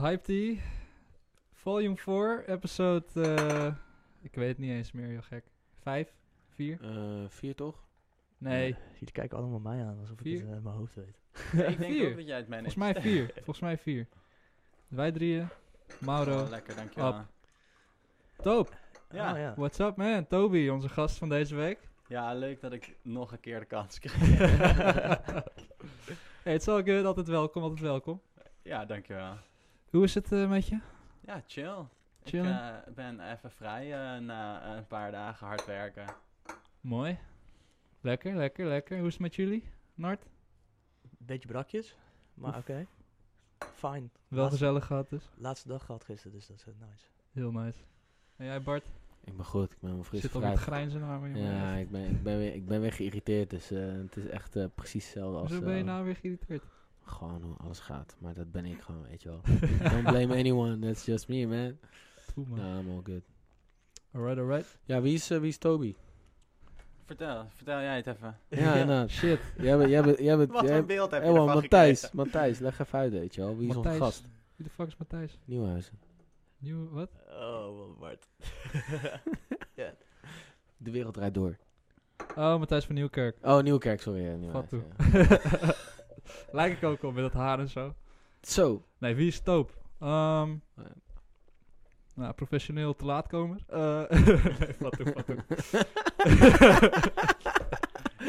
Hype Tea, volume 4, episode, eh, ik weet het niet eens meer, heel gek. 5? 4? Eh, vier toch? Nee, Jullie kijken allemaal mij aan alsof Vier? ik het eh, in mijn hoofd weet. ik denk Vier. ook dat jij het meeneemt. volgens mij 4. volgens mij 4. Wij drieën, Mauro, Oh, lekker, dankjewel. Toop. Ja. Oh, ja. What's up man? Toby, onze gast van deze week. ja, leuk dat ik nog een keer de kans krijg. hey, it's all good, altijd welkom, altijd welkom. ja, dankjewel. Hoe is het eh, met je? Ja, chill. Chillen? Ik eh, ben even vrij eh, na een paar dagen hard werken. Mooi. Lekker, lekker, lekker. Hoe is het met jullie? Nart? Beetje brakjes, maar oké. Fijn. Wel Laatste- gezellig gehad dus. Laatste dag gehad gisteren, dus dat is nice. Heel nice. En jij Bart? Ik ben goed, ik ben wel fris Zit al met grijnzen naar me. jongen. Ja, ik ben, ik, ben weer, ik ben weer geïrriteerd, dus eh, het is echt eh, precies hetzelfde als... Hoezo ben je nou weer geïrriteerd? Gewoon hoe alles gaat, maar dat ben ik gewoon, weet je wel. Don't blame anyone, that's just me, man. Man. Ja, I'm all good. Alright, alright. Ja, wie is, eh, wie is Toby? Vertel, vertel jij het even. Ja, Ja. nou, shit. Jij bent, jij bent, jij bent, Wat jij voor beeld heb je ervan Matthijs? Matthijs, leg even uit, weet je wel. Wie is onze gast? Wie de fuck is Matthijs? Nieuwhuizen. Nieuw, wat? Oh, wat Bart. De wereld draait door. Oh, Matthijs van Nieuwkerk. Oh, Nieuwkerk, sorry. Ja, Nieuwhuizen, ja. Lijk ik ook al met dat haar en zo. Zo. Nee, wie is Toop? Ehm Ja. nou, professioneel te laatkomer. Eh nee, Fatu, Fatu. Ik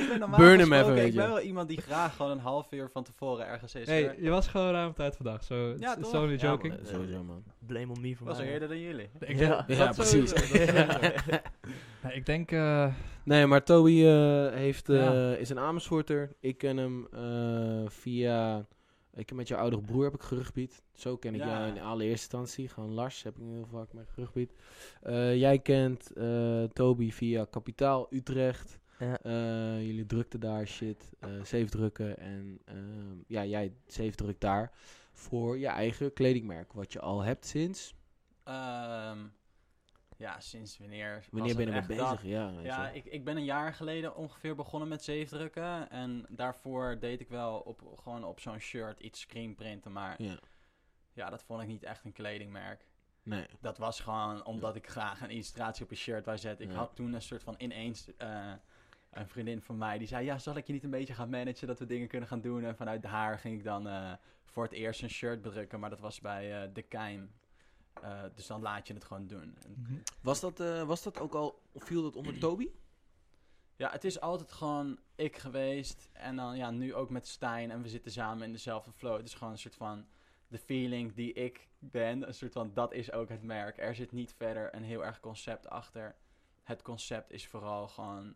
ben normaal Burn hem gesproken- even, weet Ik ben wel iemand die graag gewoon een half uur van tevoren ergens is. hey, hoor. je was gewoon ruim op tijd vandaag. Zo, Ja, toch? so only Ja, joking. Eh, Sowieso, man. Blame on me voor was er eerder dan jullie. Ik Ja. denk- Ja, dat precies. Nee, ik denk... eh, Nee, maar Toby eh, heeft, eh, Ja. is een Amersfoorter. Ik ken hem eh, via... Ik heb met jouw oudere broer heb ik gerugbied. Zo ken ik Ja. jou in allereerste instantie. Gewoon Lars heb ik heel vaak met gerugbied. Eh, jij kent eh, Toby via Kapitaal Utrecht. Ja. Eh, jullie drukten daar shit. eh safe drukken. En ehm, ja, jij safe drukt daar. Voor je eigen kledingmerk. Wat je al hebt sinds... Ehm, ja, sinds wanneer? Wanneer ben je ermee bezig? dat? Ja, Ja, ik, ik ben een jaar geleden ongeveer begonnen met zeefdrukken. En daarvoor deed ik wel op, gewoon op zo'n shirt iets screenprinten. Maar ja. ja, dat vond ik niet echt een kledingmerk. Nee. Dat was gewoon omdat ik graag een illustratie op een shirt wou zetten. Ik Ja. had toen een soort van ineens eh, een vriendin van mij die zei: Ja, zal ik je niet een beetje gaan managen dat we dingen kunnen gaan doen? En vanuit haar ging ik dan eh, voor het eerst een shirt bedrukken, maar dat was bij eh, De Keim. Eh, dus dan laat je het gewoon doen. En mhm. Was dat, eh, was dat ook al... Of viel dat onder Toby? ja, het is altijd gewoon ik geweest. En dan ja, nu ook met Stijn. En we zitten samen in dezelfde flow. Het is gewoon een soort van de feeling die ik ben. Een soort van dat is ook het merk. Er zit niet verder een heel erg concept achter. Het concept is vooral gewoon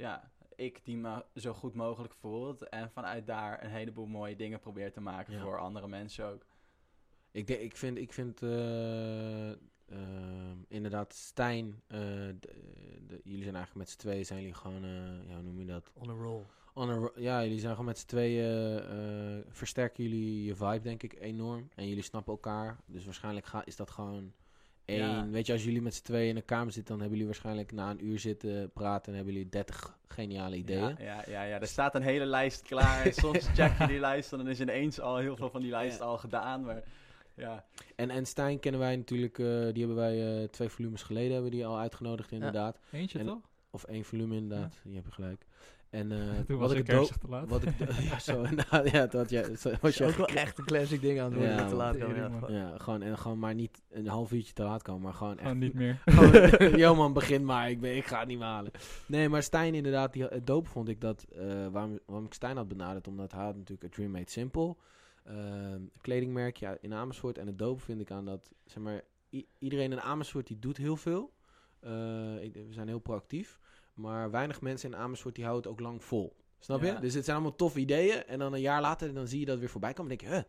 ja, ik die me zo goed mogelijk voelt. En vanuit daar een heleboel mooie dingen probeert te maken Ja. voor andere mensen ook. Ik, denk, ik vind, ik vind eh, ehm, inderdaad Stijn, eh, de- de- jullie zijn eigenlijk met z'n tweeën, zijn jullie gewoon, eh, ja, hoe noem je dat? On a roll. On a ro- ja, jullie zijn gewoon met z'n tweeën, eh, versterken jullie je vibe denk ik enorm. En jullie snappen elkaar, dus waarschijnlijk ga, is dat gewoon één. Ja. Weet je, als jullie met z'n tweeën in een kamer zitten, dan hebben jullie waarschijnlijk na een uur zitten praten en hebben jullie 30 geniale ideeën. Ja, ja, ja, ja, er staat een hele lijst klaar. En soms check je die lijst en dan is ineens al heel veel van die lijst Ja. al gedaan. Maar ja, En, en Stijn kennen wij natuurlijk, eh, die hebben wij eh, twee volumes geleden hebben die al uitgenodigd inderdaad. Eentje En- toch? Of één volume inderdaad, je hebt gelijk. En eh, Toen wat was ik ik te laat. Wat ik, ja, zo inderdaad, ja, dat ja, zo, Was je ook wel echt een classic ding aan het worden Ja, te laat komen. Ja, fuck. Ja, gewoon, en gewoon maar niet een half uurtje te laat komen, maar gewoon echt. Gewoon niet meer. gewoon, Yo man, begin maar, ik, ben, ik ga het niet meer halen. Nee, maar Stijn inderdaad, die, het doop vond ik dat, eh, waarom, waarom ik Stijn had benaderd, omdat hij had natuurlijk A Dream Made Simple, ehm, kledingmerkje in Amersfoort. En het doop vind ik aan dat, zeg maar, iedereen in Amersfoort die doet heel veel. Eh, ik- we zijn heel proactief. Maar weinig mensen in Amersfoort die houden het ook lang vol. Snap je? Ja. Dus het zijn allemaal toffe ideeën. En dan een jaar later dan zie je dat weer voorbij komen. En denk je, huh,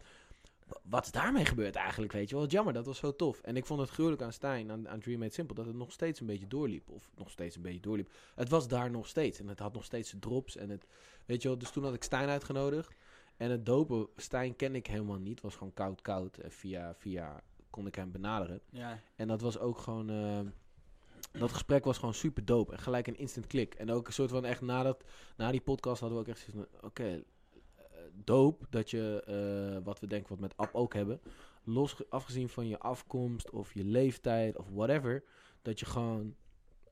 wa- wat is daarmee gebeurd eigenlijk? Weet je wel, jammer, dat was zo tof. En ik vond het gruwelijk aan Stijn, aan, aan Dream Made Simple, dat het nog steeds een beetje doorliep. Of nog steeds een beetje doorliep. Het was daar nog steeds. En het had nog steeds zijn drops. En het, weet je wel, dus toen had ik Stijn uitgenodigd. En het dopen, Stijn ken ik helemaal niet. Was gewoon koud, koud. Via, via kon ik hem benaderen. ja. En dat was ook gewoon. eh, dat gesprek was gewoon super dope. En gelijk een instant klik. En ook een soort van echt na, dat, na die podcast hadden we ook echt zoiets van: oké, eh, dope dat je, eh, wat we denken wat met App ook hebben. los afgezien van je afkomst of je leeftijd of whatever, dat je gewoon,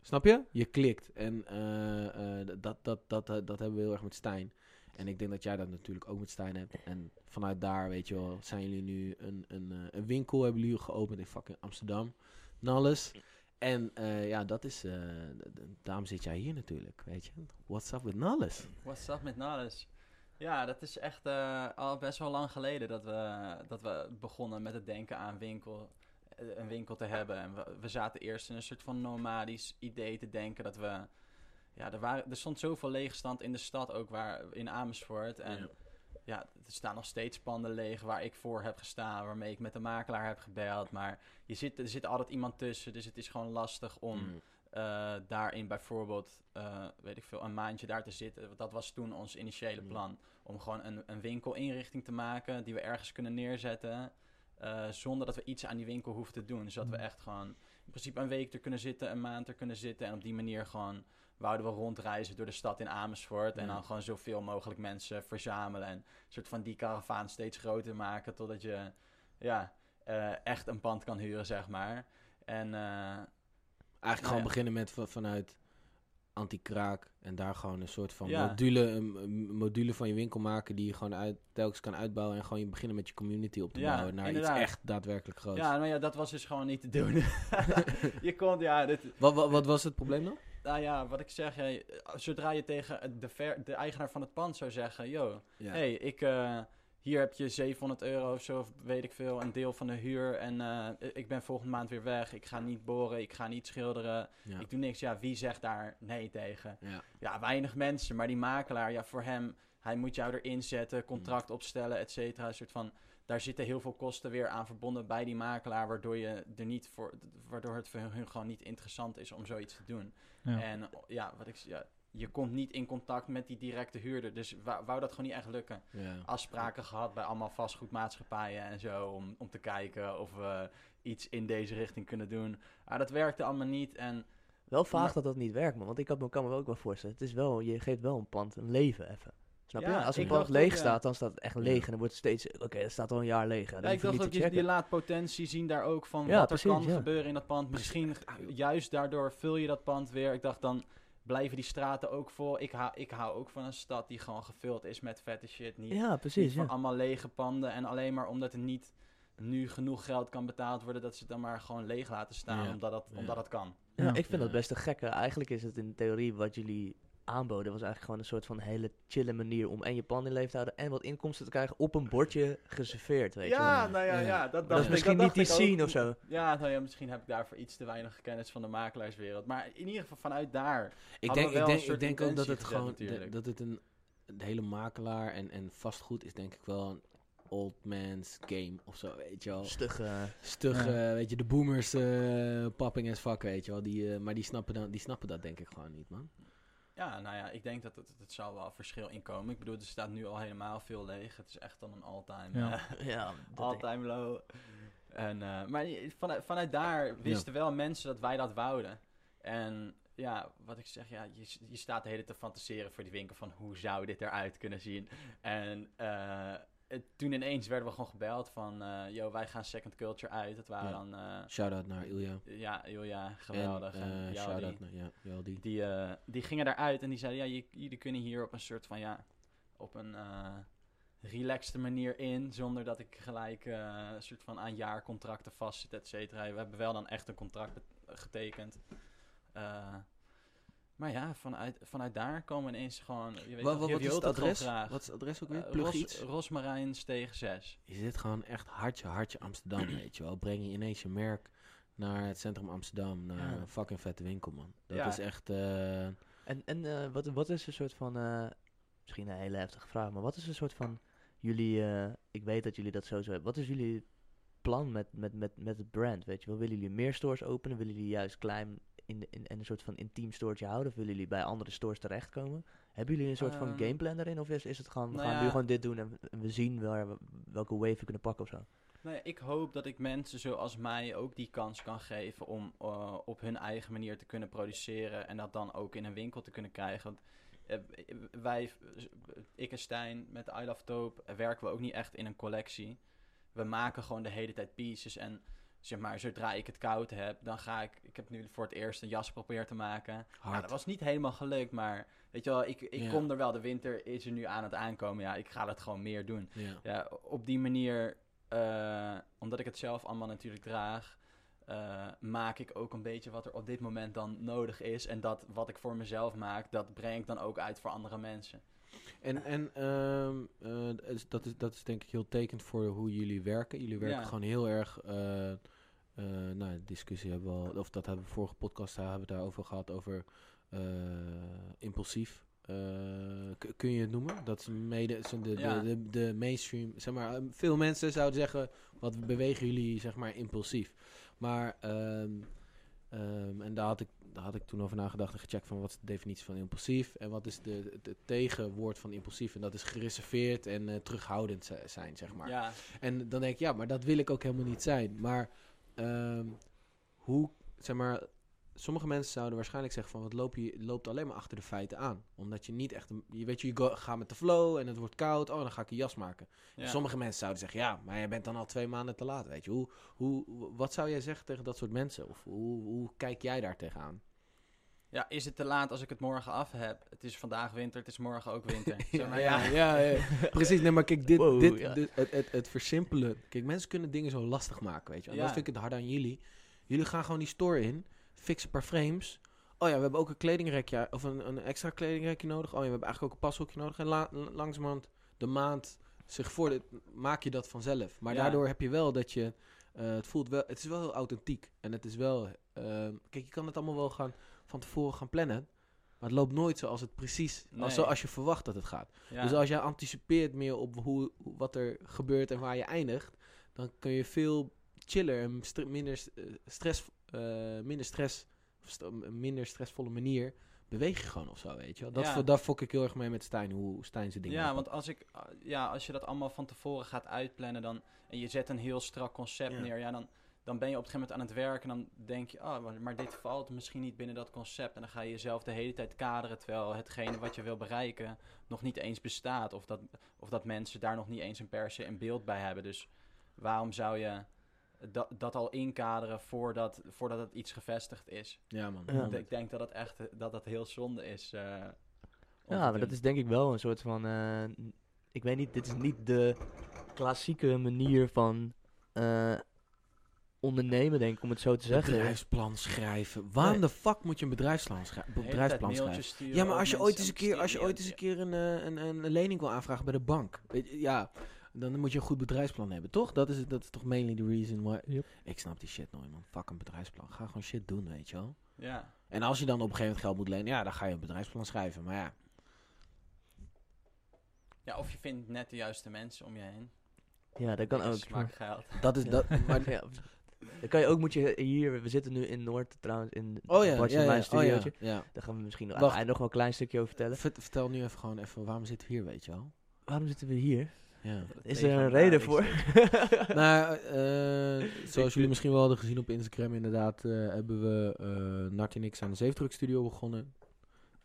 snap je? Je klikt. En eh, dat, dat, dat, dat, hebben we heel erg met Stijn. En ik denk dat jij dat natuurlijk ook met Stijn hebt. En vanuit daar, weet je wel, zijn jullie nu een, een, een winkel, hebben jullie geopend in fucking Amsterdam. Nalles. En eh, ja, dat is, eh, daarom zit jij hier natuurlijk, weet je. What's up with Nalles? What's up met Nalles? Ja, dat is echt eh, al best wel lang geleden dat we, dat we begonnen met het denken aan winkel, een winkel te hebben. En we, we zaten eerst in een soort van nomadisch idee te denken dat we... Ja, er, waren, er stond zoveel leegstand in de stad ook, waar, in Amersfoort. En Ja. Ja. er staan nog steeds panden leeg waar ik voor heb gestaan, waarmee ik met de makelaar heb gebeld. Maar je zit, er zit altijd iemand tussen, dus het is gewoon lastig om Mm. eh, daarin bijvoorbeeld, eh, weet ik veel, een maandje daar te zitten. Dat was toen ons initiële Mm. plan. Om gewoon een, een winkelinrichting te maken die we ergens kunnen neerzetten. eh, zonder dat we iets aan die winkel hoeven te doen. Dus dat we Mm. echt gewoon in principe een week er kunnen zitten, een maand er kunnen zitten. En op die manier gewoon wouden we rondreizen door de stad in Amersfoort. En Ja. dan gewoon zoveel mogelijk mensen verzamelen. En een soort van die karavaan steeds groter maken. Totdat je ja, eh, echt een pand kan huren, zeg maar. En eh, Eigenlijk Nou gewoon ja. beginnen met van- vanuit anti-kraak en daar gewoon een soort van Ja. module, een, een module van je winkel maken die je gewoon uit, telkens kan uitbouwen en gewoon je beginnen met je community op te Ja, bouwen naar inderdaad. iets echt daadwerkelijk groots. Ja, maar ja, dat was dus gewoon niet te doen. je kon, ja, dit, Wat, wat, wat was het probleem dan? Nou ja, wat ik zeg, ja, zodra je tegen de, ver, de eigenaar van het pand zou zeggen, yo, Ja. hey, ik, eh, hier heb je 700 euro of zo, of weet ik veel, een deel van de huur en eh, ik ben volgende maand weer weg, ik ga niet boren, ik ga niet schilderen, ja. ik doe niks. Ja, wie zegt daar nee tegen? Ja. Ja, weinig mensen, maar die makelaar, ja, voor hem, hij moet jou erin zetten, contract opstellen, et cetera, een soort van... Daar zitten heel veel kosten weer aan verbonden bij die makelaar, waardoor, je er niet voor, waardoor het voor hun gewoon niet interessant is om zoiets te doen. Ja. En ja, wat ik ja, je komt niet in contact met die directe huurder. Dus wou, wou dat gewoon niet echt lukken. Ja. Afspraken gehad bij allemaal vastgoedmaatschappijen en zo. Om, om te kijken of we iets in deze richting kunnen doen. Maar dat werkte allemaal niet. En Wel vaag Maar- dat dat niet werkt, man. Want ik had me, kan me ook wel voorstellen. Het is wel, je geeft wel een pand een leven even. Snap Ja, je? Als een pand leeg ook, staat, dan staat het echt leeg. En dan wordt het steeds... Oké, het staat al een jaar leeg. ja, ik dacht niet ook, je, je checken. laat potentie zien daar ook van Ja, wat precies, er kan ja. gebeuren in dat pand. Misschien juist daardoor vul je dat pand weer. Ik dacht dan blijven die straten ook vol. Ik, hou ik hou ook van een stad die gewoon gevuld is met vette shit. Niet, Ja, niet precies. van Ja. allemaal lege panden. En alleen maar omdat er niet nu genoeg geld kan betaald worden, dat ze het dan maar gewoon leeg laten staan. Ja. Omdat, dat, Ja. omdat dat kan. Ja, Ja. ik vind dat best een gekke. Eigenlijk is het in theorie wat jullie aanboden, was eigenlijk gewoon een soort van hele chille manier om en je pand in leven te houden en wat inkomsten te krijgen op een bordje geserveerd, weet je wel. Ja, nou ja, Ja. ja. dat, dat is ik- misschien dat niet die scene of zo. Ja, nou ja, misschien heb ik daarvoor iets te weinig kennis van de makelaarswereld. Maar in ieder geval vanuit daar. Ik denk, ik wel denk, een soort ik denk ook dat het gezet gewoon dat het een de hele makelaar en, en vastgoed is denk ik wel een old man's game of zo, weet je wel. Stug. Stug, Ja. eh, weet je, de boomers eh popping as fuck, weet je wel. Die, eh, maar die snappen, dan, die snappen dat denk ik gewoon niet, man. Ja, nou ja, ik denk dat het, het zal wel verschil in komen. Ik bedoel, er staat nu al helemaal veel leeg. Het is echt dan een all-time Ja. eh, ja, all-time low. En, eh, maar vanuit, vanuit daar wisten wel mensen dat wij dat wouden. En ja, wat ik zeg, ja, je, je staat de hele tijd te fantaseren voor die winkel van hoe zou dit eruit kunnen zien. En eh, toen ineens werden we gewoon gebeld van, yo, wij gaan Second Culture uit. Dat waren Ja. dan, eh, Shout-out naar Ilja. ja, Ilja, geweldig. En, Jaudi. shout-out naar, ja, Jaldi. Die, die gingen daaruit en die zeiden, ja, jullie kunnen hier op een soort van, ja, op een relaxte manier in, zonder dat ik gelijk een soort van aan jaarcontracten vastzit, et cetera. We hebben wel dan echt een contract getekend. Maar ja, vanuit, vanuit daar komen ineens gewoon, je weet Wat, toch, wat, je wat is het adres? Wat is het adres ook weer? Plug Ros- iets? Rosmarijn Steeg 6. Je zit gewoon echt hartje, hartje Amsterdam, weet je wel. Breng je ineens je merk naar het centrum Amsterdam, naar Ja. een fucking vette winkel, man. Dat Ja. is echt... eh, En, en eh, wat, wat is een soort van, eh, misschien een hele heftige vraag, maar wat is een soort van jullie, eh, ik weet dat jullie dat sowieso hebben, wat is jullie plan met, met, met, met het brand, weet je wel? Willen jullie meer stores openen? Willen jullie juist klein in, de- in, in een soort van intiem stoortje houden? Of willen jullie bij andere stores terechtkomen? Hebben jullie een soort van Ehm, gameplan daarin? Of is, is het gewoon, we nou gaan ja. nu gewoon dit doen en we- en we zien waar, welke wave we kunnen pakken of zo? Nou ja, ik hoop dat ik mensen zoals mij ook die kans kan geven om eh, op hun eigen manier te kunnen produceren en dat dan ook in een winkel te kunnen krijgen. Want eh, wij, ik en Stijn met I Love eh, werken we ook niet echt in een collectie. we maken gewoon de hele tijd pieces. En zeg maar, zodra ik het koud heb, dan ga ik... Ik heb nu voor het eerst een jas geprobeerd te maken. Hard. dat was niet helemaal gelukt, maar weet je wel, ik, ik Ja. kom er wel. De winter is er nu aan het aankomen. Ja, ik ga het gewoon meer doen. Ja. Ja, op die manier, eh, omdat ik het zelf allemaal natuurlijk draag, eh, maak ik ook een beetje wat er op dit moment dan nodig is. En dat wat ik voor mezelf maak, dat breng ik dan ook uit voor andere mensen. En, en ehm, eh, dat is- dat, is, denk ik heel tekend voor hoe jullie werken. Jullie werken Ja. gewoon heel erg... eh, nou, discussie hebben we al... Of dat hebben we vorige podcast daar hebben we daarover gehad. Over impulsief. Kun je het noemen? Dat is mede de, Ja. de, de, de mainstream... Zeg maar, veel mensen zouden zeggen... Wat bewegen jullie, zeg maar, impulsief? Maar... ehm, ehm, en daar had, ik, daar had ik toen over nagedacht en gecheckt van wat is de definitie van impulsief en wat is de, het- tegenwoord van impulsief. En dat is gereserveerd en eh, terughoudend zi- zijn, zeg maar. Ja, En dan denk ik, ja, maar dat wil ik ook helemaal niet zijn. Maar ehm, hoe, zeg maar, sommige mensen zouden waarschijnlijk zeggen van, wat loop je, je loopt alleen maar achter de feiten aan. Omdat je niet echt, een, je weet je, je go- gaat met de flow en het wordt koud, oh, dan ga ik een jas maken. ja. Sommige mensen zouden zeggen, ja, maar jij bent dan al twee maanden te laat, weet je. Hoe, hoe, wat zou jij zeggen tegen dat soort mensen? Of hoe, hoe kijk jij daar tegenaan? ja, is het te laat als ik het morgen af heb? Het is vandaag winter, het is morgen ook winter. Maar, ja, ja. ja, ja. precies. Nee, maar kijk, dit, Wow, dit, het, het, het versimpelen. Kijk, mensen kunnen dingen zo lastig maken, weet je. En dat vind ik het hard aan jullie. Jullie gaan gewoon die store in, fixen een paar frames. Oh ja, we hebben ook een kledingrekje, of een, een extra kledingrekje nodig. Oh ja, we hebben eigenlijk ook een pashoekje nodig. En la, langzamerhand de maand zich voor maak je dat vanzelf. Maar Ja. daardoor heb je wel dat je, eh, het voelt wel, het is wel heel authentiek. En het is wel, eh, kijk, je kan het allemaal wel gaan, van tevoren gaan plannen. Maar het loopt nooit zoals het precies, als, zoals je verwacht dat het gaat. Ja. Dus als jij anticipeert meer op hoe, wat er gebeurt en waar je eindigt, dan kun je veel chiller en minder, st- eh, stress, minder stress, of st- minder stressvolle manier beweeg je gewoon of zo, weet je wel. Dat, Ja. daar fok ik heel erg mee met Stijn, hoe Stijn zijn dingen Ja, want als, ik, ah, ja, als je dat allemaal van tevoren gaat uitplannen dan, en je zet een heel strak concept Ja. neer, ja, dan, dan ben je op een gegeven moment aan het werken en dan denk je, oh, maar, maar dit valt misschien niet binnen dat concept. En dan ga je jezelf de hele tijd kaderen, terwijl hetgene wat je wil bereiken nog niet eens bestaat. Of dat, of dat mensen daar nog niet eens een per se een beeld bij hebben. Dus waarom zou je dat, dat al inkaderen voordat, voordat het iets gevestigd is? Ja, man. Ja. Ik denk dat het echt dat dat heel zonde is. eh, Ja, dat is denk ik wel een soort van. eh, ik weet niet, dit is niet de klassieke manier van eh, ondernemen, denk ik, om het zo te zeggen. Bedrijfsplan schrijven. Waarom Nee. de fuck moet je een bedrijfsplan, schrij- bedrijfsplan schrijven? Ja, maar als je ooit eens een keer, als je ooit eens een keer een, eh, een, een, een lening wil aanvragen bij de bank, weet je, ja, dan moet je een goed bedrijfsplan hebben, toch? Dat is, dat is toch mainly the reason why. Yep. Ik snap die shit nooit, man. Fuck een bedrijfsplan. Ga gewoon shit doen, weet je wel. Ja, En als je dan op een gegeven moment geld moet lenen, ja, dan ga je een bedrijfsplan schrijven. Maar ja, ja, of je vindt net de juiste mensen om je heen. Ja, dat kan ook. Smak geld. dat is Ja. dat. Maar, ja, dan kan je ook, moet je hier, we zitten nu in Noord trouwens, in oh ja, Bartje ja, mijn oh ja, studiootje. ja. Daar gaan we misschien aan Wacht. het eind nog wel een klein stukje over vertellen. Vert- vertel nu even gewoon even, waarom zitten we hier, weet je wel? Waarom zitten we hier? Ja. Is er een reden voor? nou, eh, zoals jullie misschien wel hadden gezien op Instagram, inderdaad, eh, hebben we eh Nart en ik aan de Zeefdruk Studio begonnen.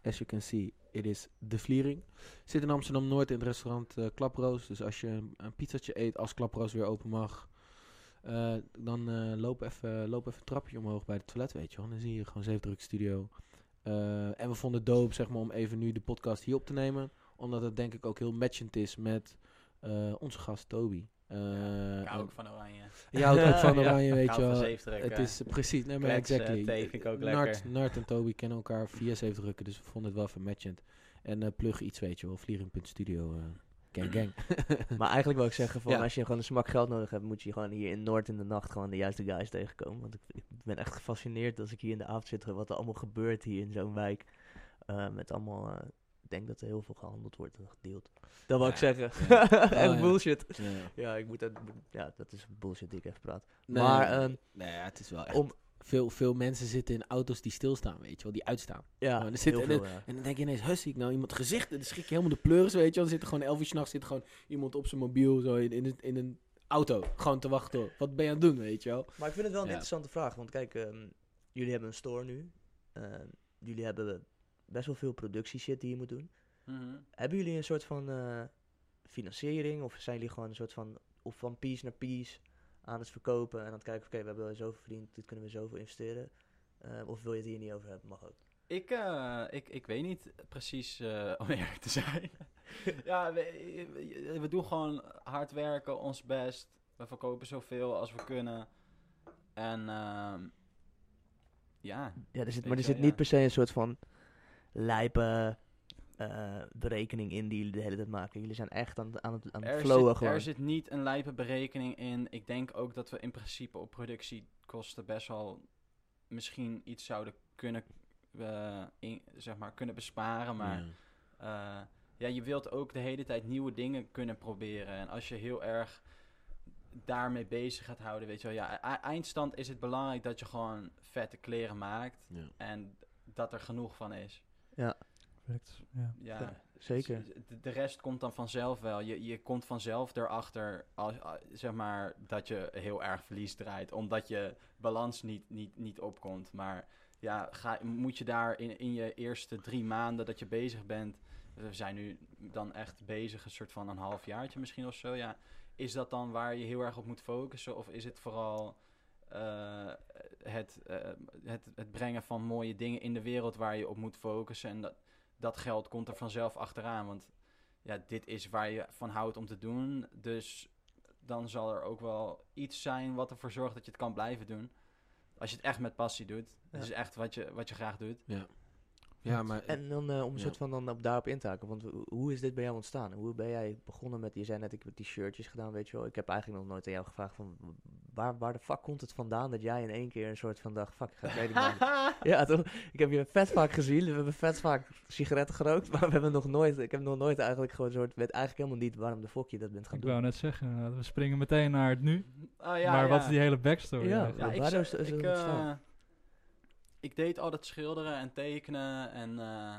As you can see, it is De Vliering. Zit in Amsterdam-Noord in het restaurant Klaproos. Dus als je een, een pizzatje eet als Klaproos weer open mag, eh, dan eh, loop, even, loop even een trapje omhoog bij het toilet, weet je wel. Dan zie je gewoon Zeefdruk Studio. Eh, en we vonden het dope, zeg maar, om even nu de podcast hier op te nemen. Omdat het denk ik ook heel matchend is met eh, onze gast Toby. Eh, Ik hou en- ook van oranje. je houdt ook van Ja. oranje, Ik weet je van wel. Het is eh, precies, nee maar Kletsen, exactly. ik ook Nart, lekker. Nart en Toby kennen elkaar via zeefdrukken, dus we vonden het wel vermatchend. En eh, plug iets, weet je wel, vliering.studio, eh gang gang. Maar eigenlijk wil ik zeggen, van, Ja. als je gewoon een smak geld nodig hebt, moet je gewoon hier in Noord in de nacht gewoon de juiste guys tegenkomen. Want ik, ik ben echt gefascineerd als ik hier in de avond zit, wat er allemaal gebeurt hier in zo'n wijk. Eh, met allemaal, eh, ik denk dat er heel veel gehandeld wordt en gedeeld. Dat wil ik zeggen. ja. echt Oh, bullshit. Ja. Ja, ik moet dat, ja, dat is bullshit die ik even praat. Nee, maar, nee, ehm, nee, het is wel echt... om, Veel, veel mensen zitten in auto's die stilstaan, weet je wel, die uitstaan. ja, Oh, er zit- heel en veel, ja. En dan denk je ineens, zie ik nou iemand gezicht? En dan schrik je helemaal de pleuris, weet je wel. Dan zit er gewoon elf uur s'nachts zit gewoon iemand op zijn mobiel zo in, in, een- in een auto. Gewoon te wachten. hoor. Wat ben je aan het doen, weet je wel? Maar ik vind het wel een Ja. interessante vraag. Want kijk, ehm, jullie hebben een store nu. Ehm, jullie hebben best wel veel productieshit die je moet doen. Mhm. Hebben jullie een soort van eh, financiering? Of zijn jullie gewoon een soort van of van piece naar piece aan het verkopen en aan het kijken, oké, we hebben zoveel verdiend, dit kunnen we zoveel investeren. Eh, of wil je het hier niet over hebben, mag ook. Ik, eh, ik, ik weet niet precies, om eerlijk te zijn. ja, we, we doen gewoon hard werken, ons best. We verkopen zoveel als we kunnen. En ehm, ja, Ja, er zit, maar er zit niet per se een soort van lijpe eh, berekening in die jullie de hele tijd maken. Jullie zijn echt aan, het- aan het, aan het er flowen zit, gewoon. er zit niet een lijpe berekening in. Ik denk ook dat we in principe op productiekosten best wel misschien iets zouden kunnen, in, zeg maar, kunnen besparen. Maar Ja. Eh, ja, je wilt ook de hele tijd nieuwe dingen kunnen proberen. En als je heel erg daarmee bezig gaat houden, weet je wel. Ja, e- eindstand is het belangrijk dat je gewoon vette kleren maakt. Ja. En dat er genoeg van is. Ja, Perfect. Ja. Ja, zeker. De, de rest komt dan vanzelf wel. Je, je komt vanzelf erachter, als, zeg maar, dat je heel erg verlies draait. Omdat je balans niet, niet, niet opkomt. Maar ja, ga, moet je daar in, in je eerste drie maanden dat je bezig bent... We zijn nu dan echt bezig, een soort van een halfjaartje misschien of zo. Ja, is dat dan waar je heel erg op moet focussen? Of is het vooral eh, het, eh, het, het brengen van mooie dingen in de wereld waar je op moet focussen? En dat, dat geld komt er vanzelf achteraan. Want ja, dit is waar je van houdt om te doen. Dus dan zal er ook wel iets zijn wat ervoor zorgt dat je het kan blijven doen. Als je het echt met passie doet. Ja. Het is echt wat je, wat je graag doet. Ja. Ja, maar En dan eh, om een Ja. soort van dan op daarop in te haken. Want ho- hoe is dit bij jou ontstaan? Hoe ben jij begonnen met, je zei net, ik heb die shirtjes gedaan, weet je wel. Ik heb eigenlijk nog nooit aan jou gevraagd van, waar, waar de fuck komt het vandaan dat jij in één keer een soort van dacht, fuck, ik ga kleding maken. ja, toch? Ik heb je vet vaak gezien, we hebben vet vaak sigaretten gerookt, maar we hebben nog nooit, ik heb nog nooit eigenlijk gewoon een soort, weet eigenlijk helemaal niet waarom de fuck je dat bent gaan Ik doen. wou net zeggen, inderdaad, we springen meteen naar het nu. Oh, ja, maar ja. wat is die hele backstory? Ja? Ja, ik, is- is ik? Ik deed altijd schilderen en tekenen en eh,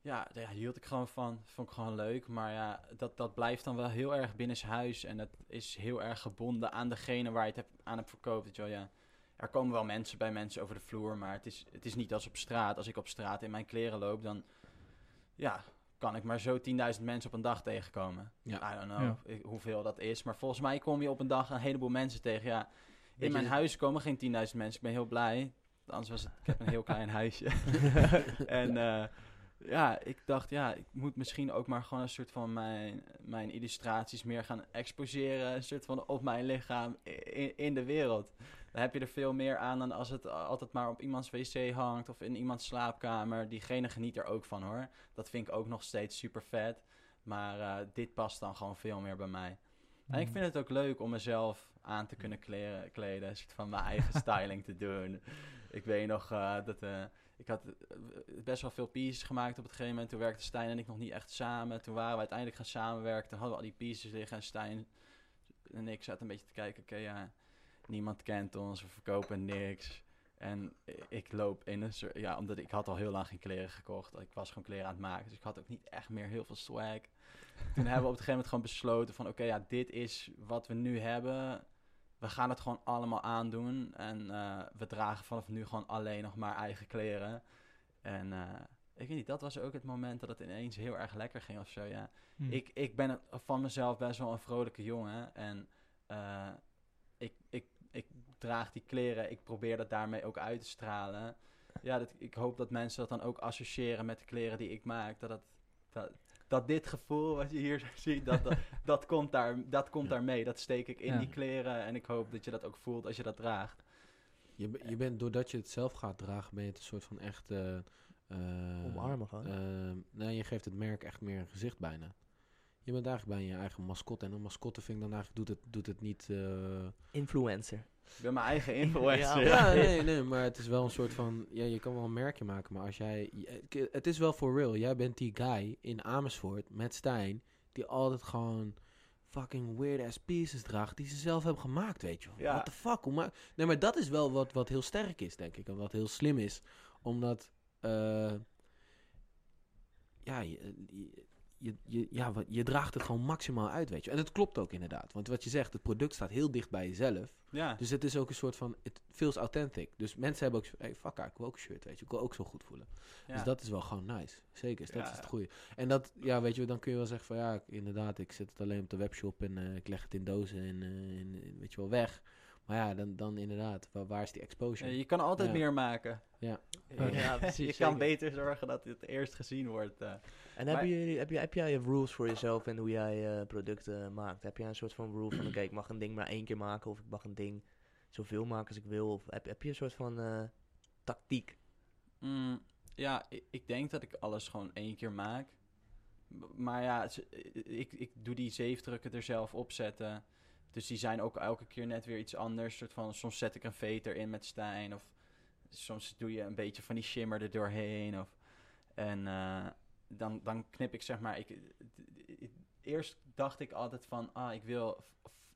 ja, daar hield ik gewoon van. Vond ik gewoon leuk. Maar ja, dat, dat blijft dan wel heel erg binnenshuis en dat is heel erg gebonden aan degene waar je het hebt, aan hebt verkoopt. Wel, ja. Er komen wel mensen bij mensen over de vloer, maar het is, het is niet als op straat. Als ik op straat in mijn kleren loop, dan ja, kan ik maar zo 10.000 mensen op een dag tegenkomen. Ja. I don't know Ja. hoeveel dat is. Maar volgens mij kom je op een dag een heleboel mensen tegen. Ja, in mijn huis komen geen 10.000 mensen. Ik ben heel blij. Anders was het, ik heb een heel klein huisje. en eh, ja, ik dacht, ja, ik moet misschien ook maar gewoon een soort van mijn, mijn illustraties meer gaan exposeren. Een soort van op mijn lichaam in, in de wereld. Dan heb je er veel meer aan dan als het altijd maar op iemands wc hangt of in iemands slaapkamer. Diegene geniet er ook van hoor. Dat vind ik ook nog steeds super vet. Maar eh, dit past dan gewoon veel meer bij mij. En ik vind het ook leuk om mezelf aan te kunnen kleren, kleden. Een soort van mijn eigen styling te doen. Ik weet nog eh, dat... eh, ik had eh, best wel veel pieces gemaakt op het gegeven moment. Toen werkten Stijn en ik nog niet echt samen. Toen waren we uiteindelijk gaan samenwerken. Toen hadden we al die pieces liggen. En Stijn en ik zaten een beetje te kijken. Oké, ja, niemand kent ons. We verkopen niks. En ik loop in een soort... Ja, omdat ik had al heel lang geen kleren gekocht. Ik was gewoon kleren aan het maken. Dus ik had ook niet echt meer heel veel swag. Toen hebben we op het gegeven moment gewoon besloten van... Oké, ja, dit is wat we nu hebben. We gaan het gewoon allemaal aandoen. En eh, we dragen vanaf nu gewoon alleen nog maar eigen kleren. En eh, ik weet niet, dat was ook het moment dat het ineens heel erg lekker ging of zo, ja. Hm. Ik, ik ben van mezelf best wel een vrolijke jongen. En eh, ik, ik, ik draag die kleren. Ik probeer dat daarmee ook uit te stralen. Ja, dat, ik hoop dat mensen dat dan ook associëren met de kleren die ik maak. Dat, het, dat, dat dit gevoel wat je hier ziet, dat, dat, dat komt, daar, dat komt daar mee. Dat steek ik in Ja. die kleren. En ik hoop dat je dat ook voelt als je dat draagt. je, je bent, doordat je het zelf gaat dragen, ben je het een soort van echt... eh, eh, Omarmen gewoon. eh, nee, je geeft het merk echt meer een gezicht bijna. Je bent eigenlijk bijna je eigen mascotte. En een mascotte vind ik dan eigenlijk, doet het, doet het niet... eh, Influencer. Ik ben mijn eigen influencer. Ja, Ja, nee, nee, maar het is wel een soort van... Ja, je kan wel een merkje maken, maar als jij... Het is wel for real. Jij bent die guy in Amersfoort met Stijn... die altijd gewoon fucking weird-ass pieces draagt... die ze zelf hebben gemaakt, weet je wel. Ja. What the fuck? Hoe maak... Nee, maar dat is wel wat, wat heel sterk is, denk ik. En wat heel slim is. Omdat... eh, ja, je, je, je, je, ja, je draagt het gewoon maximaal uit, weet je. En het klopt ook inderdaad. Want wat je zegt, het product staat heel dicht bij jezelf. Ja, Dus het is ook een soort van, it feels authentic. Dus mensen hebben ook zo, hey, fuck, ik wil ook een shirt, weet je. Ik wil ook zo goed voelen. ja. Dus dat is wel gewoon nice. Zeker, dat Ja. is het goede. En dat, ja, weet je, dan kun je wel zeggen van, ja, ik- inderdaad, ik zet het alleen op de webshop en eh, ik leg het in dozen en, eh, in- in- weet je wel, weg. Maar ja, dan, dan inderdaad, waar, waar is die exposure? Je kan altijd Ja. meer maken. Ja. Ja, precies. je kan beter zorgen dat het eerst gezien wordt. eh. En Maar- hebben jullie, heb, je, heb jij rules voor jezelf en hoe jij eh, producten maakt? Heb jij een soort van rule van, oké, ik mag een ding maar één keer maken of ik mag een ding zoveel maken als ik wil? Of heb, heb je een soort van eh, tactiek? Mm, ja, ik, ik denk dat ik alles gewoon één keer maak. Maar ja, ik, ik doe die zeefdrukken er zelf op zetten. Dus die zijn ook elke keer net weer iets anders. Soort van, soms zet ik een veter in met Stijn. Of soms doe je een beetje van die shimmer er doorheen. Of, en eh, dan, dan knip ik zeg maar... Ik, eerst dacht ik altijd van... Ah, ik wil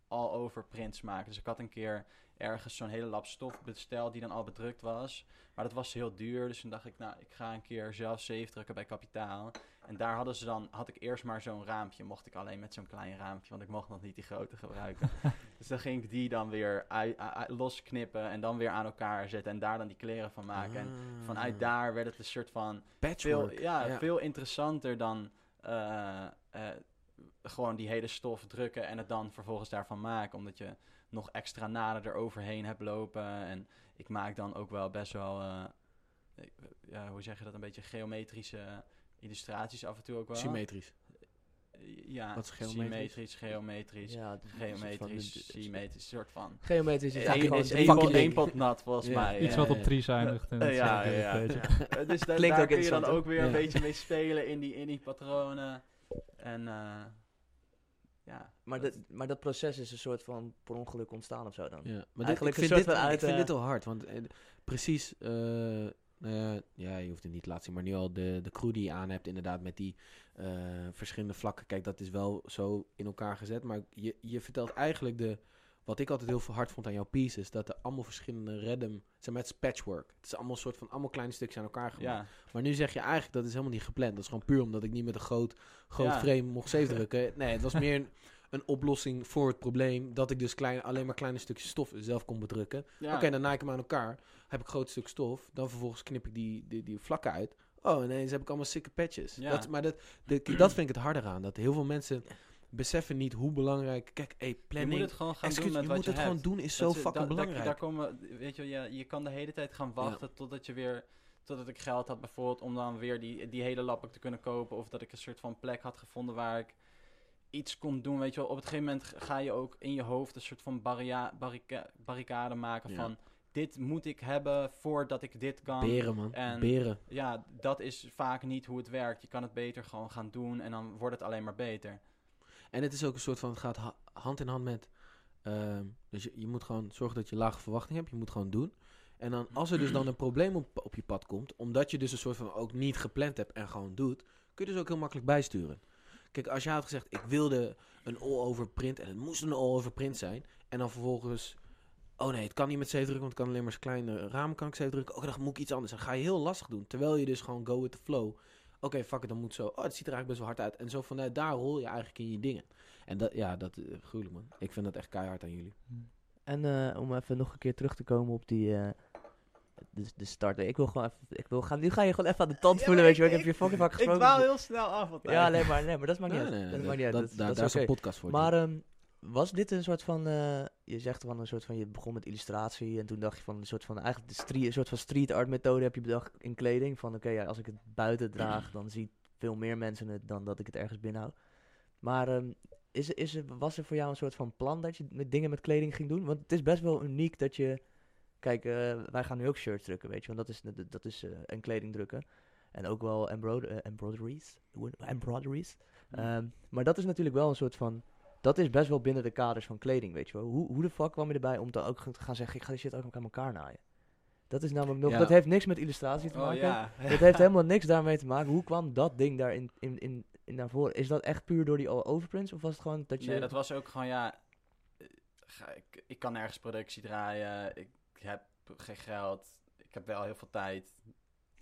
all over prints maken. Dus ik had een keer ergens zo'n hele lap stof besteld die dan al bedrukt was. Maar dat was heel duur, dus toen dacht ik, nou, ik ga een keer zelf safe drukken bij Kapitaal. En daar hadden ze dan, had ik eerst maar zo'n raampje, mocht ik alleen met zo'n klein raampje, want ik mocht nog niet die grote gebruiken. dus dan ging ik die dan weer losknippen en dan weer aan elkaar zetten en daar dan die kleren van maken. En vanuit Ah. daar werd het een soort van Patchwork. veel, ja, veel interessanter dan eh, eh, gewoon die hele stof drukken en het dan vervolgens daarvan maken. Omdat je nog extra naden eroverheen hebt lopen. En ik maak dan ook wel best wel, eh, ja, hoe zeg je dat, een beetje geometrische illustraties af en toe ook wel. Symmetrisch. Ja, Wat is geometrisch? symmetrisch, geometrisch, Ja, is een soort geometrisch, symmetrisch, soort van. Geometrisch is eigenlijk is gewoon één pot, één pot nat volgens Ja, mij. Iets eh. wat op drie zuinigt. En Eh, ja, is ja, eigenlijk ja. een Eh, dus da- Klinkt daar ook kun je dan ook weer een Ja. beetje mee spelen in die, in die patronen. En eh, ja. Maar, dat, maar dat proces is een soort van per ongeluk ontstaan of zo dan? Ja, maar dit, ik Eigenlijk vind, een dit, uit, ik vind eh, dit wel hard, want eh, precies, eh, nou ja, ja, je hoeft het niet te laten zien, maar nu al de, de crew die je aan hebt, inderdaad, met die eh, verschillende vlakken. Kijk, dat is wel zo in elkaar gezet, maar je, je vertelt eigenlijk de, wat ik altijd heel veel hard vond aan jouw pieces, dat er allemaal verschillende random, zijn met patchwork. Het is allemaal een soort van, allemaal kleine stukjes aan elkaar gemaakt. Ja, Maar nu zeg je eigenlijk, dat is helemaal niet gepland. Dat is gewoon puur omdat ik niet met een groot, groot Ja. frame mocht safe drukken. Nee, het was meer een, een oplossing voor het probleem, dat ik dus klein, alleen maar kleine stukjes stof zelf kon bedrukken. ja. Oké, dan naai ik hem aan elkaar. Heb ik groot stuk stof. Dan vervolgens knip ik die, die, die vlakken uit. Oh, ineens heb ik allemaal sikke patches. Ja. Dat, maar dat, de- dat vind ik het harder aan. Dat heel veel mensen beseffen niet hoe belangrijk... Kijk, hey, je planning... moet het gewoon gaan doen met je wat moet je het hebt. gewoon doen is Dat zo fucking da- da- belangrijk. Daar komen, weet je, je, je kan de hele tijd gaan wachten totdat je weer, totdat ik geld had bijvoorbeeld om dan weer die, die hele lap te kunnen kopen. Of dat ik een soort van plek had gevonden waar ik iets kon doen, weet je wel. Op een gegeven moment ga je ook in je hoofd een soort van barria, barrica- barricade maken Ja. van... Dit moet ik hebben voordat ik dit kan. Beren, man. en- Beren. Ja, dat is vaak niet hoe het werkt. Je kan het beter gewoon gaan doen en dan wordt het alleen maar beter. En het is ook een soort van, het gaat ha- hand in hand met, ehm, dus je, je moet gewoon zorgen dat je lage verwachting hebt. Je moet gewoon doen. En dan, als er dus dan een probleem op, op je pad komt, omdat je dus een soort van ook niet gepland hebt en gewoon doet, kun je dus ook heel makkelijk bijsturen. Kijk, als je had gezegd, ik wilde een all-over print en het moest een all-over print zijn, en dan vervolgens, oh nee, het kan niet met drukken, want het kan alleen maar zijn kleine raam kan ik safe drukken. Oké, dan moet ik iets anders. Dan ga je heel lastig doen, terwijl je dus gewoon go with the flow. Oké, fuck it, dan moet zo. Oh, het ziet er eigenlijk best wel hard uit. En zo vanuit daar rol je eigenlijk in je dingen. En dat, ja, dat, uh, gruwelijk man. Ik vind dat echt keihard aan jullie. En eh, om even nog een keer terug te komen op die... eh, de, de start. Ik wil gewoon even... Ik wil gaan, nu ga je gewoon even aan de tand voelen, weet je wel. Ik ik- heb je fucking vaak Ik gesproken. dwaal heel snel af altijd. Ja, nee, maar, nee, maar dat maakt niet Nee, uit. nee, dat maakt niet uit. dat- Dat, daar- is een podcast voor. Maar was dit een soort van... eh, je zegt van een soort van... Je begon met illustratie en toen dacht je van een soort van... Eigenlijk de street, een soort van street art methode heb je bedacht in kleding. Van oké, ja, als ik het buiten draag, dan zien veel meer mensen het dan dat ik het ergens binnenhoud. Maar ehm, is, is was er voor jou een soort van plan dat je met dingen met kleding ging doen? Want het is best wel uniek dat je... Kijk, eh, wij gaan nu ook shirts drukken, weet je. Want dat is, dat- is eh, en kleding drukken. En ook wel embroider, embroideries. Embroideries. Ehm, maar dat is natuurlijk wel een soort van... Dat is best wel binnen de kaders van kleding, weet je wel. Hoe, hoe de fuck kwam je erbij om dan ook te gaan zeggen... Ik ga die shit ook aan elkaar naaien? Dat is namelijk nog... Ja. Dat heeft niks met illustratie te Oh maken. ja. Dat heeft helemaal niks daarmee te maken. Hoe kwam dat ding daar in, in, in, in naar voren? Is dat echt puur door die overprints? Of was het gewoon dat je... Nee, dat was ook gewoon, ja... eh, ga- Ik, ik kan nergens productie draaien. Ik heb geen geld. Ik heb wel heel veel tijd.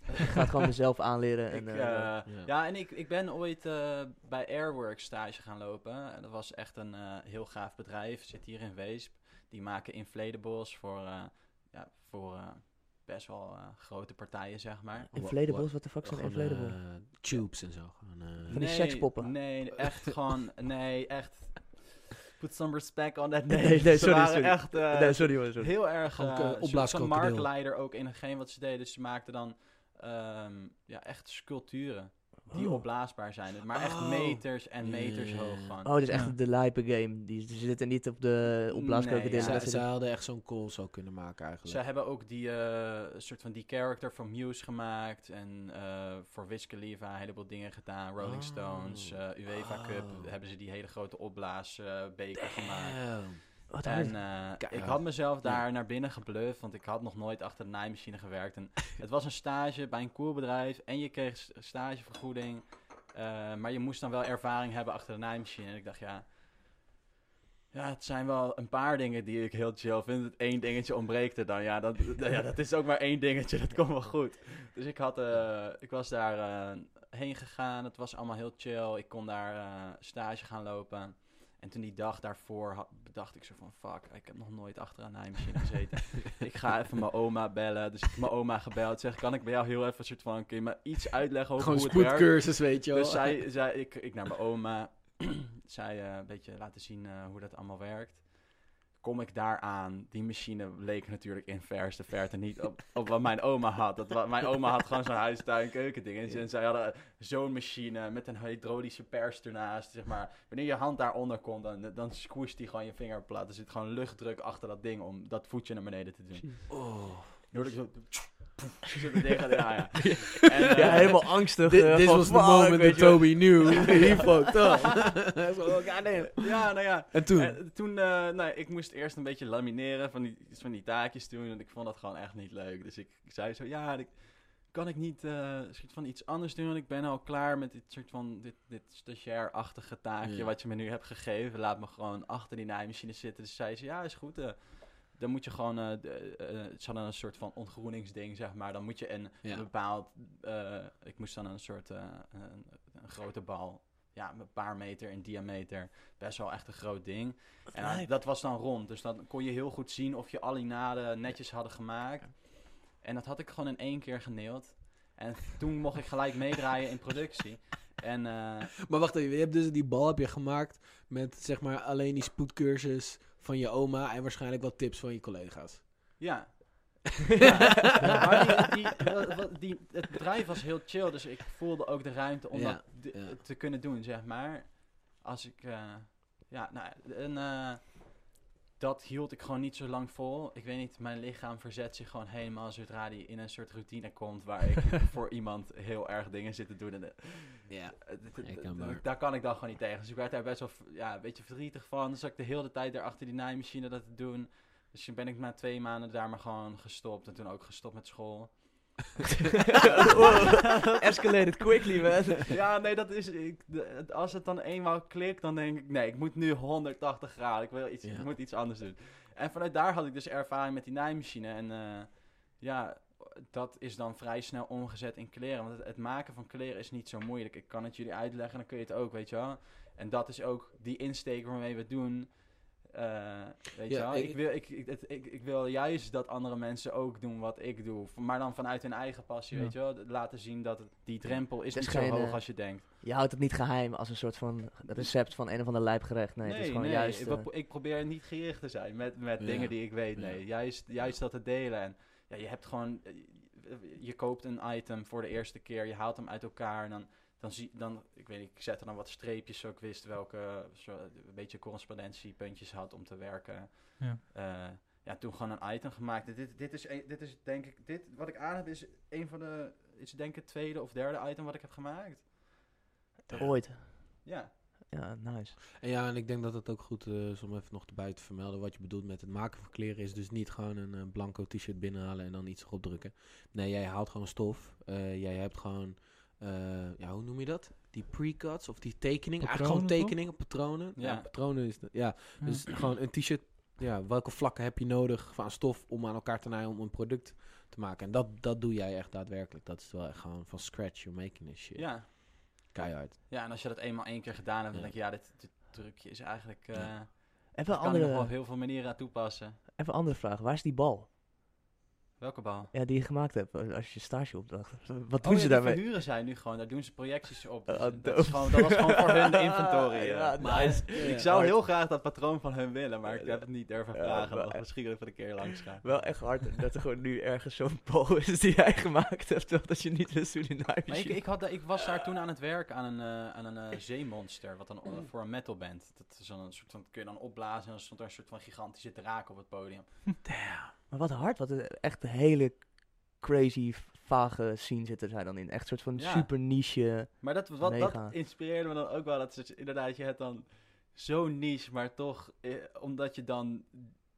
Ik ga het gewoon mezelf aanleren. En, Ik, eh, eh, Ja. ja, en ik, ik ben ooit eh, bij Airworks stage gaan lopen. En dat was echt een eh, heel gaaf bedrijf. Zit hier in Weesp. Die maken inflatables voor, eh, ja, voor eh, best wel eh, grote partijen, zeg maar. inflatables, wat de fuck zijn inflatables? tubes en zo. Gewoon, eh, Van die sekspoppen? Nee, echt gewoon... Nee, echt... Put some respect on that name. Nee, nee, Ze sorry, waren sorry. echt... eh, nee, sorry hoor, sorry. Heel erg uh, een marktleider ook in hetgeen wat ze deden. Dus ze maakten dan ehm, ja, echt sculpturen die Oh. opblaasbaar zijn. Maar echt Oh. meters en meters hoog gewoon. Oh, dus echt Ja. de lijpe game. Die, die zitten niet op de opblaaskrokodillen. Nee, ja. Zij, hadden echt zo'n call zo kunnen maken eigenlijk. Ze hebben ook die eh, soort van die character van Muse gemaakt. En eh, voor Wiz Khalifa een heleboel dingen gedaan. Rolling Oh. Stones, eh, UEFA Cup. Hebben ze die hele grote opblaasbeker gemaakt. Wat. En eh, ik had mezelf daar naar binnen gebluft, want ik had nog nooit achter de naaimachine gewerkt. En het was een stage bij een koelbedrijf en je kreeg stagevergoeding. eh, maar je moest dan wel ervaring hebben achter de naaimachine. En ik dacht, ja, ja, het zijn wel een paar dingen die ik heel chill vind. Het één dingetje ontbreekt er dan. Ja, dat, ja, dat is ook maar één dingetje, dat komt wel goed. Dus ik, had, eh, ik was daar eh, heen gegaan, het was allemaal heel chill. Ik kon daar stage gaan lopen. En toen die dag daarvoor had, bedacht ik zo van... Fuck, ik heb nog nooit achter een naaimachine gezeten. ik ga even mijn oma bellen. Dus ik heb mijn oma gebeld. Zeg, kan ik bij jou heel even een soort van... Kun je me iets uitleggen over Gewoon hoe het werkt? spoedcursus, weet je wel. Dus zij, zij, ik, ik naar mijn oma. zij eh, een beetje laten zien eh, hoe dat allemaal werkt. Kom ik daar aan. Die machine leek natuurlijk in verste verte niet op, op wat mijn oma had. Dat, wa- mijn oma had gewoon zo'n huistuin keukending. En, ze- en zij hadden zo'n machine met een hydraulische pers ernaast. Zeg maar. Wanneer je hand daaronder komt, dan, dan squisht die gewoon je vinger plat. Er zit gewoon luchtdruk achter dat ding om dat voetje naar beneden te doen. Oh. Dan hoorde zo... De ja, ja. En, eh, ja, helemaal angstig. Dit eh, was fuck, moment wel. Toby knew. He fucked up. Zo, oh, goddamn. Ja, nou ja. En toen? En toen, eh, nou, ik moest eerst een beetje lamineren van die, van die taakjes doen. En ik vond dat gewoon echt niet leuk. Dus ik, ik zei zo, ja, ik, kan ik niet eh soort van iets anders doen? Want ik ben al klaar met dit soort van, dit, dit stagiair-achtige taakje Ja. wat je me nu hebt gegeven. Laat me gewoon achter die naaimachine zitten. Dus zei ze, ja, is goed. Eh, dan moet je gewoon, eh de, eh, ze hadden een soort van ontgroeningsding, zeg maar. Dan moet je een, Ja. een bepaald, eh, ik moest dan een soort, eh, een, een grote bal, ja, een paar meter in diameter. Best wel echt een groot ding. En dan- dat was dan rond. Dus dan kon je heel goed zien of je alle naden netjes hadden gemaakt. En dat had ik gewoon in één keer geneeld. En toen mocht ik gelijk meedraaien in productie. En eh, Maar wacht even, je hebt dus die bal heb je gemaakt met zeg maar alleen die spoedcursus van je oma en waarschijnlijk wat tips van je collega's. ja. ja. Maar die, die, het bedrijf was heel chill, dus ik voelde ook de ruimte om Ja, dat te kunnen doen, zeg maar. Als ik, eh, ja, nou, en eh, dat hield ik gewoon niet zo lang vol. Ik weet niet, mijn lichaam verzet zich gewoon helemaal zodra die in een soort routine komt waar ik voor iemand heel erg dingen zit te doen. En, Ja. daar kan ik dan gewoon niet tegen. Dus ik werd daar best wel ja, een beetje verdrietig van. Dus zat ik de hele tijd daar achter die naaimachine dat te doen. Dus toen ben ik na twee maanden daar maar gewoon gestopt. En toen ook gestopt met school. Escalated quickly, man. ja, nee, dat is... Ik, de- als het dan eenmaal klikt, dan denk ik... Nee, ik moet nu 180 graden. Ik, wil iets, Ja. ik moet iets anders doen. En vanuit daar had ik dus ervaring met die naaimachine. En eh, ja, dat is dan vrij snel omgezet in kleren. Want het, het maken van kleren is niet zo moeilijk. Ik kan het jullie uitleggen, dan kun je het ook, weet je wel. En dat is ook die insteek waarmee we het doen. Eh, weet Ja, je wel? ik- Ik, wil, ik, ik, het- ik, ik wil juist dat andere mensen ook doen wat ik doe. Maar dan vanuit hun eigen passie, Ja. weet je wel. Laten zien dat het- die drempel is niet zo hoog eh, als je denkt. Je houdt het niet geheim als een soort van recept van een of ander lijpgerecht. Nee, het is gewoon juist... ik, eh, ik probeer niet gericht te zijn met, met Ja. dingen die ik weet. Nee, Ja. juist, juist dat te delen. En ja, je hebt gewoon, je koopt een item voor de eerste keer, je haalt hem uit elkaar en dan, dan zie dan, ik weet niet, ik zette dan wat streepjes zo ik wist welke, zo, een beetje correspondentiepuntjes had om te werken. Ja. Eh, ja, toen gewoon een item gemaakt. Dit, dit, is, dit is denk ik, dit wat ik aan heb is een van de, is denk ik het tweede of derde item wat ik heb gemaakt. Ooit. Ja. Ja, nice. En ja, en ik denk dat het ook goed eh, is om even nog erbij te vermelden. Wat je bedoelt met het maken van kleren is dus niet gewoon een eh, blanco t-shirt binnenhalen en dan iets erop drukken. Nee, jij haalt gewoon stof. Eh, jij hebt gewoon, eh, ja, hoe noem je dat? Die pre-cuts of die tekening. Eigenlijk gewoon toch? tekeningen, patronen. Ja, Ja. patronen is ja. Dus gewoon een t-shirt ja, welke vlakken heb je nodig van stof om aan elkaar te naaien om een product te maken. En dat, dat doe jij echt daadwerkelijk. Dat is wel echt gewoon van scratch, you're making this shit. Ja. Keihard. ja, en als je dat eenmaal één keer gedaan hebt, dan Ja. denk je, ja, dit, dit trucje is eigenlijk... eh Ja. Even kan ik nog wel op heel veel manieren aan toepassen. even een andere vraag. Waar is die bal? Welke bal? Ja, die je gemaakt hebt eh, als je stageopdracht. Wat doen Oh, ze die daarmee? verhuren zij nu gewoon. Daar doen ze projecties op. Oh, Dus dat, is gewoon, dat was gewoon voor hun de inventory. eh. Ja, Maar nice. Ik zou heel graag dat patroon van hun willen, maar ik heb het niet durven Ja, vragen. maar- nog. Misschien even een keer langs gaan. Wel echt hard dat er gewoon nu ergens zo'n bal is die jij gemaakt hebt, toch? Dat je niet wist hoe die naar Maar ik, ik, had, ik was daar toen aan het werk aan een, eh, aan een eh, zeemonster, wat dan eh, voor een metalband. Dat is dan een soort van, kun je dan opblazen en dan stond er een soort van gigantische draak op het podium. Maar wat hard, wat echt hele crazy, vage scene zit er zij dan in. Echt een soort van Ja. super niche. Maar dat, wat, Mega. dat inspireerde me dan ook wel. Dat is inderdaad, je hebt dan zo niche, maar toch, eh, omdat je dan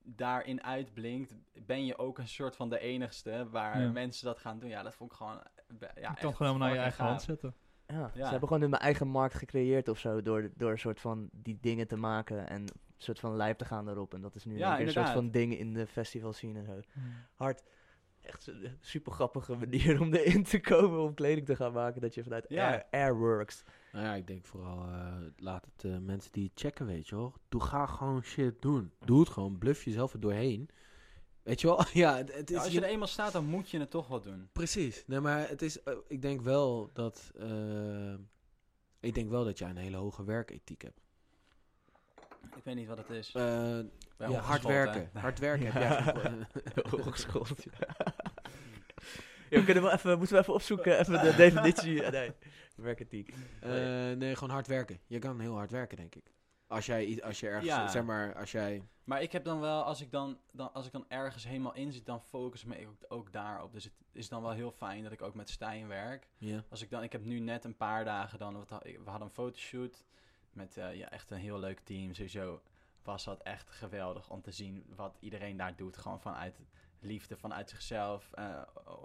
daarin uitblinkt, ben je ook een soort van de enigste waar Ja. mensen dat gaan doen. Ja, dat vond ik gewoon... eh, Ja, kan gewoon helemaal naar je eigen hand zetten. Ja, Ja. ze hebben gewoon hun eigen markt gecreëerd of zo. Door, door een soort van die dingen te maken en soort van lijf te gaan erop. En dat is nu Ja, een, soort inderdaad. van ding in de festival scene en zo. Hard. Echt een super grappige manier om erin te komen om kleding te gaan maken. Dat je vanuit Ja. Air, Airworks. Nou ja, ik denk vooral, eh, laat het eh, mensen die het checken, weet je wel. Doe, ga gewoon shit doen. Doe het gewoon, bluff jezelf er doorheen. Weet je wel? ja, het, het is... Ja, als je er eenmaal staat, dan moet je het toch wel doen. Precies. Nee, maar het is, eh, ik denk wel dat, eh, ik denk wel dat jij een hele hoge werkethiek hebt. Ik weet niet wat het is. Eh, ja, hard werken. hè? Hard werken heb jij. Ja, we kunnen wel even, moeten we even opzoeken, even de definitie. Ja, nee, werkethiek. Eh, nee, gewoon hard werken. Je kan heel hard werken, denk ik. Als jij, als je ergens, Ja. zeg maar, als jij... Maar ik heb dan wel, als ik dan, dan, als ik dan ergens helemaal in zit, dan focus ik me ook, ook daarop. Dus het is dan wel heel fijn dat ik ook met Stijn werk. Ja. Als ik dan, ik heb nu net een paar dagen dan, we hadden een fotoshoot met eh, ja, echt een heel leuk team. Sowieso was dat echt geweldig om te zien wat iedereen daar doet. Gewoon vanuit liefde, vanuit zichzelf, eh,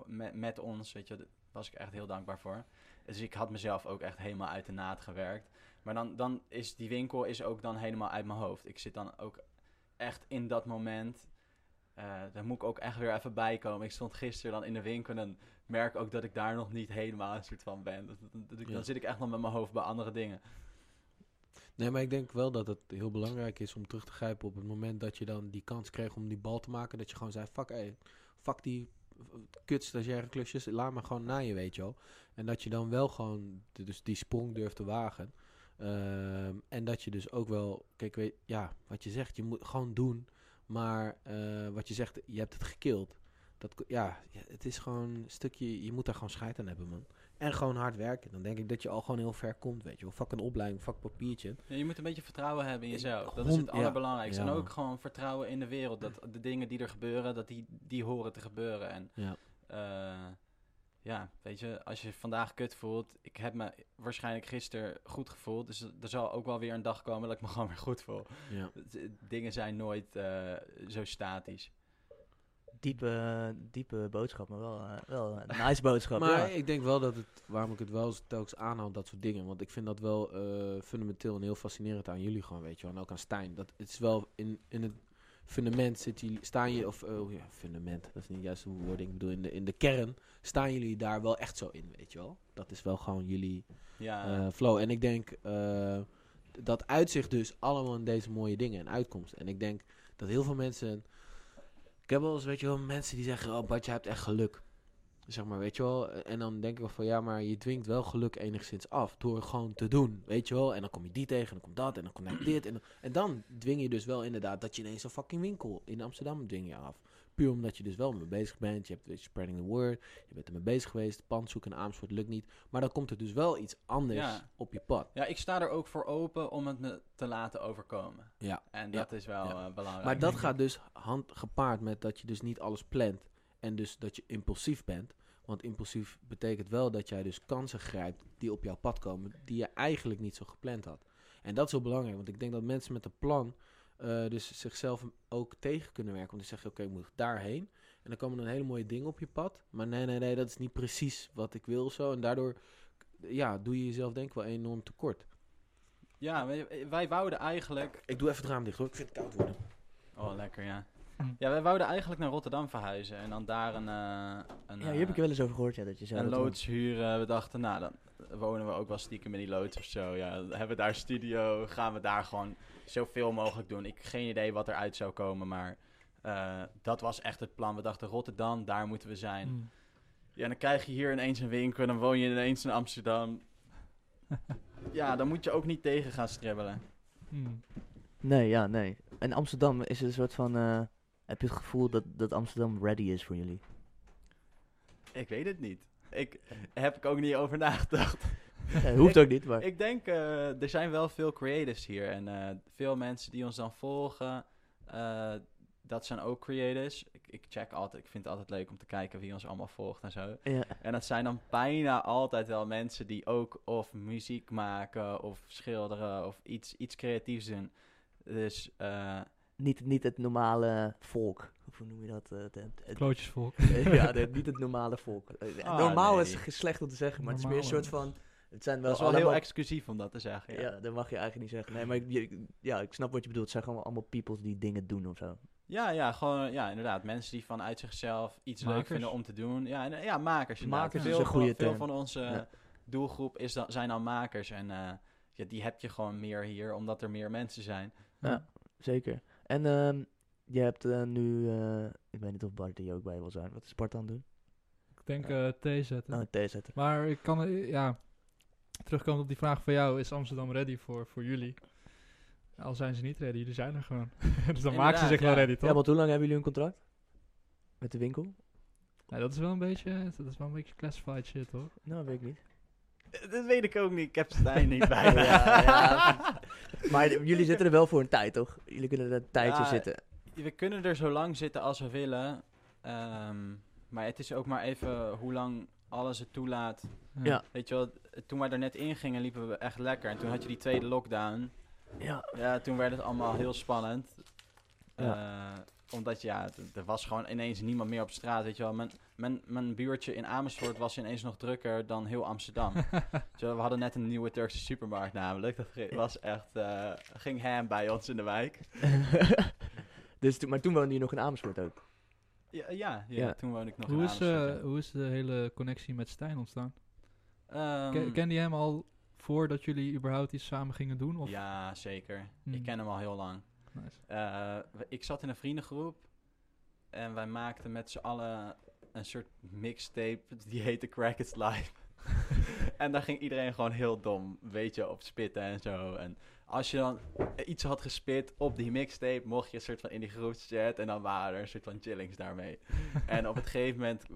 met, met ons, weet je. Daar was ik echt heel dankbaar voor. Dus ik had mezelf ook echt helemaal uit de naad gewerkt. Maar dan, dan is die winkel is ook dan helemaal uit mijn hoofd. Ik zit dan ook echt in dat moment. eh daar moet ik ook echt weer even bij komen. Ik stond gisteren dan in de winkel en merk ook dat ik daar nog niet helemaal een soort van ben. Dat, dat- dat ik- Ja. Dan zit ik echt nog met mijn hoofd bij andere dingen. Nee, maar ik denk wel dat het heel belangrijk is om terug te grijpen op het moment dat je dan die kans kreeg om die bal te maken. Dat je gewoon zei, fuck, ey, fuck die kut stagiaire klusjes, laat me gewoon na je, weet je wel. En dat je dan wel gewoon dus die sprong durft te wagen. Ehm, en dat je dus ook wel, kijk, weet, ja, wat je zegt, je moet gewoon doen. Maar eh, wat je zegt, je hebt het gekild. Dat, ja, het is gewoon een stukje, je moet daar gewoon scheid aan hebben, man. En gewoon hard werken. Dan denk ik dat je al gewoon heel ver komt, weet je wel. Vak een opleiding, vak papiertje. Ja, je moet een beetje vertrouwen hebben in jezelf. Dat is het allerbelangrijkste. Ja, en ook gewoon vertrouwen in de wereld. Dat de dingen die er gebeuren, dat die, die horen te gebeuren. En Ja. eh, ja, weet je, als je vandaag kut voelt. Ik heb me waarschijnlijk gisteren goed gevoeld. Dus er zal ook wel weer een dag komen dat ik me gewoon weer goed voel. Ja. Dingen zijn nooit eh, zo statisch. Diepe, diepe boodschap, maar wel, eh, wel een nice boodschap. Maar ja. ik denk wel dat het, waarom ik het wel telkens aanhaal, dat soort dingen. Want ik vind dat wel eh, fundamenteel en heel fascinerend aan jullie gewoon, weet je wel. En ook aan Stijn. Dat het is wel in, in het fundament zit jullie, staan je, of oh ja, fundament, dat is niet juist de woording. Ik bedoel, in de, in de kern staan jullie daar wel echt zo in, weet je wel. Dat is wel gewoon jullie Ja, eh, flow. En ik denk, dat uitzicht dus allemaal in deze mooie dingen en uitkomst. En ik denk dat heel veel mensen... Ik heb wel eens, weet je wel, mensen die zeggen... Oh, Bart, je hebt echt geluk. Zeg maar, weet je wel. En dan denk ik wel van, ja, maar je dwingt wel geluk enigszins af. Door gewoon te doen, weet je wel. En dan kom je die tegen, en dan komt dat, en dan komt dit. En dan, en dan dwing je dus wel inderdaad dat je ineens een fucking winkel in Amsterdam dwing je af. Puur omdat je dus wel mee bezig bent. Je hebt spreading the word. Je bent ermee bezig geweest. Pand zoeken in Amersfoort lukt niet. Maar dan komt er dus wel iets anders Ja. op je pad. ja, ik sta er ook voor open om het me te laten overkomen. Ja. En dat is wel Ja. eh, belangrijk. Maar dat gaat dus hand gepaard met dat je dus niet alles plant. En dus dat je impulsief bent. Want impulsief betekent wel dat jij dus kansen grijpt die op jouw pad komen. Die je eigenlijk niet zo gepland had. En dat is heel belangrijk. Want ik denk dat mensen met een plan eh, dus zichzelf ook tegen kunnen werken. Want die zeggen, oké, ik moet daarheen. En dan komen er een hele mooie dingen op je pad. Maar nee, nee, nee, dat is niet precies wat ik wil zo. En daardoor ja, doe je jezelf denk ik wel enorm tekort. Ja, wij, wij wouden eigenlijk... Ik doe even het raam dicht hoor. Ik vind het koud worden. Oh, lekker, ja. Ja, wij wouden eigenlijk naar Rotterdam verhuizen en dan daar een, eh een, Ja, hier heb ik eh, wel eens over gehoord, ja, dat je zei. een loods huren. We dachten, nou, dan wonen we ook wel stiekem in die loods of zo. Ja, hebben we daar studio, gaan we daar gewoon zoveel mogelijk doen. Ik heb geen idee wat eruit zou komen, maar eh, dat was echt het plan. We dachten, Rotterdam, daar moeten we zijn. Hm. Ja, dan krijg je hier ineens een winkel, dan woon je ineens in Amsterdam. ja, dan moet je ook niet tegen gaan stribbelen. Hm. Nee, ja, nee. En Amsterdam is het een soort van... heb je het gevoel dat, dat Amsterdam ready is voor jullie? Ik weet het niet. Ik heb ik ook niet over nagedacht. Ja, hoeft ook niet, maar... Ik denk, eh, er zijn wel veel creators hier. En eh, veel mensen die ons dan volgen, eh, dat zijn ook creators. Ik, ik check altijd, ik vind het altijd leuk om te kijken wie ons allemaal volgt en zo. Ja, En dat zijn dan bijna altijd wel mensen die ook of muziek maken of schilderen of iets, iets creatiefs doen. Dus niet, niet het normale volk. Hoe noem je dat? eh, het- het- het- Klootjesvolk. ja, de- niet het normale volk. Eh, Ah, normaal nee. is slecht om te zeggen, maar het is meer een soort van... Het zijn wel, dat is wel allemaal... heel exclusief om dat te zeggen. ja. Ja, dat mag je eigenlijk niet zeggen. Nee, maar ik, je- ja, ik snap wat je bedoelt. Het zijn gewoon allemaal peoples die dingen doen of zo. ja, ja, gewoon, ja, inderdaad. Mensen die vanuit zichzelf iets leuk vinden om te doen. Ja, en, ja makers. inderdaad. Makers is veel, een goede van, veel term. van onze Ja. doelgroep is dan, zijn dan makers. En eh, ja, die heb je gewoon meer hier, omdat er meer mensen zijn. Ja, zeker. En ehm, je hebt eh, nu... eh, ik weet niet of Bart hier ook bij wil zijn. Wat is Bart aan het doen? Ik denk eh thee zetten. Oh, thee zetten. Maar ik kan, ja, terugkomen op die vraag van jou, is Amsterdam ready voor, voor jullie? Al zijn ze niet ready, jullie zijn er gewoon. dus dan maken ze zich wel ready, toch? Ja, want hoe lang hebben jullie een contract? Met de winkel? Nee, dat is wel een beetje, dat is wel een beetje classified shit, hoor. Nou, weet ik niet. Dat weet ik ook niet. Ik heb Stijn niet bij ja. Maar jullie zitten er wel voor een tijd, toch? Jullie kunnen er een tijdje Ja, zitten. We kunnen er zo lang zitten als we willen. Ehm, maar het is ook maar even hoe lang alles het toelaat. Ja. Weet je wel, toen wij er net in gingen, liepen we echt lekker. En toen had je die tweede lockdown. Ja. Ja, toen werd het allemaal heel spannend. Eh, omdat ja, er was gewoon ineens niemand meer op straat. Weet je wel, mijn, mijn, mijn buurtje in Amersfoort was ineens nog drukker dan heel Amsterdam. We hadden net een nieuwe Turkse supermarkt namelijk. Dat was echt, eh, ging ham bij ons in de wijk. dus, maar toen woonde je nog in Amersfoort ook. Ja, ja, ja, Ja. toen woonde ik nog Hoe in is, Amersfoort. eh, hoe is de hele connectie met Stijn ontstaan? Ehm, Ken, kende je hem al voordat jullie überhaupt iets samen gingen doen? Of? Ja, zeker. Hmm. Ik ken hem al heel lang. Nice. Eh, ik zat in een vriendengroep en wij maakten met z'n allen een soort mixtape die heette Crack It's Live. en daar ging iedereen gewoon heel dom, weet je, op spitten en zo. En als je dan iets had gespit op die mixtape, mocht je een soort van in die groepschat en dan waren er een soort van chillings daarmee. en op het gegeven moment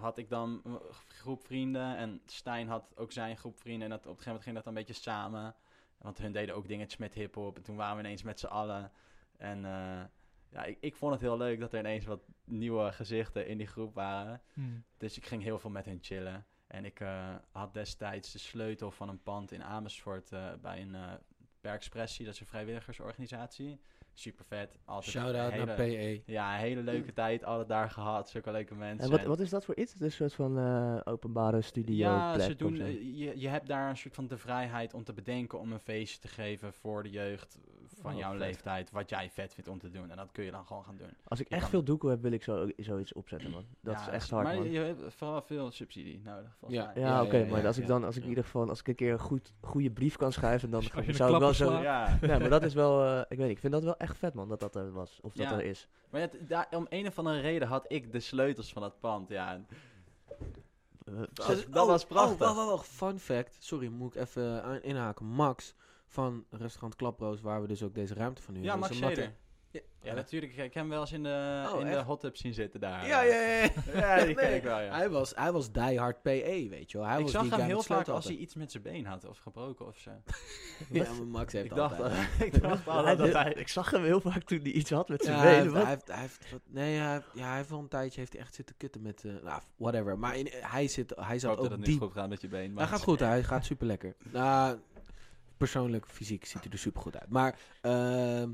had ik dan een groep vrienden en Stijn had ook zijn groep vrienden en dat, op het gegeven moment ging dat een beetje samen. Want hun deden ook dingetjes met hip-hop. En toen waren we ineens met z'n allen. En eh, ja, ik, ik vond het heel leuk dat er ineens wat nieuwe gezichten in die groep waren. Hm. Dus ik ging heel veel met hen chillen. En ik eh, had destijds de sleutel van een pand in Amersfoort eh, bij een uh, per Expressie. Dat is een vrijwilligersorganisatie. Super vet. Altijd Shout-out hele- naar PE. Ja, een hele leuke tijd. Altijd daar gehad. Zulke leuke mensen. En wat, wat is dat voor iets? Het is een soort van eh, openbare studio Ja, plek ze of doen, zo. eh, je, je hebt daar een soort van de vrijheid om te bedenken om een feestje te geven voor de jeugd van Oh, jouw vet. leeftijd, wat jij vet vindt om te doen. En dat kun je dan gewoon gaan doen. Als ik je echt kan- veel doekoe heb, wil ik zo, zoiets opzetten, man. Dat Ja, is echt hard, Maar man. je hebt vooral veel subsidie nodig, volgens Ja. mij. Ja, Ja, oké, maar als ik dan, als ik in ieder geval, als ik een keer een goed, goede brief kan schrijven, dan zou ik wel zo... Ja. Nee, maar dat is wel, eh, ik weet niet, ik vind dat wel echt vet, man, dat dat er was. Of dat Ja. er is. Maar het, daar, om een of andere reden had ik de sleutels van het pand. Ja, en Eh, dat, dat was prachtig. Oh, wacht, wacht, wacht. Fun fact. Sorry, moet ik even inhaken. Max van restaurant Klaproos, waar we dus ook deze ruimte van nu ja, hebben, Max Scheder. matte- Ja, Ja, natuurlijk. Ik heb hem wel eens in de, Oh, in de hot tub zien zitten daar. Ja, ja, ja. Ja, die ken Nee, ik wel, ja. Hij was, hij was die hard PE, weet je wel. Hij ik was zag die hem heel vaak als hij iets met zijn been had of gebroken of zo. Ja, maar Max heeft ik, dacht, altijd. ik dacht Hij- altijd dat hij... ik zag hem heel vaak toen hij iets had met zijn Ja, hij benen. heeft, hij heeft, hij heeft wat- nee, hij heeft, ja, hij heeft wel een tijdje heeft hij echt zitten kutten met, eh, nou, whatever. Maar in, hij, zit, hij Ik zat hoop dat ook het nu diep. goed gaat met je been. Hij gaat goed, hij gaat super lekker. Nou, persoonlijk, fysiek ziet hij er super goed uit. Maar, ehm,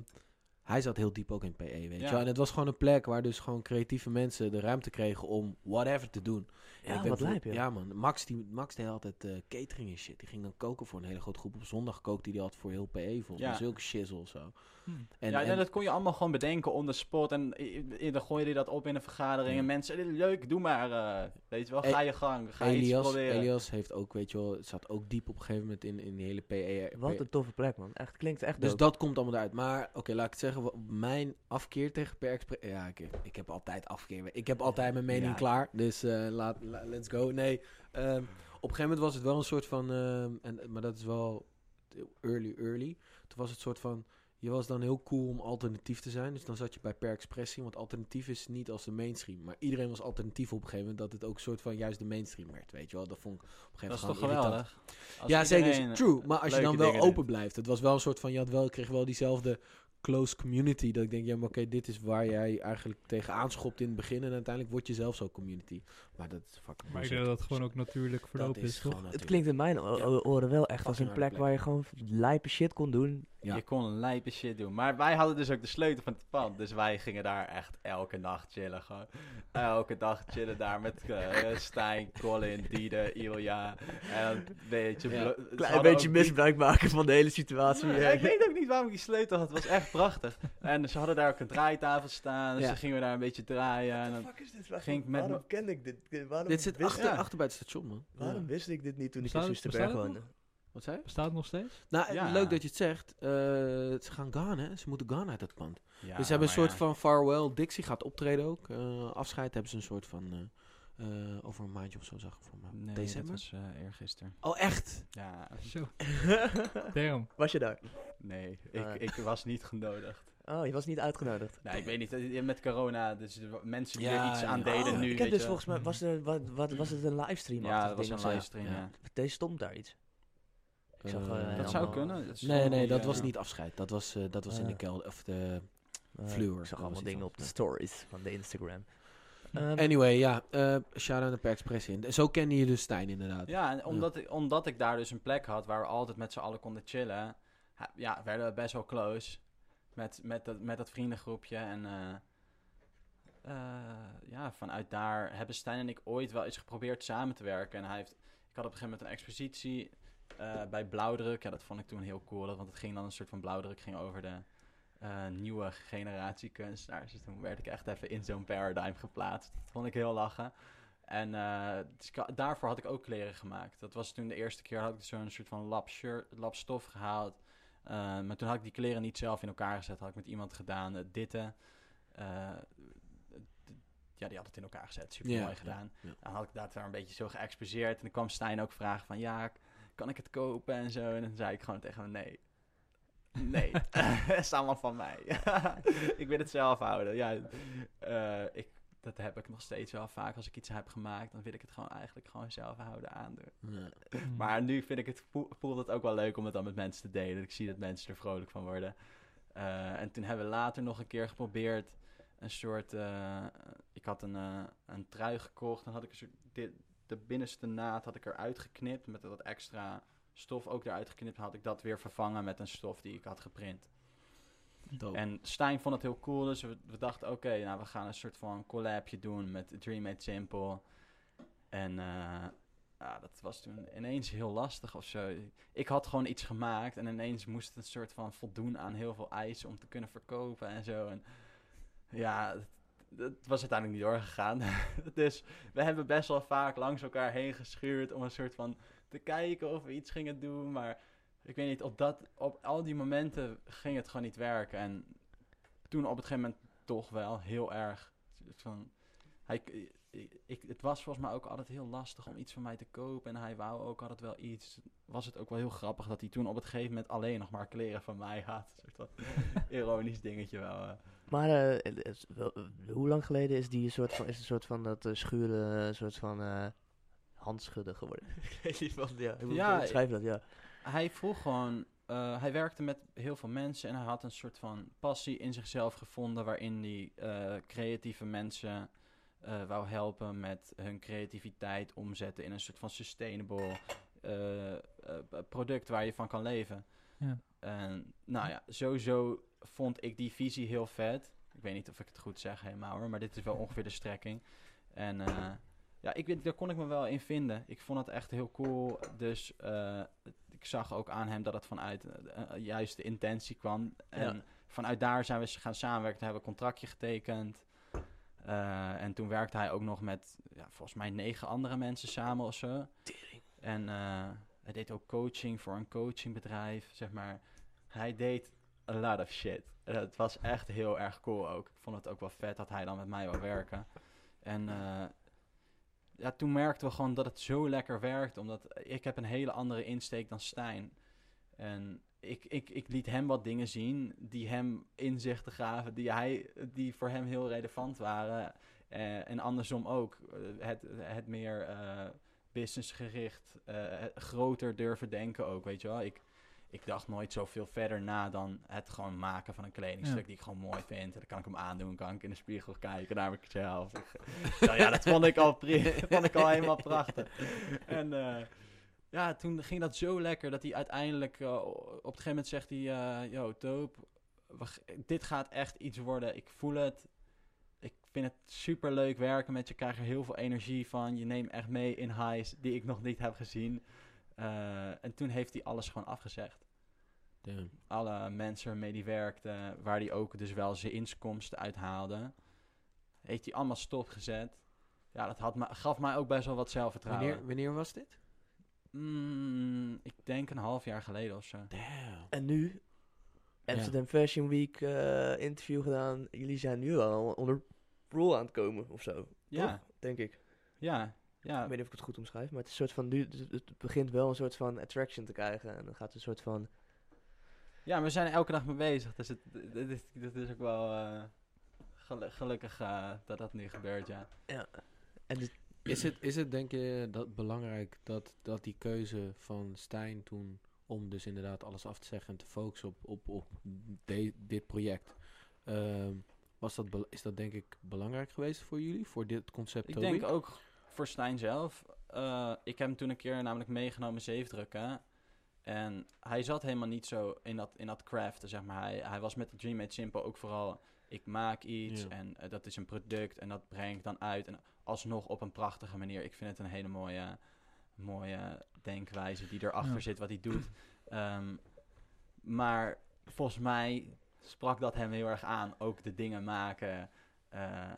hij zat heel diep ook in PE, weet je Ja. En het was gewoon een plek waar dus gewoon creatieve mensen de ruimte kregen om whatever te doen. En Ja, wat lijp, ja. Ja man, Max, die, Max deed altijd eh, catering en shit. Die ging dan koken voor een hele grote groep. Op zondag kookte hij altijd voor heel PE, volgens. Ja. Zulke shizzle of zo. En, ja, en- en dat kon je allemaal gewoon bedenken on the spot. En dan gooide je dat op in een vergadering. Ja. En mensen, "Eh, leuk, doe maar. eh, weet je wel, ga E- je gang. Ga iets Elias, proberen. Elias heeft ook, weet je wel, zat ook diep op een gegeven moment in, in die hele PE. Wat een toffe plek, man. Echt, klinkt echt Dus dope. dat komt allemaal eruit. Maar oké, laat ik het zeggen. Mijn afkeer tegen Per Express... Ja, ik, ik heb altijd afkeer. Ik heb altijd mijn mening Ja. klaar. Dus eh, laat, la- let's go. Nee, ehm, op een gegeven moment was het wel een soort van... ehm, en, maar dat is wel early, early. Toen was het soort van... Je was dan heel cool om alternatief te zijn. Dus dan zat je bij Per Expressie. Want alternatief is niet als de mainstream. Maar iedereen was alternatief op een gegeven moment. Dat het ook een soort van juist de mainstream werd. Weet je wel? Dat vond ik op een gegeven Dat moment is toch geweldig? Ja, zeker. is True. eh, Maar als je dan wel open doet. blijft. Het was wel een soort van, je had wel, kreeg wel diezelfde close community. Dat ik denk, ja, maar oké, dit is waar jij eigenlijk tegenaan schopt in het begin. En uiteindelijk word je zelf zo community. Maar dat is fucking Maar ik denk dat het gewoon ook natuurlijk verlopen Dat is, toch? Het klinkt in mijn oren wel echt als een plek waar je gewoon lijpe shit kon doen. Ja. Je kon een lijpe shit doen. Maar wij hadden dus ook de sleutel van het pand. Dus wij gingen daar echt elke nacht chillen. Gewoon. Elke dag chillen daar met eh, Stijn, Colin, Diede, Ilja. En een beetje... Klein hadden beetje misbruik maken van de hele situatie. Ja, ik weet ook niet waarom ik die sleutel had. Het was echt prachtig. En ze hadden daar ook een draaitafel staan. Dus Ja. dan gingen we daar een beetje draaien. En dan, fuck is dit? waarom ken ik dit? Dit- Waarom, Dit zit wist, achter, ja. achter bij het station, man. waarom Ja. wist ik dit niet toen ik Bestaat in het- Soesterberg woonde? Wat zei je? Bestaat het nog steeds? Nou, Ja. leuk dat je het zegt. Eh, ze gaan gaan, hè. Ze moeten gaan uit dat pand. ja, dus ze hebben een soort ja. van farewell. Dixie gaat optreden ook. Eh, afscheid hebben ze een soort van... eh, eh, over een maandje of zo, zag ik voor me. Nee, December? dat was uh, eergisteren. Oh, echt? Ja, Zo. Damn. Was je daar? nee. Ik, Ah. ik was niet genodigd. Oh, je was niet uitgenodigd. Nee, ik weet niet. eh, Met corona, dus de mensen die Ja, er iets ja. aan deden Oh, nu. ik heb dus je. volgens mij, was, er, wat, wat, was het een livestream? Ja, dat was een livestream, Ja. ja. Deze stond daar iets. Ik zag, Eh, eh, Dat zou kunnen. Dat Nee, nee, die, dat was niet afscheid. Dat was, eh, dat was in de Ah. kelder. Of de... Eh, Vloer, Ik zag dat allemaal dingen op de stories van de Instagram. Ehm, Anyway, ja. eh shout out naar Per Expressie. En Zo kende je dus Stijn inderdaad. Ja, en omdat, Ik, omdat ik daar dus een plek had waar we altijd met z'n allen konden chillen, ja, werden we best wel close met, met, dat, met dat vriendengroepje. En eh, eh, ja, vanuit daar hebben Stijn en ik ooit wel eens geprobeerd samen te werken. En hij heeft, ik had op een gegeven moment een expositie eh, bij Blauwdruk. Ja, dat vond ik toen heel cool, want het ging dan een soort van Blauwdruk ging over de nieuwe generatie kunstenaars. Dus toen werd ik echt even in zo'n paradigm geplaatst. Dat vond ik heel lachen. En dus daarvoor had ik ook kleren gemaakt. Dat was toen de eerste keer had ik zo'n soort van lab, shirt, lab stof gehaald. Eh, maar toen had ik die kleren niet zelf in elkaar gezet. Had ik met iemand gedaan, uh, Ditte. Eh, ja, die had het in elkaar gezet. Super mooi Ja, gedaan. ja, ja. Dan had ik dat daar een beetje zo geëxposeerd. En dan kwam Stijn ook vragen van... Ja, kan ik het kopen en zo? En dan zei ik gewoon tegen hem... Nee. Nee. is allemaal van mij. ik wil het zelf houden. Ja, ik, dat heb ik nog steeds wel vaak. Als ik iets heb gemaakt, dan wil ik het gewoon eigenlijk gewoon zelf houden aandoen. Ja. Mm. Maar nu vind ik het, voel- voelt het ook wel leuk om het dan met mensen te delen. Ik zie dat mensen er vrolijk van worden. Eh, en toen hebben we later nog een keer geprobeerd een soort... eh, ik had een, eh, een trui gekocht. Dan had ik een soort... Dit, de binnenste naad had ik eruit geknipt. Met wat extra stof ook eruit geknipt. Had ik dat weer vervangen met een stof die ik had geprint. En Stijn vond het heel cool, dus we, dachten, oké, nou, we gaan een soort van collabje doen met Dream Made Simple. En eh, ja, dat was toen ineens heel lastig of zo. Ik had gewoon iets gemaakt en ineens moest het een soort van voldoen aan heel veel eisen om te kunnen verkopen en zo. En ja, dat was uiteindelijk niet doorgegaan. dus we hebben best wel vaak langs elkaar heen geschuurd om een soort van te kijken of we iets gingen doen, maar ik weet niet, op, dat, op al die momenten ging het gewoon niet werken. En toen op het gegeven moment toch wel heel erg. Van, hij, ik, het was volgens mij ook altijd heel lastig om iets van mij te kopen. En hij wou ook altijd wel iets. Was het ook wel heel grappig dat hij toen op het gegeven moment alleen nog maar kleren van mij had. Een soort van ironisch dingetje wel. eh. Maar eh, eh, hoe lang geleden is die soort van, is een soort van dat schuren, een soort van handschudden geworden? ik weet niet wat, ja. Ja, schrijf je dat? Ja. Hij vroeg gewoon. eh, hij werkte met heel veel mensen en hij had een soort van passie in zichzelf gevonden. waarin hij eh, creatieve mensen eh, wou helpen met hun creativiteit omzetten in een soort van sustainable product waar je van kan leven. Ja. En nou ja, sowieso vond ik die visie heel vet. Ik weet niet of ik het goed zeg helemaal hoor, maar dit is wel ongeveer de strekking. En ja, ik, weet- daar kon ik me wel in vinden. Ik vond het echt heel cool. Dus eh, ik zag ook aan hem dat het vanuit eh, eh, juist de intentie kwam. En Ja. vanuit daar zijn we gaan samenwerken. Toen hebben we een contractje getekend. Eh, en toen werkte hij ook nog met ja, volgens mij negen andere mensen samen of zo. En eh, hij deed ook coaching voor een coachingbedrijf, zeg maar. Hij deed a lot of shit. Het was echt heel erg cool ook. Ik vond het ook wel vet dat hij dan met mij wou werken. En eh, ja, toen merkten we gewoon dat het zo lekker werkt. Omdat ik heb een hele andere insteek dan Stijn. En ik, ik, ik liet hem wat dingen zien die hem inzichten gaven, die, hij, die voor hem heel relevant waren. Eh, en andersom ook. Eh, het, het meer eh, businessgericht, groter durven denken ook, weet je wel. Ik, ik dacht nooit zoveel verder na dan het gewoon maken van een kledingstuk Ja. die ik gewoon mooi vind. En dan kan ik hem aandoen, kan ik in de spiegel kijken naar mezelf. Nou ja, dat vond ik al, vond ik al helemaal prachtig. En eh, ja, toen ging dat zo lekker dat hij uiteindelijk eh, op een gegeven moment zegt hij, eh yo, g- dit gaat echt iets worden. Ik voel het. Ik vind het super leuk werken met je. Krijg er heel veel energie van. Je neemt echt mee in highs die ik nog niet heb gezien. Eh, en toen heeft hij alles gewoon afgezegd. Damn. Alle mensen waarmee hij werkte, waar hij ook dus wel zijn inkomsten uithaalde, heeft hij allemaal stopgezet. Ja, dat had me, gaf mij ook best wel wat zelfvertrouwen. Wanneer, wanneer was dit? Mm, ik denk een half jaar geleden of zo. Damn. En nu, Amsterdam Fashion Week eh, interview gedaan. Jullie zijn nu al onder rol aan het komen of zo. Ja, toch? Denk ik. ja, ja. Ik weet niet of ik het goed omschrijf, maar het is een soort van nu, het- begint wel een soort van attraction te krijgen. En dan gaat het een soort van, Ja, we zijn er elke dag mee bezig. Dus het, dit, is, dit is ook wel eh, gelu- gelukkig eh, dat dat nu gebeurt, ja. en dit- Is het, is het denk je dat belangrijk dat, dat die keuze van Stijn toen om dus inderdaad alles af te zeggen en te focussen op, op, op de- dit project, ehm, was dat, is dat denk ik belangrijk geweest voor jullie, voor dit concept Ik denk ook voor Stijn zelf. eh, ik heb hem toen een keer namelijk meegenomen zeefdrukken. En hij zat helemaal niet zo in dat, in dat craften, zeg maar. Hij, hij was met de Dream Made Simple ook vooral... Ik maak iets en eh, dat is een product en dat breng ik dan uit. En alsnog op een prachtige manier. Ik vind het een hele mooie, mooie denkwijze die erachter Ja. zit, wat hij doet. Ehm, maar volgens mij sprak dat hem heel erg aan. Ook de dingen maken. eh,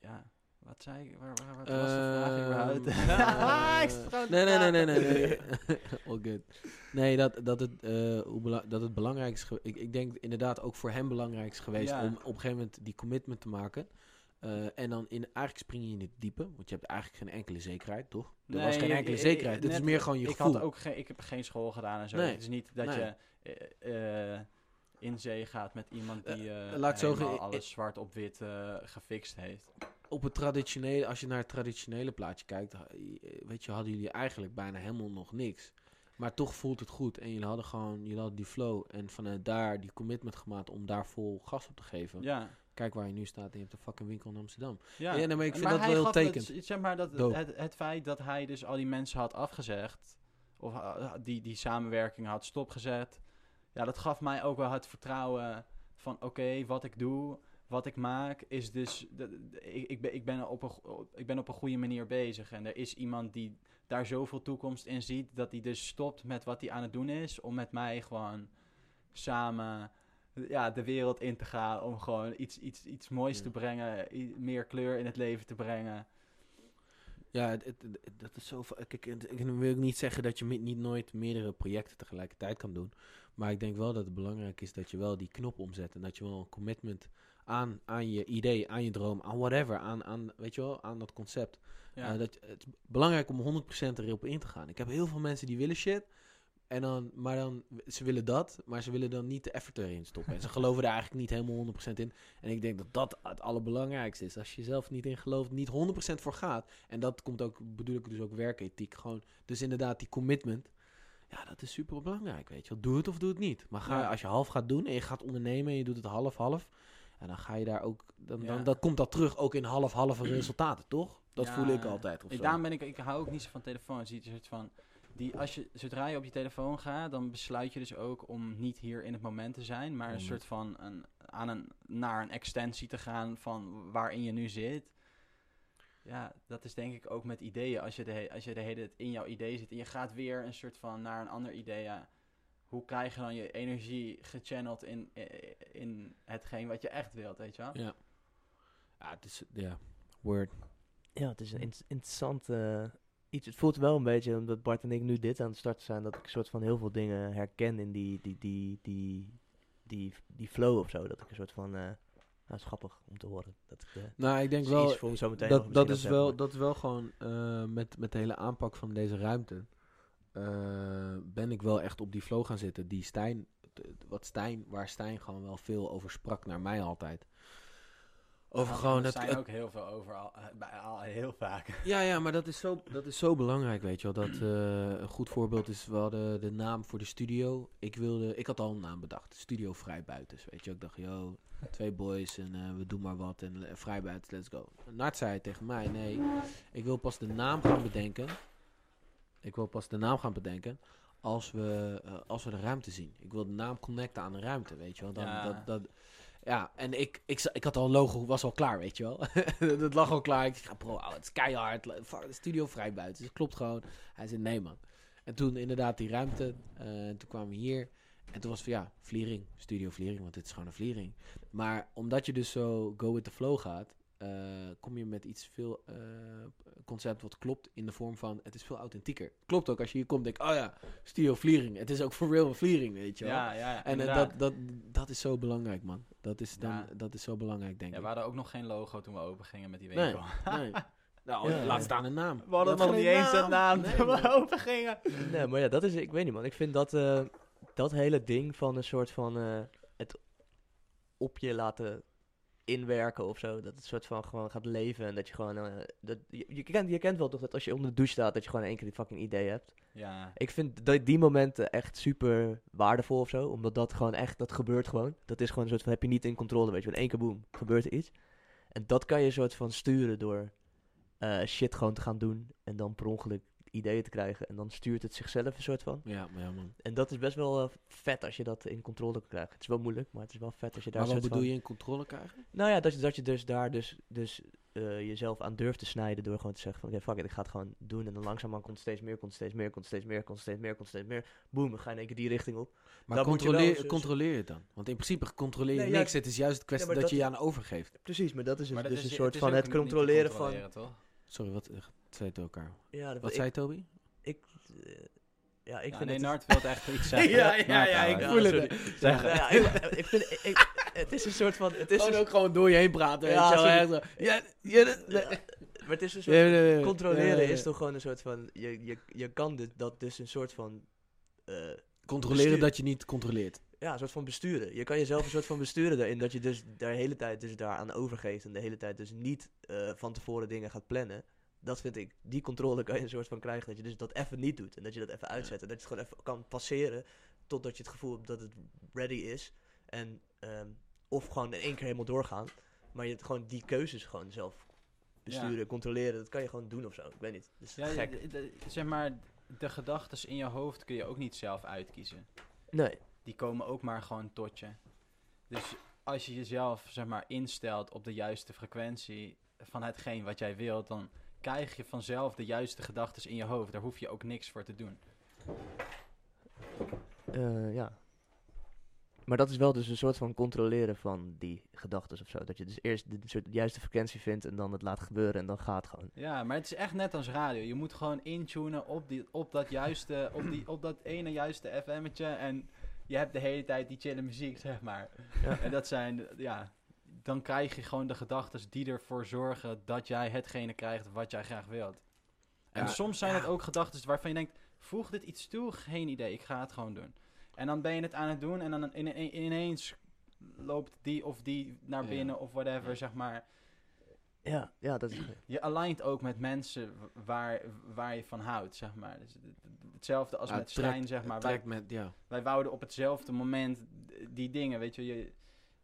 ja, wat zei ik? Waar, waar, was de vraag Ehm, überhaupt? eh, ik zit gewoon te nee, nee, nee, nee, nee, nee. All good. Nee, dat, dat, het, hoe bela- dat het belangrijk is. Ik, ik denk inderdaad ook voor hem belangrijk is geweest Ja. om op een gegeven moment die commitment te maken. Eh, en dan in, eigenlijk spring je in het diepe, want je hebt eigenlijk geen enkele zekerheid, toch? Er was geen enkele zekerheid. Dit is meer gewoon je ik gevoel. Had ook geen, ik heb geen school gedaan en zo. Nee. Het is niet dat Nee. je eh, in zee gaat met iemand die laat zo helemaal ge- alles zwart op wit gefixt heeft. Op het traditionele, als je naar het traditionele plaatje kijkt, weet je, hadden jullie eigenlijk bijna helemaal nog niks. Maar toch voelt het goed en jullie hadden gewoon, jullie hadden die flow en vanuit daar die commitment gemaakt om daar vol gas op te geven. Ja. Kijk waar je nu staat en je hebt een fucking winkel in Amsterdam. Ja, Ja, nee, maar ik vind Maar dat wel heel gaf het- tekend. zeg maar dat het, het feit dat hij dus al die mensen had afgezegd, of uh, die, die samenwerking had stopgezet, ja, dat gaf mij ook wel het vertrouwen van oké, wat ik doe, wat ik maak, is dus, ik, ik, ben, ik, ben op een, ik ben op een goede manier bezig. En er is iemand die daar zoveel toekomst in ziet, dat hij dus stopt met wat hij aan het doen is, om met mij gewoon samen ja, de wereld in te gaan. Om gewoon iets, iets, iets moois Ja. te brengen. meer kleur in het leven te brengen. Ja, het, het- het- dat is zo. Kijk, het- ik wil niet zeggen dat je niet nooit meerdere projecten tegelijkertijd kan doen. Maar ik denk wel dat het belangrijk is dat je wel die knop omzet. En dat je wel een commitment aan, aan je idee, aan je droom, aan whatever, aan, aan, weet je wel, aan dat concept. Ja. Eh, dat, het is belangrijk om 100% erop in te gaan. Ik heb heel veel mensen die willen shit. En dan, maar dan, ze willen dat, maar ze willen dan niet de effort erin stoppen. En ze geloven er eigenlijk niet helemaal 100% in. En ik denk dat dat het allerbelangrijkste is. Als je zelf niet in gelooft, niet 100% voor gaat. En dat komt ook, bedoel ik dus ook werkethiek. Gewoon, dus inderdaad, die commitment. Ja, dat is super belangrijk, weet je wel. Doe het of doe het niet. Maar ga, Ja. als je half gaat doen en je gaat ondernemen en je doet het half-half. En dan ga je daar ook, dan, Ja. dan, dan komt dat terug ook in half-halve resultaten, toch? Dat Ja, voel ik altijd. Of Ik, zo. daarom ben ik, ik hou ook niet zo van telefoons. Iets soort van, die, als je, zodra je op je telefoon gaat, dan besluit je dus ook om niet hier in het moment te zijn, maar een Om soort van een, aan een, naar een extensie te gaan van waarin je nu zit. Ja, dat is denk ik ook met ideeën. Als je de, als je de hele tijd in jouw idee zit en je gaat weer een soort van naar een ander idee, ja, hoe krijg je dan je energie gechanneld in, in, hetgeen wat je echt wilt, weet je wel? Ja. Ja, het is, ja, word. Ja, het is een int- interessant eh, iets. Het voelt wel een beetje, omdat Bart en ik nu dit aan het starten zijn, dat ik een soort van heel veel dingen herken in die, die, die, die, die, die flow of zo. Dat ik een soort van, eh nou, is grappig om te horen. Dat ik, eh, Nou, ik denk wel, voor me zo meteen dat, dat, is wel, dat is wel gewoon eh, met, met de hele aanpak van deze ruimte. Eh, ben ik wel echt op die flow gaan zitten. Die Stijn, wat Stijn, waar Stijn gewoon wel veel over sprak naar mij altijd. Over gewoon het, zijn ook heel veel over, al, eh, bij, al, heel vaak. Ja, ja, maar dat is zo, dat is zo belangrijk, weet je wel. Dat, eh, een goed voorbeeld is, we hadden de naam voor de studio. Ik, wilde, ik had al een naam bedacht, Studio Vrijbuiters, weet je. Ik dacht, yo, twee boys en we doen maar wat en uh, Vrijbuiters, let's go. Nart zei tegen mij, nee, ik wil pas de naam gaan bedenken. Ik wil pas de naam gaan bedenken als we, eh, als we de ruimte zien. Ik wil de naam connecten aan de ruimte, weet je wel. Dan, Ja. dat, dat, ja, en ik, ik, ik had al een logo, was al klaar, weet je wel. dat lag al klaar. Ik ga bro, oh, het is keihard. De studio vrij buiten. Dus het klopt gewoon. Hij zei, nee man. En toen inderdaad die ruimte. en toen kwamen we hier. En toen was het van, ja, Vliering. Studio Vliering, want dit is gewoon een Vliering. Maar omdat je dus zo go with the flow gaat... eh, kom je met iets veel eh, concept wat klopt in de vorm van... Het is veel authentieker. Klopt ook, als je hier komt, denk ik... Oh ja, Studio Vliering. Het is ook voor real Vliering, weet je wel. Ja, ja, En eh, dat, dat, dat is zo belangrijk, man. Dat is, dan, Ja. dat is zo belangrijk, denk Ja, ik. we hadden ook nog geen logo toen we open gingen met die winkel. Nee. Nou, Ja. laat staan een naam. We hadden nog niet eens een naam Nee, toen we open gingen. Nee, maar ja, dat is, ik weet niet man. Ik vind dat, eh, dat hele ding van een soort van eh, het op je laten inwerken of zo. Dat het een soort van gewoon gaat leven en dat je gewoon... eh, dat, je, je, kent, je kent wel toch dat als je onder de douche staat, dat je gewoon in één keer die fucking idee hebt. Ja, Ik vind dat die momenten echt super waardevol of zo. Omdat dat gewoon echt, dat gebeurt gewoon. Dat is gewoon een soort van, heb je niet in controle, weet je. In één keer boem, gebeurt er iets. En dat kan je soort van sturen door eh, shit gewoon te gaan doen. En dan per ongeluk ideeën te krijgen. En dan stuurt het zichzelf een soort van. Ja, maar ja, man. En dat is best wel eh, vet als je dat in controle kan krijgen. Het is wel moeilijk, maar het is wel vet als je daar Maar wat bedoel van- je in controle krijgen? Nou ja, dat je, dat je dus daar dus, dus eh, jezelf aan durft te snijden door gewoon te zeggen van... Oké, fuck it, ik ga het gewoon doen. En dan langzaamaan komt steeds meer, komt steeds meer, komt steeds meer, komt steeds meer, komt steeds meer. Boom, we gaan in één keer die richting op. Maar Dat moet je controleer, wel, dus- controleer je het dan? Want in principe controleer je Nee, ja, niks. Het is juist de kwestie ja, dat, je je aan overgeeft. Precies, maar dat is maar dus, dat dus is- een soort is van het controleren van... controleren, toch? Sorry, wat zei het elkaar? Ja, dat, Wat ik, zei Toby? ik, eh, ja, ik Ja, vind nee, het... Nart wil echt iets zeggen. Ja, ja, ja, ik voel het. Zeg. Ja, ja, ik, ik vind... Ik, het is een soort van... Het is een, ook gewoon door je heen praten, weet Ja, je wel. Ja, ja, maar het is een soort. Controleren is toch gewoon een soort van... Je, je, je kan dit, dat dus een soort van... eh, Controleren bestuur- dat je niet controleert. ja, een soort van besturen. Je kan jezelf een soort van besturen daarin. Dat je dus de hele tijd dus daaraan overgeeft. En de hele tijd dus niet eh, van tevoren dingen gaat plannen. Dat vind ik, die controle kan je een soort van krijgen. Dat je dus dat even niet doet. En dat je dat even uitzet. En dat je het gewoon even kan passeren. Totdat je het gevoel hebt dat het ready is. En, ehm, of gewoon in één keer helemaal doorgaan. Maar je het gewoon die keuzes gewoon zelf besturen, controleren. Dat kan je gewoon doen of zo. Ik weet niet. Dus Ja, gek. de- zeg maar, de gedachten in je hoofd kun je ook niet zelf uitkiezen. Nee. Die komen ook maar gewoon tot je. Dus als je jezelf, zeg maar, instelt op de juiste frequentie van hetgeen wat jij wilt, dan krijg je vanzelf de juiste gedachten in je hoofd. Daar hoef je ook niks voor te doen. Eh, ja. Maar dat is wel dus een soort van controleren van die gedachten of zo. Dat je dus eerst de, de soort juiste frequentie vindt en dan het laat gebeuren en dan gaat gewoon. Ja, maar het is echt net als radio. Je moet gewoon intunen op, die, op dat juiste, op, die, op dat ene juiste FM'tje. En je hebt de hele tijd die chille muziek, zeg maar. Ja. En dat zijn, ja, dan krijg je gewoon de gedachten die ervoor zorgen dat jij hetgene krijgt wat jij graag wilt. En Ja, soms zijn ja. het ook gedachten waarvan je denkt, voeg dit iets toe? Geen idee, ik ga het gewoon doen. En dan ben je het aan het doen en dan in, in- ineens loopt die of die naar Ja. binnen of whatever, zeg maar. Ja, ja, dat is... Je aligned ook met mensen waar, waar je van houdt, zeg maar. Dus het- het- hetzelfde als met trekt- Stijn, zeg maar. Wij, met, wij wouden op hetzelfde moment die dingen, weet je. je,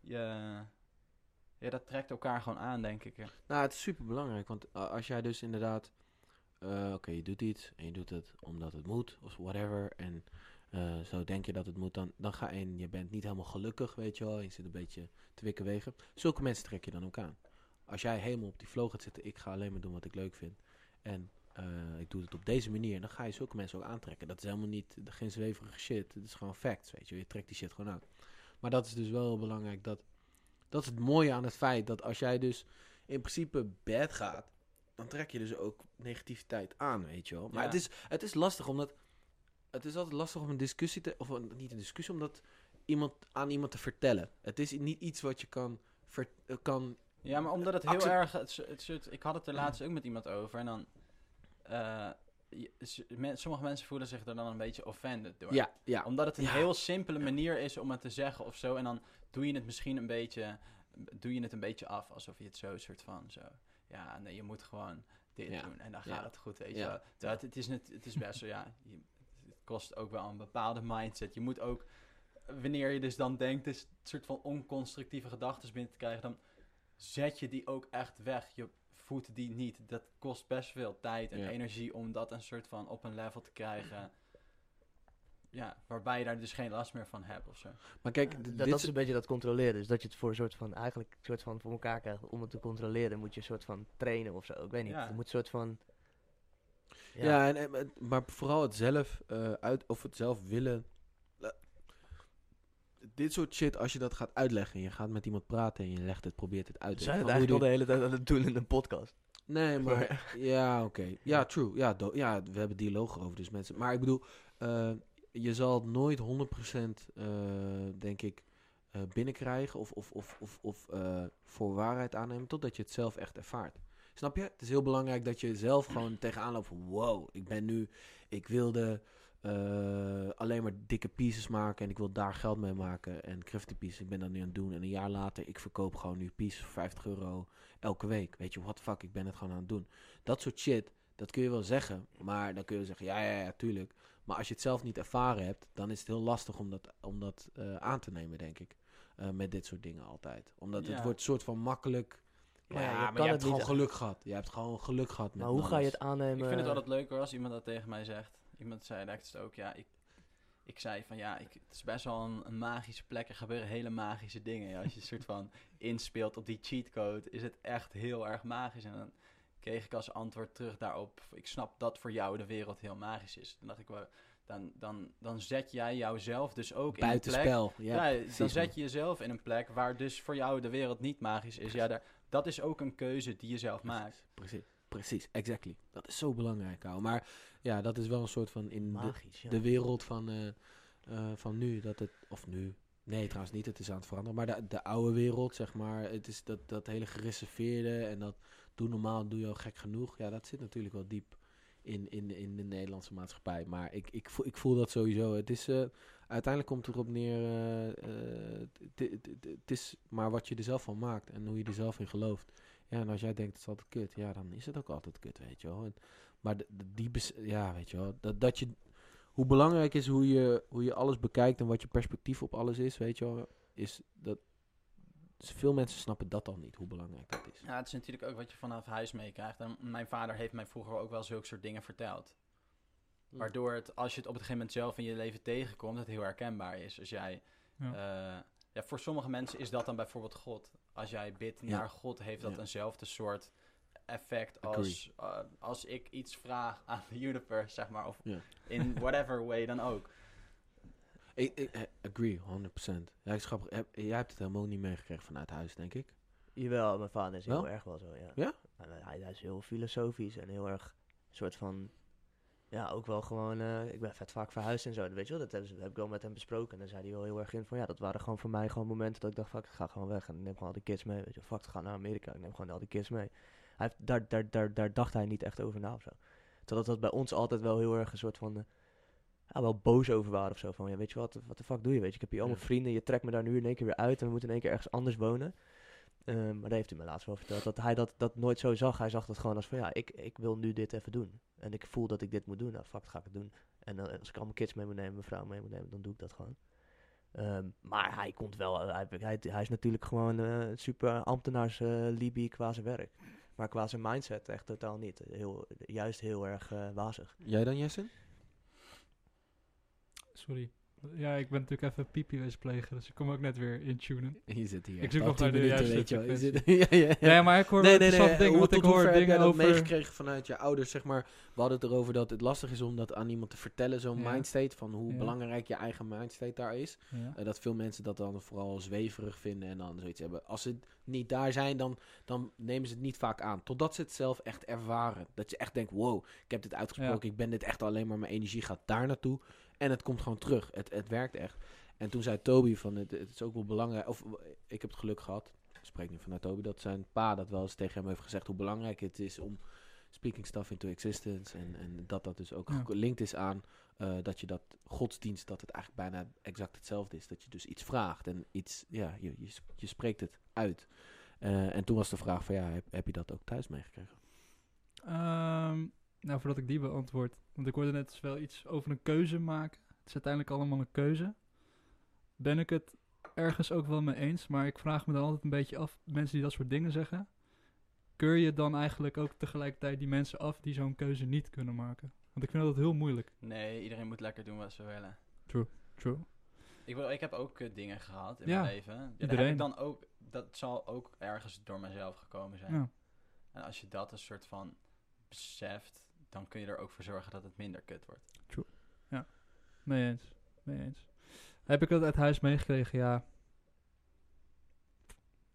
je ja, dat trekt elkaar gewoon aan, denk ik. Nou, het is super belangrijk, want a- als jij dus inderdaad eh, oké, je doet iets en je doet het omdat het moet of whatever. En eh, zo denk je dat het moet, dan, dan ga je en je bent niet helemaal gelukkig, weet je wel. Je zit een beetje te wikken wegen. Zulke mensen trek je dan ook aan. Als jij helemaal op die flow gaat zitten, ik ga alleen maar doen wat ik leuk vind. En eh, ik doe het op deze manier, dan ga je zulke mensen ook aantrekken. Dat is helemaal niet geen zweverige shit. Het is gewoon facts, weet je. Je trekt die shit gewoon aan. Maar dat is dus wel heel belangrijk. Dat, dat is het mooie aan het feit dat als jij dus in principe bad gaat, dan trek je dus ook negativiteit aan, weet je wel. Maar Ja. het, is, het is lastig omdat. Het is altijd lastig om een discussie te. Of een- niet een discussie, om dat iemand, aan iemand te vertellen. Het is niet iets wat je kan. ver- eh, kan Ja, maar omdat het heel erg... Het, het, ik had het er laatst ook met iemand over. En dan... eh, sommige mensen voelen zich er dan een beetje offended door. ja, ja. Omdat het een Ja. heel simpele manier is om het te zeggen of zo. En dan doe je het misschien een beetje... Doe je het een beetje af. Alsof je het zo soort van zo... Ja, nee, je moet gewoon dit Ja. doen. En dan gaat het goed, weet je wel. Het, het, is net, het is best zo, ja... Je, het kost ook wel een bepaalde mindset. Je moet ook... Wanneer je dus dan denkt, dus een soort van onconstructieve gedachten binnen te krijgen... dan zet je die ook echt weg. Je voedt die niet. Dat kost best veel tijd en Ja. energie om dat een soort van op een level te krijgen. Ja, waarbij je daar dus geen last meer van hebt of zo. Maar kijk, Ja, dat, is- een beetje dat controleren. Dus dat je het voor een soort van, eigenlijk een soort van voor elkaar krijgt. Om het te controleren moet je een soort van trainen of zo. Ik weet niet. Ja. Je moet een soort van... Ja, en, en- maar vooral het zelf eh, uit of het zelf willen. Dit soort shit, als je dat gaat uitleggen en je gaat met iemand praten en je legt het, probeert het uit te zijn het leggen, eigenlijk al de hele tijd aan het doen in een podcast. Nee, maar ja, oké. Ja, true. Ja, do- ja, we hebben dialoog over, dus mensen. Maar ik bedoel, eh, je zal het nooit 100% eh, denk ik eh, binnenkrijgen of, of, of, of, of voor waarheid aannemen totdat je het zelf echt ervaart. Snap je? Het is heel belangrijk dat je zelf gewoon tegenaan loopt wow, ik ben nu, ik wilde eh, alleen maar dikke pieces maken en ik wil daar geld mee maken en crafty pieces, ik ben dat nu aan het doen en een jaar later, ik verkoop gewoon nu pieces voor 50 euro elke week. Weet je, what the fuck, ik ben het gewoon aan het doen. Dat soort shit, dat kun je wel zeggen, maar dan kun je zeggen, ja, ja, ja, tuurlijk. Maar als je het zelf niet ervaren hebt, dan is het heel lastig om dat, om dat eh, aan te nemen, denk ik. Eh, met dit soort dingen altijd. Omdat Ja. het wordt een soort van makkelijk. Maar ja, ja, je maar je het hebt gewoon niet- geluk gehad. Je hebt gewoon geluk gehad met Maar hoe ga je het aannemen? Ik vind het altijd leuker als iemand dat tegen mij zegt. Iemand zei direct ook, ja, ik, ik zei van ja, ik, het is best wel een, een magische plek. Er gebeuren hele magische dingen. Ja, als je een soort van inspeelt op die cheatcode, is het echt heel erg magisch. En dan kreeg ik als antwoord terug daarop, ik snap dat voor jou de wereld heel magisch is. Dan dacht ik, wel, dan, dan, dan zet jij jouzelf dus ook in een plek Buitenspel. Ja, Ja, dan zet je jezelf in een plek waar dus voor jou de wereld niet magisch is. Ja, daar, dat is ook een keuze die je zelf maakt. Precies, precies, exactly. Dat is zo belangrijk, ouwe. Maar ja, dat is wel een soort van in de, ja. de wereld van, eh, eh, van nu. Dat het, of nu. Nee, trouwens niet. Het is aan het veranderen. Maar de, de oude wereld, zeg maar. Het is dat, dat hele gereserveerde en dat doe normaal, doe je al gek genoeg. Ja, dat zit natuurlijk wel diep in, in, in de Nederlandse maatschappij. Maar ik, ik, voel, ik voel dat sowieso. Het is, eh, uiteindelijk komt het erop neer. het- is maar wat je er zelf van maakt en hoe je er zelf in gelooft. Ja, en als jij denkt het is altijd kut, ja, dan is het ook altijd kut, weet je wel. En, maar de, de- die, ja, weet je wel, dat, dat je, hoe belangrijk is hoe je, hoe je alles bekijkt en wat je perspectief op alles is, weet je wel, is dat, dus veel mensen snappen dat al niet, hoe belangrijk dat is. Ja, het is natuurlijk ook wat je vanaf huis meekrijgt. En mijn vader heeft mij vroeger ook wel zulke soort dingen verteld. Waardoor het, als je het op een gegeven moment zelf in je leven tegenkomt, het heel herkenbaar is. Als jij, Ja. ja. ja, voor sommige mensen is dat dan bijvoorbeeld God. Als jij bidt Ja. naar God, heeft dat Ja. eenzelfde soort effect als eh, als ik iets vraag aan de universe, zeg maar. Of in whatever way dan ook. Ik, ik, eh, agree, 100%. Ja, ik grappig. Heb, jij hebt het helemaal niet meegekregen vanuit huis, denk ik. Jawel, mijn vader is heel Wel? erg wel zo, ja. Ja? En, eh, hij, hij is heel filosofisch en heel erg soort van... Ja, ook wel gewoon... eh, ik ben vet vaak verhuisd en zo, weet je wel. Dat heb ik wel met hem besproken. En dan zei hij wel heel erg in van... Ja, dat waren gewoon voor mij gewoon momenten dat ik dacht... Fuck, ik ga gewoon weg en ik neem gewoon al die kids mee. Weet je. Fuck, ik ga naar Amerika. Ik neem gewoon al die kids mee. Hij daar, daar, daar, daar dacht hij niet echt over na of zo. Terwijl dat bij ons altijd wel heel erg een soort van... eh, ja, wel boos over waren of zo. Van, ja, weet je wat, wat de fuck doe je, weet je. Ik heb hier allemaal Ja. vrienden, je trekt me daar nu in één keer weer uit... en we moeten in één keer ergens anders wonen. Ehm, maar dat heeft hij me laatst wel verteld. Dat hij dat, dat nooit zo zag. Hij zag dat gewoon als van ja, ik, ik wil nu dit even doen. En ik voel dat ik dit moet doen. Nou, fuck, ga ik het doen. En dan, als ik al mijn kids mee moet nemen, mijn vrouw mee moet nemen, dan doe ik dat gewoon. Ehm, maar hij komt wel, hij, hij, hij is natuurlijk gewoon eh super ambtenaars eh Libi qua zijn werk. Maar qua zijn mindset echt totaal niet. Heel, juist heel erg eh, wazig. Jij dan, Jessen? Sorry. Ja, ik ben natuurlijk even wezen plegen, dus ik kom ook net weer intunen. Je zit hier. Ik zoek nog naar de minuten, juiste weet je wel. Je frequentie. zit- ja, ja, ja. Ja, maar ik hoor Nee, wel nee, nee. dingen, want ik hoor dingen dat over... meegekregen vanuit je ouders, zeg maar. We hadden het erover dat het lastig is om dat aan iemand te vertellen, zo'n Ja. mindstate. Van hoe Ja. belangrijk je eigen mindstate daar is. Ja. Eh, dat veel mensen dat dan vooral zweverig vinden en dan zoiets hebben. Als ze niet daar zijn, dan, dan nemen ze het niet vaak aan. Totdat ze het zelf echt ervaren. Dat je echt denkt, wow, ik heb dit uitgesproken. Ik ben dit echt alleen maar, mijn energie gaat daar naartoe. En het komt gewoon terug. Het, het werkt echt. En toen zei Toby van, het, het is ook wel belangrijk. Of ik heb het geluk gehad, ik spreek niet vanuit Toby, dat zijn pa dat wel eens tegen hem heeft gezegd hoe belangrijk het is om speaking stuff into existence. En, en dat dat dus ook Ja. gelinkt is aan eh, dat je dat godsdienst, dat het eigenlijk bijna exact hetzelfde is. Dat je dus iets vraagt en iets, ja, je, je, je spreekt het uit. Eh, en toen was de vraag van, ja, heb, heb je dat ook thuis meegekregen? Ehm, nou, voordat ik die beantwoord. Want ik hoorde net dus wel iets over een keuze maken. Het is uiteindelijk allemaal een keuze. Ben ik het ergens ook wel mee eens. Maar ik vraag me dan altijd een beetje af. Mensen die dat soort dingen zeggen. Keur je dan eigenlijk ook tegelijkertijd die mensen af die zo'n keuze niet kunnen maken? Want ik vind dat heel moeilijk. Nee, iedereen moet lekker doen wat ze willen. True. Ik, bedoel, ik heb ook eh, dingen gehad in Ja, mijn leven. Ja, heb iedereen. ik dan ook, dat zal ook ergens door mezelf gekomen zijn. Ja. En als je dat een soort van beseft, dan kun je er ook voor zorgen dat het minder kut wordt. Mee eens. Mee eens. Heb ik dat uit huis meegekregen? Ja.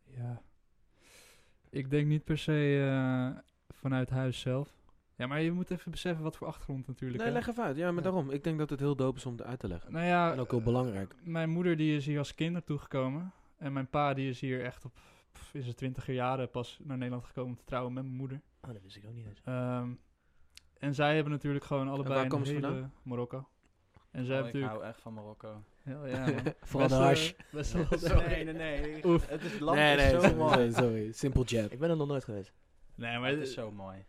Ja. Ik denk niet per se eh, vanuit huis zelf. Ja, maar je moet even beseffen wat voor achtergrond natuurlijk. Nee, hè. leg even uit. Ja, maar Ja. daarom. Ik denk dat het heel dope is om het uit te leggen. Nou ja, En ook heel belangrijk. mijn moeder die is hier als kind naartoe gekomen. En mijn pa die is hier echt op pff, in zijn twintiger jaren pas naar Nederland gekomen om te trouwen met mijn moeder. Oh, dat wist ik ook niet eens. Ehm, en zij hebben natuurlijk gewoon allebei waar een komen ze hele vandaan? Marokko. En zij Oh, hebben ik natuurlijk... hou echt van Marokko. Ja, ja, man. Vooral de Best, hash. best wel- sorry, nee, nee. Oef. Het is, land Nee, is nee, zo sorry, mooi. sorry, sorry. Simple jab. Ik ben er nog nooit geweest. Nee, maar het is zo mooi.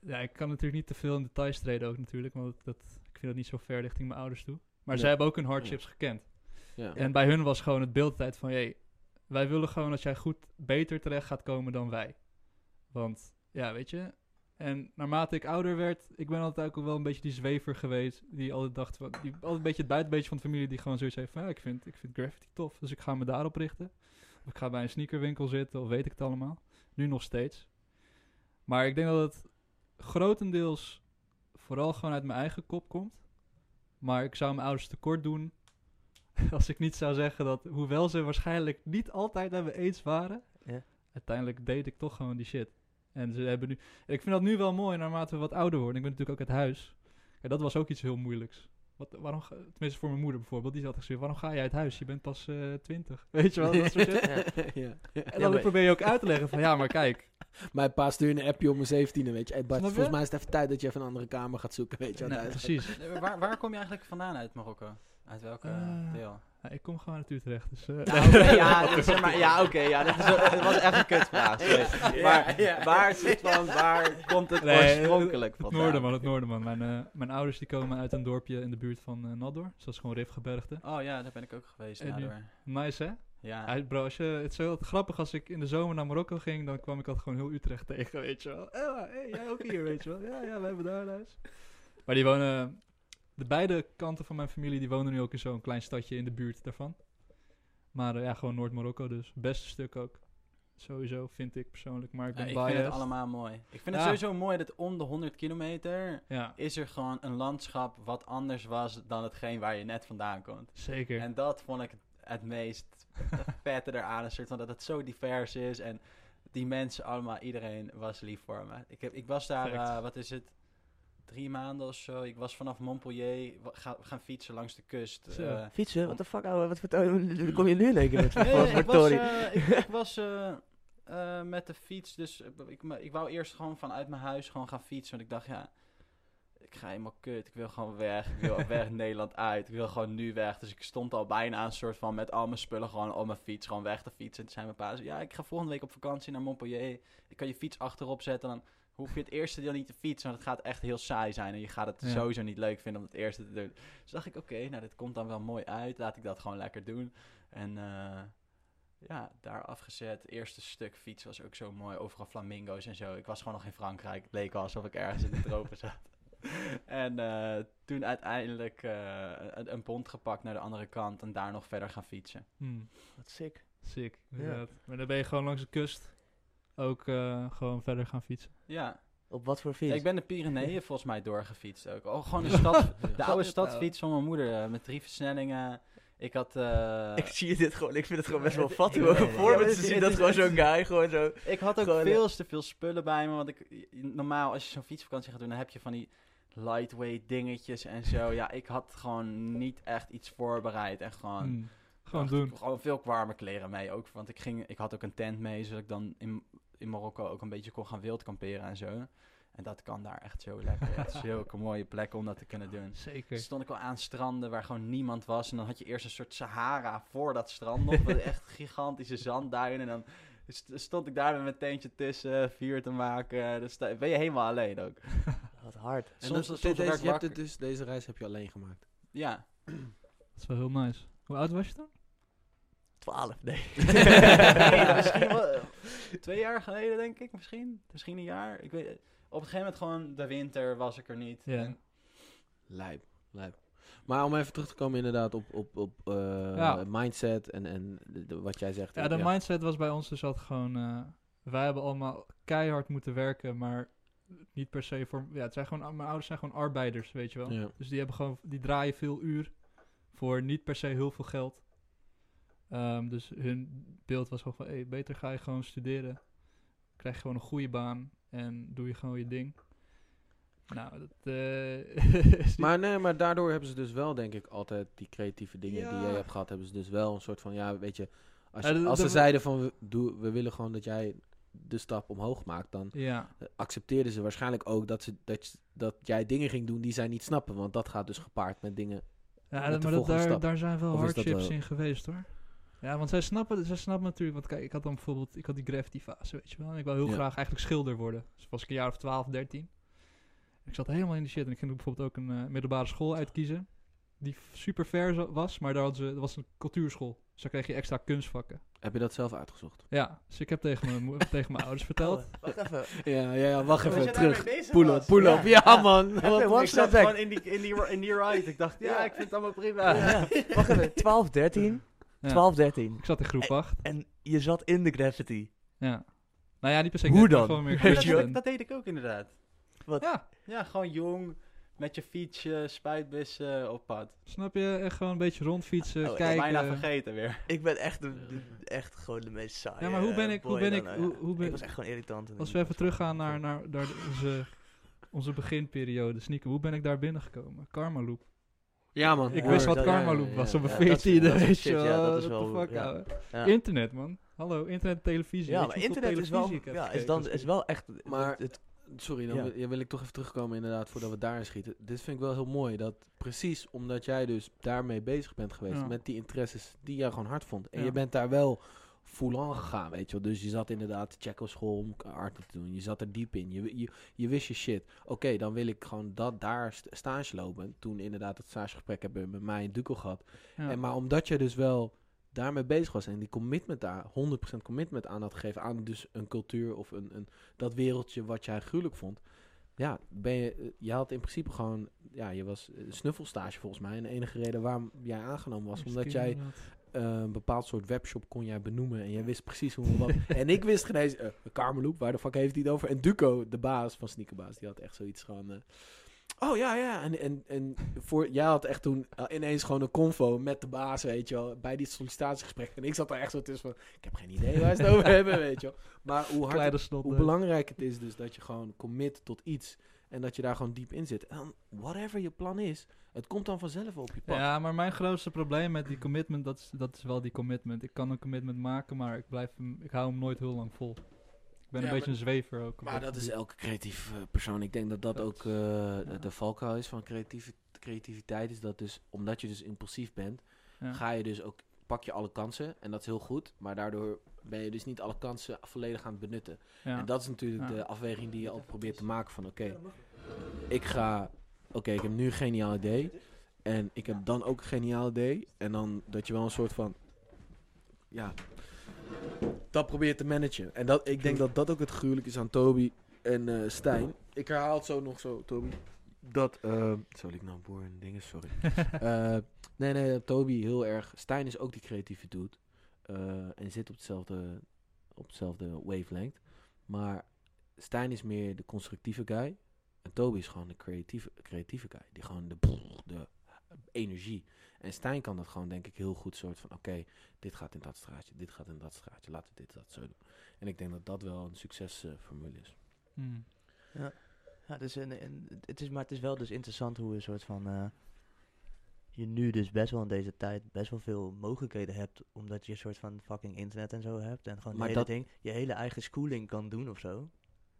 Ja, ik kan natuurlijk niet te veel in details treden ook natuurlijk, want dat, ik vind dat niet zo ver richting mijn ouders toe. Maar Nee. zij hebben ook hun hardships gekend. Ja. En bij hun was gewoon het beeldtijd van, jee, wij willen gewoon dat jij goed beter terecht gaat komen dan wij. Want, ja, weet je. En naarmate ik ouder werd, ik ben altijd ook wel een beetje die zwever geweest, die altijd dacht, van, die altijd een beetje het buitenbeetje van de familie, die gewoon zoiets heeft van, ja, ik vind, ik vind graffiti tof, dus ik ga me daarop richten. Of ik ga bij een sneakerwinkel zitten, of weet ik het allemaal. Nu nog steeds. Maar ik denk dat het grotendeels vooral gewoon uit mijn eigen kop komt. Maar ik zou mijn ouders tekort doen als ik niet zou zeggen dat, hoewel ze waarschijnlijk niet altijd met me eens waren, Ja. uiteindelijk deed ik toch gewoon die shit. En ze hebben nu, en ik vind dat nu wel mooi naarmate we wat ouder worden. Ik ben natuurlijk ook uit huis. Ja, dat was ook iets heel moeilijks. Wat, waarom, ga- tenminste voor mijn moeder bijvoorbeeld, die zat gezegd, waarom ga je uit huis? Je bent pas eh 20. Weet je wel, dat soort. Ja. ja. En dan probeer je ook uit te leggen van, ja, maar kijk, Mijn pa stuurde een appje om mijn 17e, weet je. Hey Bart, volgens mij is het even tijd dat je even een andere kamer gaat zoeken, weet je. wel. nee, precies. Waar, waar kom je eigenlijk vandaan uit Marokko? Uit welke Eh, deel? Ja, ik kom gewoon uit Utrecht, dus... eh, Ja, oké, ja, dat is- maar, ja, oké, ja, dat is, het was echt een kutvraag. Maar waar, zit van, waar komt het Nee, oorspronkelijk Het vandaan? noorden, man, het noorden, man. Mijn, eh, mijn ouders die komen uit een dorpje in de buurt van eh Nador. Dus dat is gewoon Rifgebergte. Oh ja, daar ben ik ook geweest. Door. Nice, hè? ja. Ja, bro, als je, het is heel grappig als ik in de zomer naar Marokko ging, dan kwam ik altijd gewoon heel Utrecht tegen, weet je wel. Hey, jij ook hier, weet je wel. Ja, ja, we hebben daar een huis. Maar die wonen, de beide kanten van mijn familie, die wonen nu ook in zo'n klein stadje in de buurt daarvan. Maar eh, ja, gewoon Noord-Marokko dus. Beste stuk ook. Sowieso, vind ik persoonlijk. Maar ik Ja, ben ik vind het allemaal mooi. Ik vind Ja. het sowieso mooi dat om de 100 kilometer Ja, is er gewoon een landschap wat anders was dan hetgeen waar je net vandaan komt. zeker. En dat vond ik het, meest vette eraan. Een soort van dat het zo divers is. En die mensen allemaal, iedereen was lief voor me. Ik, heb, ik was daar, eh, wat is het, drie maanden of zo. Ik was vanaf Montpellier ga, gaan fietsen langs de kust. Zo. eh, Fietsen? Wat de fuck, ouwe? Wat vertel je? Kom je nu met Nee, nee, ik was, eh, ik, ik was eh, met de fiets, dus ik, ik wou eerst gewoon vanuit mijn huis gewoon gaan fietsen. Want ik dacht, ja, ik ga helemaal kut. Ik wil gewoon weg. Ik wil weg Nederland uit. Ik wil gewoon nu weg. Dus ik stond al bijna een soort van met al mijn spullen gewoon op mijn fiets, gewoon weg te fietsen. En toen zei mijn pa, ja, ik ga volgende week op vakantie naar Montpellier. Ik kan je fiets achterop zetten, dan hoef je het eerste deel niet te fietsen, want het gaat echt heel saai zijn. En je gaat het Ja. sowieso niet leuk vinden om het eerste te doen. Dus dacht ik, oké, nou dit komt dan wel mooi uit. Laat ik dat gewoon lekker doen. En eh, ja, daar afgezet. Het eerste stuk fiets was ook zo mooi. Overal flamingo's en zo. Ik was gewoon nog in Frankrijk. Het leek alsof ik ergens in de tropen zat. En eh, toen uiteindelijk eh, een, een pont gepakt naar de andere kant en daar nog verder gaan fietsen. Hmm, Wat sick. sick, Ja. Maar dan ben je gewoon langs de kust ook eh, gewoon verder gaan fietsen. Ja, Op wat voor fiets? ik ben de Pyreneeën volgens mij doorgefietst ook. Oh, gewoon de, stad, de oude stadfiets van mijn moeder eh, met drie versnellingen. Ik had... eh, Ik zie dit gewoon, ik vind het gewoon best wel hoe het. voor me te het- zien dat gewoon zo'n guy gewoon zo... Ik had ook Gewoon, veel te veel spullen bij me. Want ik, normaal als je zo'n fietsvakantie gaat doen, dan heb je van die lightweight dingetjes en zo. Ja, ik had gewoon niet echt iets voorbereid. En gewoon, Hmm, Gewoon doen. Gewoon veel warme kleren mee ook. Want ik, ging, ik had ook een tent mee, zodat ik dan in, in Marokko ook een beetje kon gaan wild kamperen en zo. En dat kan daar echt zo lekker. Het is zulke mooie plekken om dat te kunnen doen. Zeker. Dus stond ik wel aan stranden waar gewoon niemand was. En dan had je eerst een soort Sahara voor dat strand nog. Met echt gigantische zandduinen. En dan st- stond ik daar met mijn tentje tussen, vuur te maken. Dus daar ben je helemaal alleen ook. Wat hard. En Soms- dat- soms deze, je hebt het dus, deze reis heb je alleen gemaakt. Ja. Dat is wel heel nice. Hoe oud was je dan? 12, nee. Nee, misschien wel, eh, twee jaar geleden denk ik. Misschien. Misschien een jaar. Ik weet, op een gegeven moment gewoon de winter was ik er niet. Ja. En- Lijp, lijp. Maar om even terug te komen inderdaad op, op, op eh, Ja. mindset en, en de- de- wat jij zegt. Ja, de mindset was bij ons dus altijd gewoon... eh, wij hebben allemaal keihard moeten werken, maar niet per se voor... Ja, het zijn gewoon, mijn ouders zijn gewoon arbeiders, weet je wel. Ja. Dus die hebben gewoon... Die draaien veel uur voor niet per se heel veel geld. Ehm, dus hun beeld was gewoon van... Hey, beter ga je gewoon studeren. Krijg je gewoon een goede baan en doe je gewoon je ding. Nou, dat... niet- Maar nee, maar daardoor hebben ze dus wel, denk ik, altijd die creatieve dingen die jij hebt gehad, hebben ze dus wel een soort van, ja, weet je, als, je- als ze zeiden van, we, doe, we willen gewoon dat jij de stap omhoog maakt, dan ja, accepteerden ze waarschijnlijk ook dat, ze, dat, dat jij dingen ging doen die zij niet snappen, want dat gaat dus gepaard met dingen. Ja, met dat- de maar dat, daar, stap. daar zijn wel Of hardships wel- in geweest hoor. Ja, want zij snappen, zij snappen natuurlijk, want kijk, ik had dan bijvoorbeeld, ik had die graffiti fase, weet je wel. En ik wou heel Ja. graag eigenlijk schilder worden. Dus was ik een jaar of 12, 13. Ik zat helemaal in die shit en ik ging bijvoorbeeld ook een eh, middelbare school uitkiezen. Die super ver was, maar daar hadden ze, dat was een cultuurschool. Dus daar kreeg je extra kunstvakken. Heb je dat zelf uitgezocht? Ja, dus ik heb tegen mijn, tegen mijn ouders verteld. Oh, wacht even. Ja, ja, ja wacht even, terug. Pull up, pull up. Ja, Ja. man. One ik zat gewoon in die, in, die, in die ride. Ik dacht, ja, ik vind het allemaal prima. Ja. Wacht even, 12, 13. Ja. 12, 13. Ik zat in groep 8. En je zat in de graffiti. Ja. Nou ja, niet per se. Hoe dan? Gewoon meer dat, deed ik ook inderdaad. Ja, Ja, gewoon jong, met je fietsje, spuitbussen op pad. snap je? Echt gewoon een beetje rondfietsen, Oh, ik kijken. Bijna vergeten weer. Ik ben echt, de, de- echt gewoon de meest saaie Ja, maar hoe ben eh, ik- hoe ben ik- hoe- ja. hoe ben- Ik was echt gewoon irritant. Als ik we even teruggaan naar, naar, naar onze, onze beginperiode, sneaker. Hoe ben ik daar binnengekomen? Karma Loop. Ja, man. Ik Ja, wist wat Karma Loop ja, was ja. op een Ja, dat is- 14e, dat is weet je ja, wel. dat is wel- fuck, ja. ouwe. Ja. Internet, man. Hallo, internet, televisie. Ja, maar internet is wel, ja, is, dan, als is wel echt... Maar- het- het- Sorry, dan Ja. wil, ja, wil ik toch even terugkomen inderdaad, voordat we daarin schieten. Dit vind ik wel heel mooi, dat precies omdat jij dus daarmee bezig bent geweest, Ja. met die interesses die jij gewoon hard vond. En Ja. je bent daar wel full on gegaan, weet je wel. Dus je zat inderdaad Checo school om art te doen. Je zat er diep in. Je, je, je wist je shit. Oké, dan wil ik gewoon dat daar st- stage lopen. Toen inderdaad het stagegesprek hebben met mij en Duco gehad. Ja. En maar omdat je dus wel daarmee bezig was en die commitment daar, 100% commitment aan had gegeven, aan dus een cultuur of een, een, dat wereldje wat jij gruwelijk vond. Ja, ben je, eh, je had in principe gewoon, ja, je was eh, snuffelstage volgens mij. En de enige reden waarom jij aangenomen was, omdat jij eh, een bepaald soort webshop kon jij benoemen. En jij wist precies hoe wat. en ik wist geen eens, uh, Karmeloep, waar de fuck heeft hij het over? En Duco, de baas van Sneakerbaas, die had echt zoiets gewoon... eh, oh ja, ja. En, en, en voor, jij had echt toen eh, ineens gewoon een convo met de baas, weet je wel. Bij die sollicitatiegesprek. En ik zat er echt zo tussen van, ik heb geen idee waar ze het over hebben, weet je wel. Maar hoe hard hoe eh. belangrijk het is dus dat je gewoon commit tot iets. En dat je daar gewoon diep in zit. En dan, whatever je plan is, het komt dan vanzelf op je pad. Ja, maar mijn grootste probleem met die commitment, dat is, dat is wel die commitment. Ik kan een commitment maken, maar ik, blijf hem, ik hou hem nooit heel lang vol. Ik ben Ja, een beetje maar- een zwever ook. Maar dat is elke creatief eh, persoon. Ik denk dat dat Dat ook eh, ja. de valkuil is van creatieve, creativiteit. Is dat dus, omdat je dus impulsief bent, Ja. ga je dus ook, pak je alle kansen. En dat is heel goed. Maar daardoor ben je dus niet alle kansen volledig aan het benutten. Ja. En dat is natuurlijk Ja. de afweging die je altijd probeert te maken van, oké, ik ga, oké, ik heb nu een geniaal idee. En ik heb dan ook een geniaal idee. En dan dat je wel een soort van, ja, dat probeert te managen. En dat, ik denk dat dat ook het gruwelijk is aan Toby en eh Stijn. Ik herhaal het zo nog zo, Toby. Dat, sorry, ik nou boer en dingen, sorry. Eh, nee, nee, Toby heel erg. Stijn is ook die creatieve dude. eh, en zit op hetzelfde, op hetzelfde wavelength. Maar Stijn is meer de constructieve guy. En Toby is gewoon de creatieve, creatieve guy. Die gewoon de, de energie. En Stijn kan dat gewoon, denk ik, heel goed soort van... Oké, dit gaat in dat straatje, dit gaat in dat straatje. Laten we dit, dat, zo doen. En ik denk dat dat wel een succesformule is. Hmm. Ja, dus een, een- het is, maar het is wel dus interessant hoe een soort van... eh, je nu dus best wel in deze tijd best wel veel mogelijkheden hebt. Omdat je een soort van fucking internet en zo hebt. En gewoon Maar hele dat- ding, je hele eigen schooling kan doen of zo.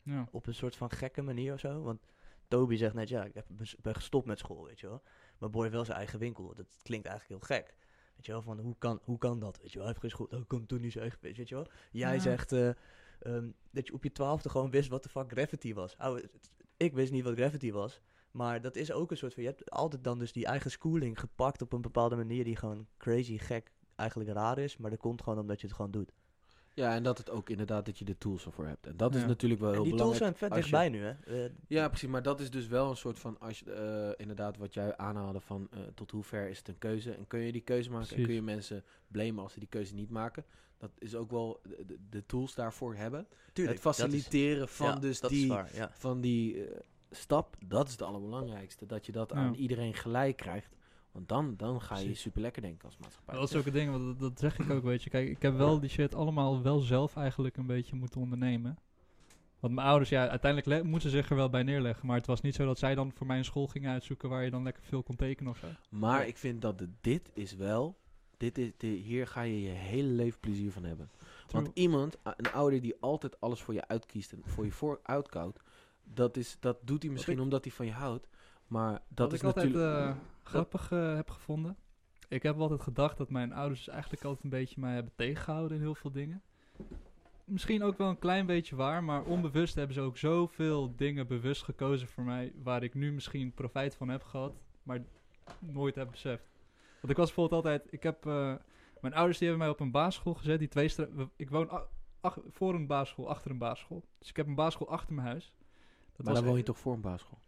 Ja. Op een soort van gekke manier of zo. Want Toby zegt net, ja, ik heb, ben gestopt met school, weet je wel. Maar Boy heeft wel zijn eigen winkel. Dat klinkt eigenlijk heel gek. Weet je wel, van hoe kan, hoe kan dat? Weet je wel, hij heeft geen school. Dan kan toen niet zijn eigen, weet je wel. Jij Ja. zegt eh, ehm, dat je op je twaalfde gewoon wist wat de fuck gravity was. Ouwe, het- ik wist niet wat gravity was. Maar dat is ook een soort van, je hebt altijd dan dus die eigen schooling gepakt op een bepaalde manier die gewoon crazy gek eigenlijk raar is. Maar dat komt gewoon omdat je het gewoon doet. Ja, en dat het ook inderdaad dat je de tools ervoor hebt. En dat is natuurlijk wel En heel die tools belangrijk. zijn vet als je- dichtbij nu, hè. Eh, Ja, precies. Maar dat is dus wel een soort van, als je, eh, inderdaad, wat jij aanhaalde van eh, tot hoe ver is het een keuze. En kun je die keuze maken en kun je mensen blamen als ze die keuze niet maken. Dat is ook wel de, de- tools daarvoor hebben. tuurlijk, het is- faciliteren van ja, dus die, is waar, ja. van die eh, stap, dat is het allerbelangrijkste. Dat je dat aan iedereen gelijk krijgt. Want dan, dan ga je super lekker denken als maatschappij. Dat is ook het ding, want dat, dat zeg ik ook, weet je. Kijk, ik heb wel die shit allemaal wel zelf eigenlijk een beetje moeten ondernemen. Want mijn ouders, ja, uiteindelijk moeten ze zich er wel bij neerleggen. Maar het was niet zo dat zij dan voor mij een school gingen uitzoeken waar je dan lekker veel kon tekenen of zo. Maar ik vind dat de, dit is wel, dit is, de, hier ga je je hele leven plezier van hebben. Want iemand, een ouder die altijd alles voor je uitkiest en voor je voor uitkoudt, dat, is, dat doet hij misschien omdat hij van je houdt. Maar dat Wat is altijd natuurlijk... grappig eh, heb gevonden. Ik heb altijd gedacht dat mijn ouders eigenlijk altijd een beetje mij hebben tegengehouden in heel veel dingen. Misschien ook wel een klein beetje waar, maar onbewust hebben ze ook zoveel dingen bewust gekozen voor mij, waar ik nu misschien profijt van heb gehad, maar nooit heb beseft. Want ik was bijvoorbeeld altijd, ik heb, eh, mijn ouders die hebben mij op een basisschool gezet, die twee ik woon ach- voor een basisschool, achter een basisschool. Dus ik heb een basisschool achter mijn huis. Dat maar dan woon je toch voor een basisschool?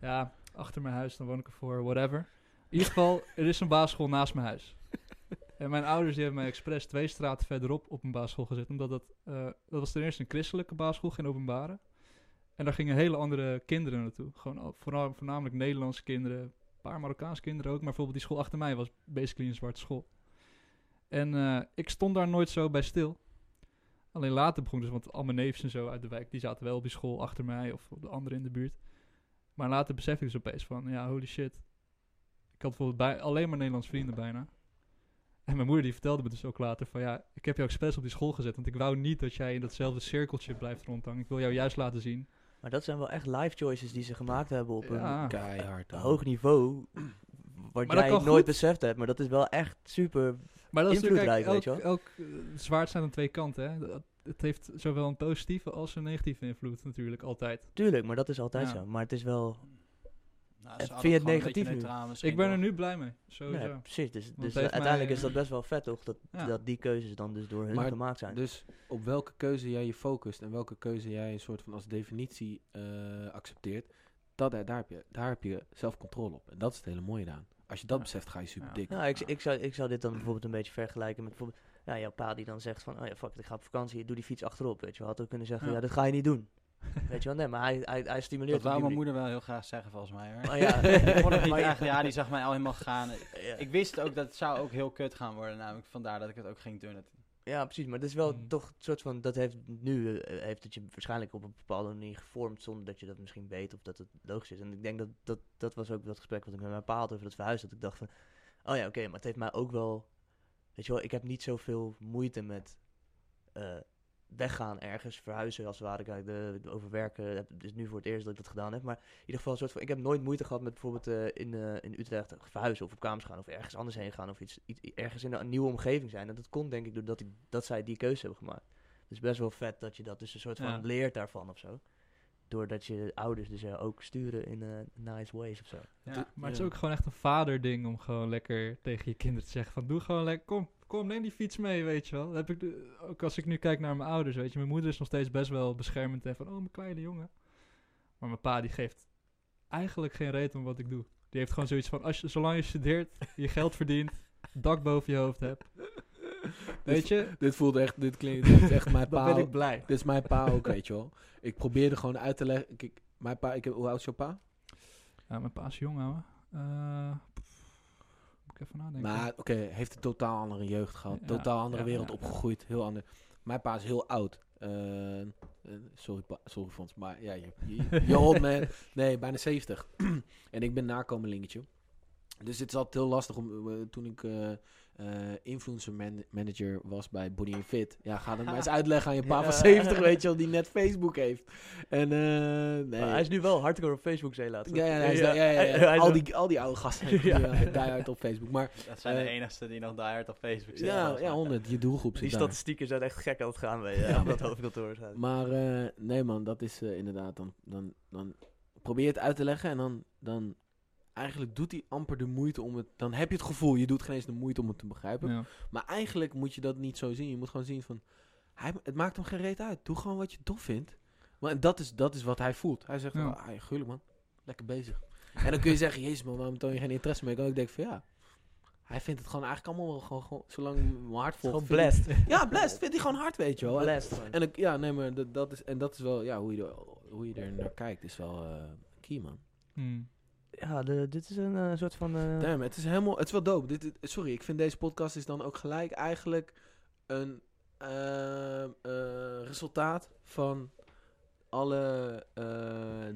ja, achter mijn huis, dan woon ik ervoor, whatever. In ieder geval, er is een basisschool naast mijn huis. En mijn ouders die hebben mij expres twee straten verderop op een basisschool gezet. Omdat dat, eh, dat was ten eerste een christelijke basisschool, geen openbare. En daar gingen hele andere kinderen naartoe. Gewoon vooral, voornamelijk Nederlandse kinderen, een paar Marokkaanse kinderen ook. Maar bijvoorbeeld die school achter mij was basically een zwarte school. En eh, ik stond daar nooit zo bij stil. Alleen later begon dus, want al mijn neefs en zo uit de wijk, die zaten wel op die school achter mij of op de andere in de buurt. Maar later besefte ik dus opeens van, ja, holy shit. Ik had bijvoorbeeld bij, alleen maar Nederlandse vrienden bijna. En mijn moeder die vertelde me dus ook later van, ja, ik heb jou expres op die school gezet. Want ik wou niet dat jij in datzelfde cirkeltje blijft rondhangen. Ik wil jou juist laten zien. Maar dat zijn wel echt life choices die ze gemaakt hebben op Ja. Keihard. een hoor. hoog niveau. Wat Maar jij nooit goed. beseft hebt. Maar dat is wel echt super. Maar dat is natuurlijk Invloedrijk, elk, weet elk eh, zwaard staat aan twee kanten. Hè. Dat- Het heeft zowel een positieve als een negatieve invloed natuurlijk, altijd. Tuurlijk, maar dat is altijd Ja. zo. Maar het is wel. Nou, ze vind je het negatief nu? Ik ben er nu blij mee, sowieso. Nee, precies. Dus, dus uiteindelijk mij, is dat best wel vet, toch? Dat, Ja. dat die keuzes dan dus door hun Maar gemaakt zijn. Dus op welke keuze jij je focust en welke keuze jij een soort van als definitie eh, accepteert, dat, daar, heb je, daar heb je zelf controle op. En dat is het hele mooie aan. Als je dat Ja. beseft, ga je super Ja. dik. Nou, ik, ik, zou, ik zou dit dan bijvoorbeeld een beetje vergelijken met bijvoorbeeld... Ja, jouw pa die dan zegt van, oh ja, fuck ik ga op vakantie, doe die fiets achterop, weet je wel. Had ook kunnen zeggen, ja, Ja. dat ga je niet doen. Weet je wel, nee, maar hij, hij, hij stimuleert Dat wou mijn moeder wel heel graag zeggen, volgens mij. Hoor. Ja, ik vond het niet maar ja. echt, ja, die zag mij al helemaal gaan. Ja. Ik wist ook dat het zou ook heel kut gaan worden, namelijk vandaar dat ik het ook ging doen. Ja, precies. Maar het is wel Mm. toch een soort van... Dat heeft nu... eh, heeft het je waarschijnlijk op een bepaalde manier gevormd... zonder dat je dat misschien weet of dat het logisch is. En ik denk dat... Dat, dat was ook dat gesprek wat ik met mijn pa had over dat verhuis. Dat ik dacht van... Oh ja, oké. maar het heeft mij ook wel... Weet je wel, ik heb niet zoveel moeite met... eh, weggaan ergens, verhuizen als het ware. Kijk, de, de overwerken, heb- het is nu voor het eerst dat ik dat gedaan heb. Maar in ieder geval, een soort van, ik heb nooit moeite gehad met bijvoorbeeld eh, in, eh, in Utrecht verhuizen of op kamers gaan of ergens anders heen gaan of iets, iets ergens in een nieuwe omgeving zijn. En dat kon denk ik doordat ik, dat zij die keuze hebben gemaakt. Dus best wel vet dat je dat dus een soort van Ja. leert daarvan of zo. doordat je ouders dus eh, ook sturen in nice ways of zo. Ja. Maar het is ook gewoon echt een vaderding om gewoon lekker tegen je kinderen te zeggen van doe gewoon lekker, kom, kom, neem die fiets mee, weet je wel. Dat heb ik, de- ook als ik nu kijk naar mijn ouders, weet je. Mijn moeder is nog steeds best wel beschermend en van, oh, mijn kleine jongen. Maar mijn pa, die geeft eigenlijk geen reet om wat ik doe. Die heeft gewoon zoiets van, als je, zolang je studeert, je geld verdient, dak boven je hoofd hebt. Weet je, Dit voelt echt, dit klinkt dit is echt mijn pa. ben ik blij. Dit is mijn pa ook, weet je wel. Ik probeerde gewoon uit te leggen. Kijk, mijn pa, ik heb, hoe oud is jouw pa? Ja, mijn pa is jong, ouwe. Eh, moet ik even nadenken. Maar oké, heeft een totaal andere jeugd gehad. Ja, totaal andere ja, wereld ja, opgegroeid. Heel ander. Mijn pa is heel oud. Eh, eh, sorry, pa, sorry Fons, maar ja, je, je, me. Nee, bijna 70. en ik ben nakomelingetje. Dus het is altijd heel lastig om, eh, toen ik eh, eh, influencer man- manager was bij Body and Fit. Ja, ga dat maar eens uitleggen aan je pa van Ja. 70, weet je wel, die net Facebook heeft. En eh, nee. Maar hij is nu wel hardcore op Facebook, zei je laatst. Ja, ja, hij is Ja, ja, ja, Al, die, al die oude gasten Ja. ja. die hard op Facebook. Maar Dat zijn de Eh, enigste die nog diehard op Facebook zitten. ja, ja, mij. 100. Je doelgroep Die zit daar. statistieken zijn echt gek aan het gaan bij Ja, ja, op dat hoofdkantoor. Maar eh, nee man, dat is eh, inderdaad, dan, dan, dan probeer je het uit te leggen en dan, dan eigenlijk doet hij amper de moeite om het, dan heb je het gevoel, je doet geen eens de moeite om het te begrijpen. Ja. Maar eigenlijk moet je dat niet zo zien. Je moet gewoon zien van, hij, het maakt hem geen reet uit. Doe gewoon wat je tof vindt. Maar dat is, dat is wat hij voelt. Hij zegt, Ja. oh, ah, man, lekker bezig. en dan kun je zeggen, jezus man, waarom toon je geen interesse meer? Ik kan ook denken van ja, hij vindt het gewoon eigenlijk allemaal wel gewoon, gewoon zolang mijn hart volgt. Gewoon hij- blessed. Ja, blessed. Vindt hij gewoon hard, weet je wel. En- Blessed en ik, ja, nee, maar dat, dat is, en dat is wel, ja, hoe je, er, hoe je er naar kijkt, is wel eh, key, man. Hmm. Ja, de, dit is een eh, soort van... eh, Damn, het is helemaal, het is wel dope. Dit, dit- sorry, ik vind deze podcast is dan ook gelijk eigenlijk een ehm, eh, resultaat van alle eh,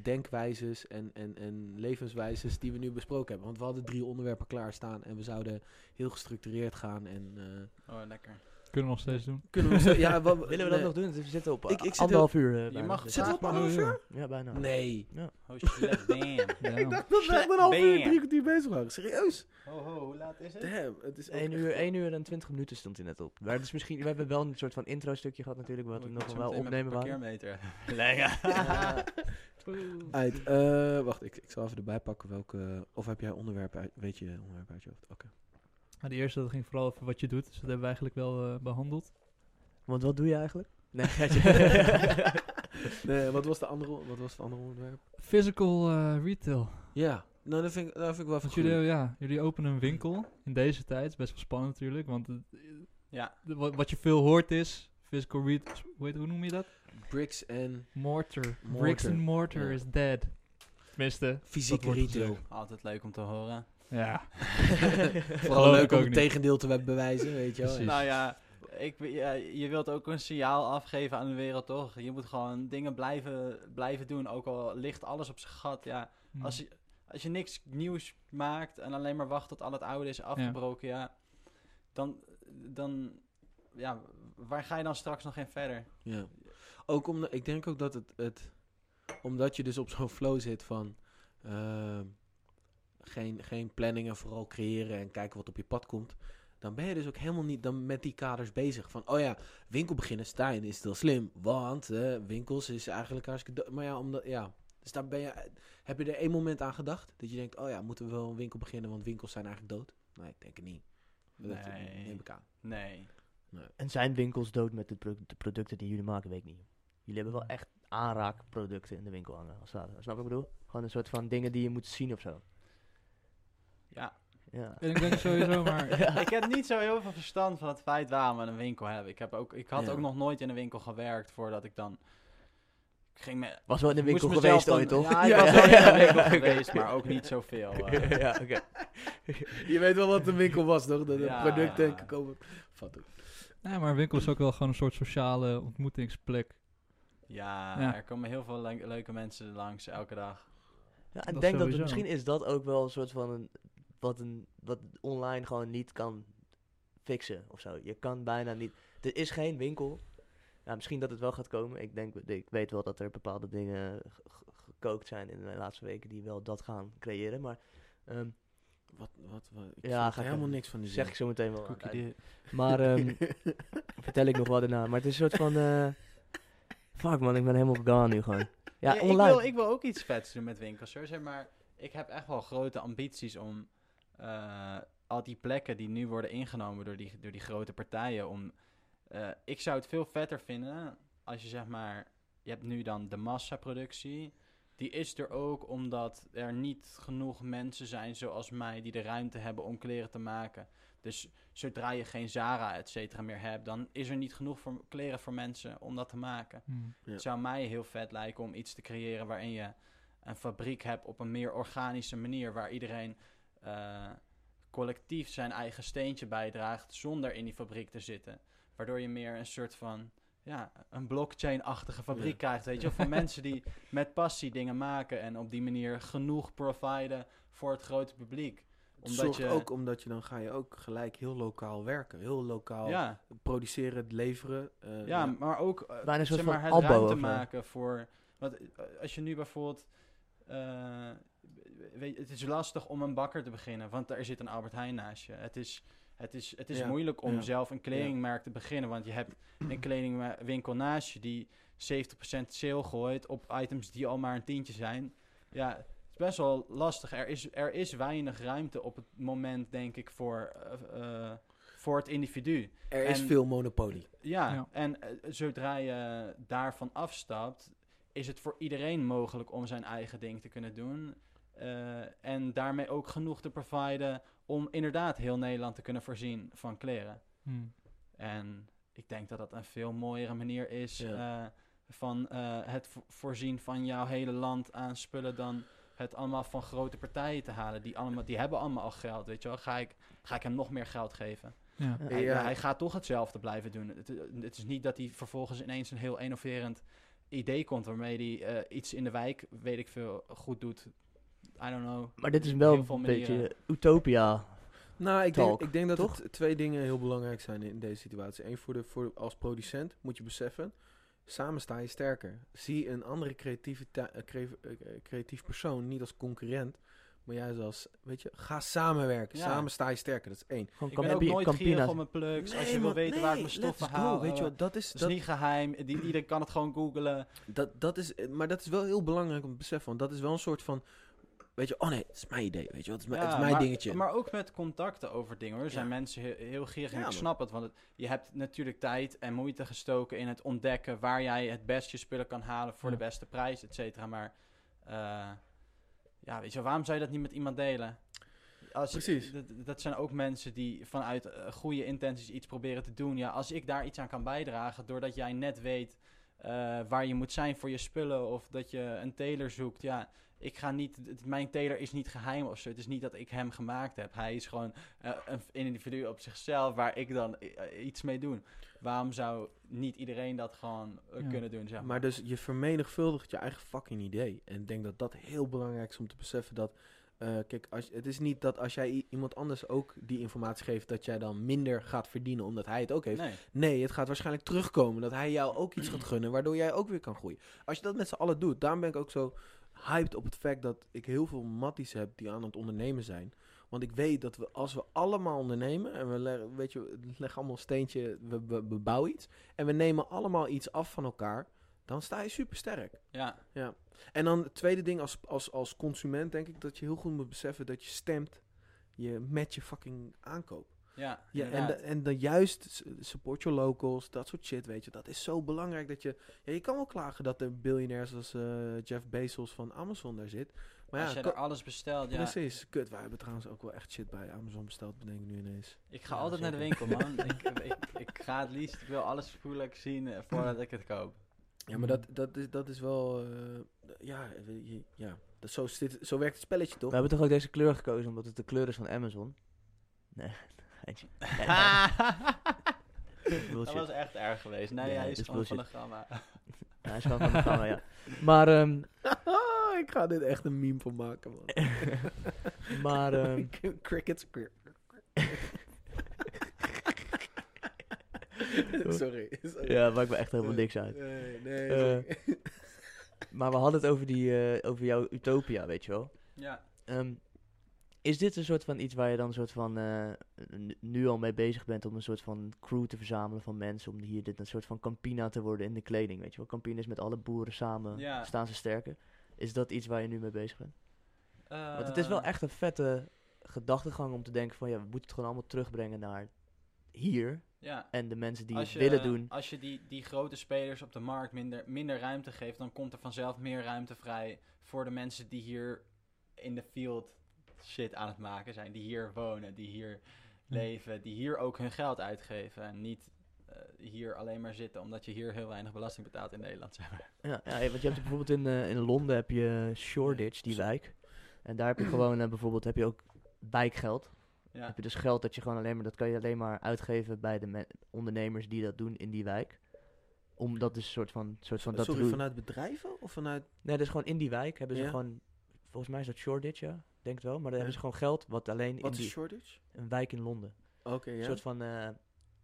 denkwijzes en, en, en levenswijzes die we nu besproken hebben. Want we hadden drie onderwerpen klaarstaan en we zouden heel gestructureerd gaan en... eh, Oh, lekker. Kunnen we nog steeds doen. kunnen we, ja, wa- Willen we dat nee. nog doen? We zitten op Ik- ik, zit anderhalf uur. eh, Je mag Dus- Zitten we op anderhalf uur? Ja, bijna. Nee. Oh shit, damn. Ja. Ik dacht dat we echt een half uur, drie kwartier bezig waren. Serieus? Ho, ho, hoe laat is het? Damn, het is ook 1 echt uur, wel- 1 uur en 20 minuten stond hij net op. Maar dus misschien, we hebben wel een soort van intro stukje gehad natuurlijk, wat we nog wel opnemen waren. parkeermeter. Nee, ja. Uit, eh, wacht, ik, ik zal even erbij pakken welke... Of heb jij onderwerpen uit... Weet je onderwerpen uit je hoofd? Oké. Maar de eerste dat ging vooral over wat je doet. Dus dat hebben we eigenlijk wel eh, behandeld. Want wat doe je eigenlijk? Nee, nee, wat was de andere, wat was het andere onderwerp? Physical eh, retail. Ja, nou, dat vind ik, dat vind ik wel Want jullie, ja, jullie openen een winkel in deze tijd. is best wel spannend natuurlijk. Want het- Ja, de- wat, wat je veel hoort is... Physical retail... Hoe, heet- hoe noem je dat? Bricks en Mortar. Mortar. Bricks and mortar Ja. is dead. Tenminste. fysieke retail. altijd leuk om te horen. Ja. Vooral leuk om ook het niet. tegendeel te bewijzen, weet je wel. Precies. Nou ja, ik, ja, je wilt ook een signaal afgeven aan de wereld, toch? Je moet gewoon dingen blijven, blijven doen, ook al ligt alles op zijn gat. Ja, Hm. als, je, als je niks nieuws maakt en alleen maar wacht tot al het oude is afgebroken, ja, dan, dan, ja, waar ga je dan straks nog in verder? Ja. Ook omdat, ik denk ook dat het, het omdat je dus op zo'n flow zit van ehm, geen, geen planning en vooral creëren en kijken wat op je pad komt. Dan ben je dus ook helemaal niet dan met die kaders bezig. Van, oh ja, winkel beginnen, Stijn, is heel slim. Want eh, winkels is eigenlijk hartstikke... Maar ja, omdat, ja, dus daar ben je... Heb je er één moment aan gedacht? Dat je denkt, oh ja, moeten we wel een winkel beginnen, want winkels zijn eigenlijk dood? Nee, ik denk het niet. Dat Nee. neem ik aan. Nee. En zijn winkels dood met de, pro- de producten die jullie maken, weet ik niet. Jullie hebben wel echt aanraakproducten in de winkel hangen. Als dat, snap ik bedoel? Gewoon een soort van dingen die je moet zien of zo. Ja. En ik denk sowieso maar... ik heb niet zo heel veel verstand van het feit waarom we een winkel hebben. Ik, heb ook, ik had Ja. ook nog nooit in een winkel gewerkt voordat ik dan... Ik ging me, Was wel in de winkel geweest dan- ooit, toch? Ja, ik Ja. was wel in een winkel geweest, maar ook niet zoveel. eh. ja, oké. Je weet wel wat een winkel was, toch? Dat de Ja. producten komen... Vat ook. Nee, maar een winkel is ook wel gewoon een soort sociale ontmoetingsplek. Ja, Ja. er komen heel veel le- leuke mensen langs elke dag. Ja, en denk dat het, misschien is dat ook wel een soort van een, wat, een, wat online gewoon niet kan fixen of zo. Je kan bijna niet. Er is geen winkel. Ja, misschien dat het wel gaat komen. Ik denk, ik weet wel dat er bepaalde dingen ge- ge- gekookt zijn in de laatste weken die wel dat gaan creëren. Maar ehm, Wat, wat, wat, ik Ja, ga ik helemaal niks van die zeg ik zo meteen wel. aan Maar ehm, vertel ik nog wel daarna. Maar het is een soort van. eh, fuck man, ik ben helemaal gone nu gewoon. Ja, ik, online. wil, ik wil ook iets vets doen met winkels, hoor. Zeg maar, ik heb echt wel grote ambities om eh, al die plekken die nu worden ingenomen door die, door die grote partijen. Om, eh, ik zou het veel vetter vinden als je zeg maar, je hebt nu dan de massaproductie. Die is er ook omdat er niet genoeg mensen zijn zoals mij die de ruimte hebben om kleren te maken. Dus zodra je geen Zara et cetera meer hebt, dan is er niet genoeg voor kleren voor mensen om dat te maken. Hmm. Ja. Het zou mij heel vet lijken om iets te creëren waarin je een fabriek hebt op een meer organische manier, waar iedereen eh, collectief zijn eigen steentje bijdraagt zonder in die fabriek te zitten. Waardoor je meer een soort van ja, een blockchain-achtige fabriek Ja. krijgt, weet je, van mensen die met passie dingen maken en op die manier genoeg providen voor het grote publiek. Het Omdat zorgt je, ook omdat je dan ga je ook gelijk heel lokaal werken. Heel lokaal ja, produceren, leveren. eh, Ja, maar ook eh, Bijna zeg maar, van het ruimte maken voor... Want als je nu bijvoorbeeld... eh, weet, het is lastig om een bakker te beginnen, want er zit een Albert Heijn naast je. Het is, het is, het is Ja, moeilijk om ja. zelf een kledingmerk te beginnen, want je hebt een kledingwinkel naast je die 70% sale gooit op items die al maar een tientje zijn. Ja, het is best wel lastig. Er is, er is weinig ruimte op het moment, denk ik, voor, eh, eh, voor het individu. er is en- veel monopolie. Ja, Ja. en eh, zodra je daarvan afstapt, is het voor iedereen mogelijk om zijn eigen ding te kunnen doen. Eh, en daarmee ook genoeg te providen om inderdaad heel Nederland te kunnen voorzien van kleren. Hmm. En ik denk dat dat een veel mooiere manier is Ja. eh, van eh, het vo- voorzien van jouw hele land aan spullen dan het allemaal van grote partijen te halen. Die, allemaal, die hebben allemaal al geld, weet je wel. Ga ik, ga ik hem nog meer geld geven? Ja. Hij, Ja. hij gaat toch hetzelfde blijven doen. Het, het is niet dat hij vervolgens ineens een heel innoverend idee komt waarmee hij eh, iets in de wijk, weet ik veel, goed doet. I don't know. Maar dit is wel een beetje utopia. Nou, ik denk, ik denk dat toch? het twee dingen heel belangrijk zijn in deze situatie. Eén, voor de, voor, als producent moet je beseffen, samen sta je sterker. Zie een andere creatieve, eh, cre- eh, creatief persoon niet als concurrent, maar juist als, weet je, ga samenwerken. Ja. Samen sta je sterker, dat is één. Gewoon Ik ben ook nooit Campina's. gierig op mijn plugs. als je wil weten waar ik mijn stoffen haal. Weet je eh, wat, dat is, Het is dat, niet geheim. Die, iedereen kan het gewoon googlen. dat, dat is, eh, maar dat is wel heel belangrijk om te beseffen, want dat is wel een soort van, weet je, oh nee, het is mijn idee, weet je het is mijn, het is Ja, mijn maar, dingetje. Maar ook met contacten over dingen hoor. Zijn Ja. mensen heel, heel gierig. En Ja, ik snap het. Want het, je hebt natuurlijk tijd en moeite gestoken in het ontdekken waar jij het best je spullen kan halen voor de beste prijs, et cetera. Maar eh, ja, weet je, waarom zou je dat niet met iemand delen? Als, Precies. Dat, dat zijn ook mensen die vanuit eh, goede intenties iets proberen te doen. Ja, als ik daar iets aan kan bijdragen, doordat jij net weet eh, waar je moet zijn voor je spullen of dat je een tailor zoekt, ja, ik ga niet, het- mijn tailor is niet geheim of zo. Het is niet dat ik hem gemaakt heb. Hij is gewoon eh, een individu op zichzelf waar ik dan eh, iets mee doe. Waarom zou niet iedereen dat gewoon eh, Ja. kunnen doen, zeg maar. Maar dus je vermenigvuldigt je eigen fucking idee. En ik denk dat dat heel belangrijk is om te beseffen dat... eh, kijk, als, het is niet dat als jij iemand anders ook die informatie geeft... dat jij dan minder gaat verdienen omdat hij het ook heeft. Nee. Nee, het gaat waarschijnlijk terugkomen. Dat hij jou ook iets gaat gunnen, waardoor jij ook weer kan groeien. Als je dat met z'n allen doet, daarom ben ik ook zo hyped op het feit dat ik heel veel matties heb die aan het ondernemen zijn. Want ik weet dat we, als we allemaal ondernemen en we leggen, weet je, we leggen allemaal een steentje, we, we, we bouwen iets. En we nemen allemaal iets af van elkaar, dan sta je super sterk. Ja, En dan het tweede ding als, als, als consument denk ik dat je heel goed moet beseffen dat je stemt je met je fucking aankoop. Ja, Ja, en, de, en dan juist support your locals, dat soort shit, weet je. Dat is zo belangrijk dat je... Ja, je kan wel klagen dat er biljonairs als eh, Jeff Bezos van Amazon daar zit. Maar Als ja, je er alles bestelt, ja. precies. Kut, wij hebben trouwens ook wel echt shit bij Amazon besteld, bedenk ik nu ineens. Ik ga Ja, altijd naar de winkel, man. ik, ik, ik ga het liefst, ik wil alles voelen zien eh, voordat ik het koop. Ja, maar dat, dat, is, dat is wel... eh, ja, je- ja. Dat, zo, zo werkt het spelletje, toch? We hebben toch ook deze kleur gekozen omdat het de kleur is van Amazon? Nee. dat was echt erg geweest. Nee, Nee, hij is is gewoon van de gamma. Ja, hij is gewoon van de gamma, ja. Maar, ehm, ik ga dit echt een meme van maken, man. maar, ehm, Crickets. sorry. sorry. ja, maakt me echt helemaal niks uit. Nee, nee. Eh, sorry. Maar we hadden het over, die, eh, over jouw utopia, weet je wel. Ja, Ehm, Is dit een soort van iets waar je dan een soort van eh, nu al mee bezig bent om een soort van crew te verzamelen van mensen om hier dit een soort van Campina te worden in de kleding, weet je wel? Campina is met alle boeren samen Ja. staan ze sterker. Is dat iets waar je nu mee bezig bent? Eh, Want het is wel echt een vette gedachtegang om te denken van ja, we moeten het gewoon allemaal terugbrengen naar hier Ja. en de mensen die het willen doen. Als je die, die grote spelers op de markt minder, minder ruimte geeft, dan komt er vanzelf meer ruimte vrij voor de mensen die hier in de field shit aan het maken zijn. Die hier wonen, die hier leven, die hier ook hun geld uitgeven. En niet eh, hier alleen maar zitten omdat je hier heel weinig belasting betaalt in Nederland. Zeg maar. Ja, ja, want je hebt bijvoorbeeld in, eh, in Londen heb je Shoreditch, die wijk. En daar heb je gewoon eh, bijvoorbeeld heb je ook wijkgeld. Ja. Heb je dus geld dat je gewoon alleen maar, dat kan je alleen maar uitgeven bij de me- ondernemers die dat doen in die wijk. Omdat dus een soort van, soort van dat Sorry, vanuit bedrijven of vanuit... Nee, dus gewoon in die wijk hebben ze Ja. gewoon, volgens mij is dat Shoreditch, ja, denk het wel. Maar dan hebben ze gewoon geld wat alleen Wat in is die, shortage? een wijk in Londen. Oké, Een ja. soort van, eh,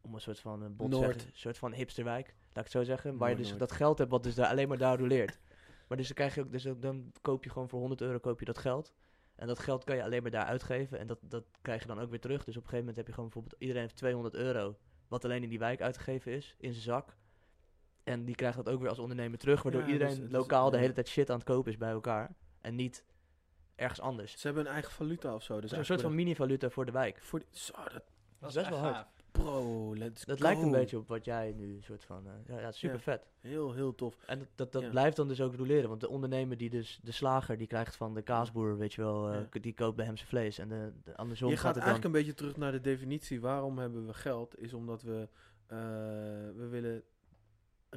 om een soort van een bot Noord. zeggen, een soort van hipsterwijk, laat ik het zo zeggen. Waar je dus dat geld hebt wat dus daar alleen maar daar roleert. Maar dus dan krijg je ook, dus dan koop je gewoon voor 100 euro koop je dat geld. En dat geld kan je alleen maar daar uitgeven. En dat, dat krijg je dan ook weer terug. Dus op een gegeven moment heb je gewoon bijvoorbeeld, iedereen heeft 200 euro. Wat alleen in die wijk uitgegeven is, in zijn zak. En die krijgt dat ook weer als ondernemer terug. Waardoor Ja, dus iedereen is- lokaal de hele tijd shit aan het kopen is bij elkaar. En niet ergens anders. Ze hebben een eigen valuta of zo. Dus Dus een soort van mini-valuta voor de wijk. Voor die, zo, dat Dat is echt best wel hard. gaaf. bro, let's Dat go. lijkt een beetje op wat jij nu een soort van... eh, ja, ja, super Ja. vet. Heel, heel tof. En dat, dat, dat Ja. blijft dan dus ook roleren. Want de ondernemer die dus, de slager, die krijgt van de kaasboer, weet je wel, eh, die koopt bij hem zijn vlees. En de, de andersom je gaat, gaat het eigenlijk dan... een beetje terug naar de definitie. Waarom hebben we geld? Is omdat we, eh, we willen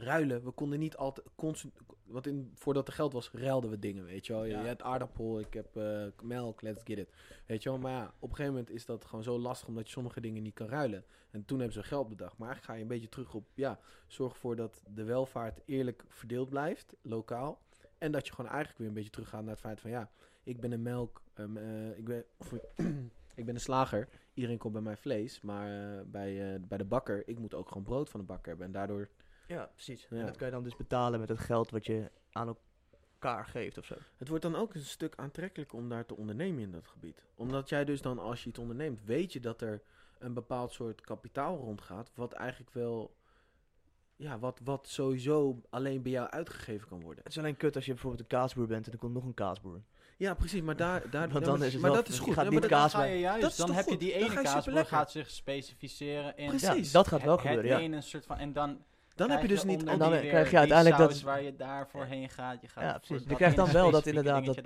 ruilen. We konden niet altijd... Constant, want in, voordat er geld was, ruilden we dingen, weet je wel. Je, Ja. je hebt aardappel, ik heb eh, melk, let's get it. Weet je wel. Maar ja, op een gegeven moment is dat gewoon zo lastig... omdat je sommige dingen niet kan ruilen. En toen hebben ze geld bedacht. Maar eigenlijk ga je een beetje terug op... Ja, zorg ervoor dat de welvaart eerlijk verdeeld blijft, lokaal. En dat je gewoon eigenlijk weer een beetje teruggaat naar het feit van... Ja, ik ben een melk... ehm, eh, ik ben... Of, ik ben een slager. Iedereen komt bij mij vlees. Maar eh, bij, bij de bakker, ik moet ook gewoon brood van de bakker hebben. En daardoor... Ja, precies. Ja. En dat kan je dan dus betalen met het geld wat je aan elkaar geeft of zo. Het wordt dan ook een stuk aantrekkelijker om daar te ondernemen in dat gebied. Omdat jij dus dan, als je iets onderneemt, weet je dat er een bepaald soort kapitaal rondgaat. Wat eigenlijk wel... Ja, wat, wat sowieso alleen bij jou uitgegeven kan worden. Het is alleen kut als je bijvoorbeeld een kaasboer bent en er komt nog een kaasboer. Ja, precies. Maar daar... daar Want ja, dan maar- is het maar wel- dat is je goed. gaat Ja, niet kaas dat- Dan ga je Dat juist, dan heb je die Dan ene ga je kaasboer gaat zich specificeren in Precies. Ja, dat gaat wel het, gebeuren, het ja. ene soort van en dan Dan heb je dus niet... En dan krijg je uiteindelijk dat- waar je daarvoor heen gaat. Je gaat Ja, precies. Je krijgt dan wel dat inderdaad.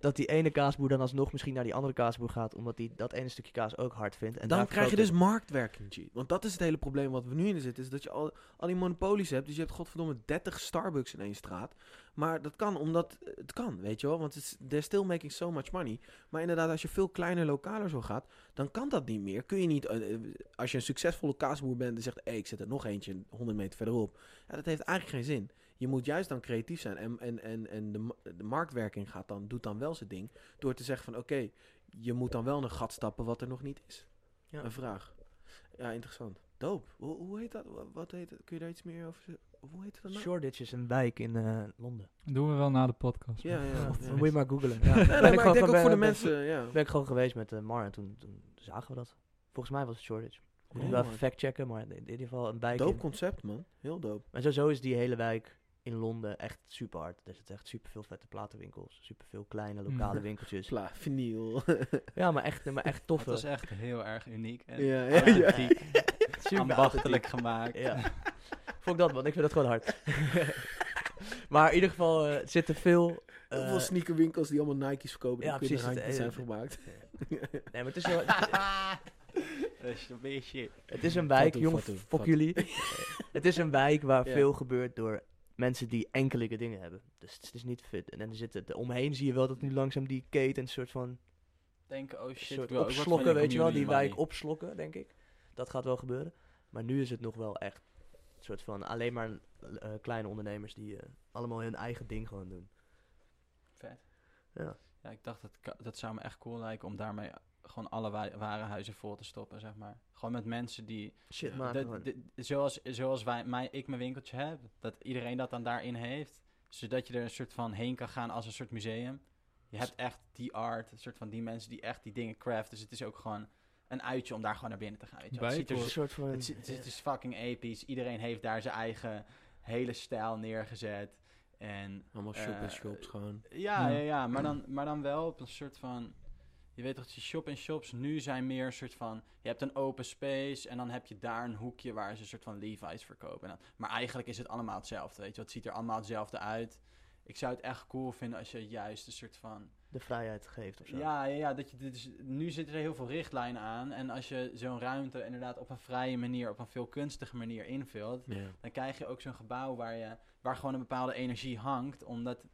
Dat die ene kaasboer dan alsnog misschien naar die andere kaasboer gaat, omdat hij dat ene stukje kaas ook hard vindt. En dan krijg je dus marktwerking, G. Want dat is het hele probleem wat we nu in zitten. Is dat je al, al die monopolies hebt. Dus je hebt godverdomme 30 Starbucks in één straat. Maar dat kan omdat het kan, weet je wel. Want het is, they're still making so much money. Maar inderdaad, als je veel kleiner lokaler zo gaat, dan kan dat niet meer. Kun je niet, eh, eh, als je een succesvolle kaasboer bent en zegt, hé, ik zet er nog eentje 100 meter verderop. Ja, dat heeft eigenlijk geen zin. Je moet juist dan creatief zijn. En, en, en, en de, de marktwerking gaat dan, doet dan wel zijn ding. Door te zeggen van, oké, je moet dan wel een gat stappen wat er nog niet is. Ja. Een vraag. Ja, interessant. Doop. Hoe, hoe heet dat? Wa- Wat heet het? Kun je daar iets meer over zeggen? Hoe heet het dan? nou? Shoreditch is een wijk in eh, Londen. doen we wel na de podcast. Ja, ja. Moet je maar googlen. Ja. Nee, maar ik gewoon denk ook voor de ben- mensen, ja. Ben ik gewoon geweest met eh, Mar en toen, toen zagen we dat. Volgens mij was het Shoreditch. Moet ik wel Oh, even factchecken, maar in ieder geval een wijk. Doop concept, man. Heel doop. Maar sowieso is die hele wijk in Londen echt super hard. Er zitten echt super veel vette platenwinkels. Super veel kleine lokale Mm. winkeltjes. Sla, vinyl. Ja, maar echt, maar echt Het toffe. was echt heel erg uniek. En Ja, ja, ja. Super ambachtelijk gemaakt. Ja. Vond ik dat, man. Ik vind dat gewoon hard. maar in ieder geval eh, zitten veel... eh, Heel veel sneakerwinkels die allemaal Nike's verkopen. ja, die kunnen precies, handjes het- zijn eh, gemaakt. nee, maar het is, wel, Dat is een beetje... het is een wijk, Fatu, jongen, fatu, fuck jullie. het is een wijk waar Ja. veel gebeurt door mensen die enkele dingen hebben. Dus het is niet fit. En dan zit het, omheen zie je wel dat nu langzaam die keten een soort van Denken, oh shit, soort opslokken, die weet je wel, die wijk opslokken, denk ik. Dat gaat wel gebeuren. Maar nu is het nog wel echt een soort van alleen maar eh, kleine ondernemers die eh, allemaal hun eigen ding gewoon doen. Vet. Ja. Ja, ik dacht, dat, dat zou me echt cool lijken om daarmee gewoon alle wa- warenhuizen vol te stoppen, zeg maar. Gewoon met mensen die... Shit, de- zoals zoals wij, mij, ik mijn winkeltje heb, dat iedereen dat dan daarin heeft. Zodat je er een soort van heen kan gaan als een soort museum. Je hebt echt die art, een soort van die mensen die echt die dingen craft. Dus het is ook gewoon een uitje om daar gewoon naar binnen te gaan. Weet je. wel. Het, ziet er, Een soort van... het, is fucking episch. Iedereen heeft daar zijn eigen hele stijl neergezet. En Allemaal shop en Eh, shops gewoon. ja, Ja. ja, ja, maar, dan, maar dan wel op een soort van... Je weet toch, die shop en shops nu zijn meer een soort van... Je hebt een open space en dan heb je daar een hoekje waar ze een soort van Levi's verkopen. En dan, maar eigenlijk is het allemaal hetzelfde, weet je. Het ziet er allemaal hetzelfde uit. Ik zou het echt cool vinden als je juist een soort van... de vrijheid geeft of zo. Ja, ja, ja dat je, is, nu zitten er heel veel richtlijnen aan. En als je zo'n ruimte inderdaad op een vrije manier, op een veel kunstige manier invult... Dan krijg je ook zo'n gebouw waar, je, waar gewoon een bepaalde energie hangt. Omdat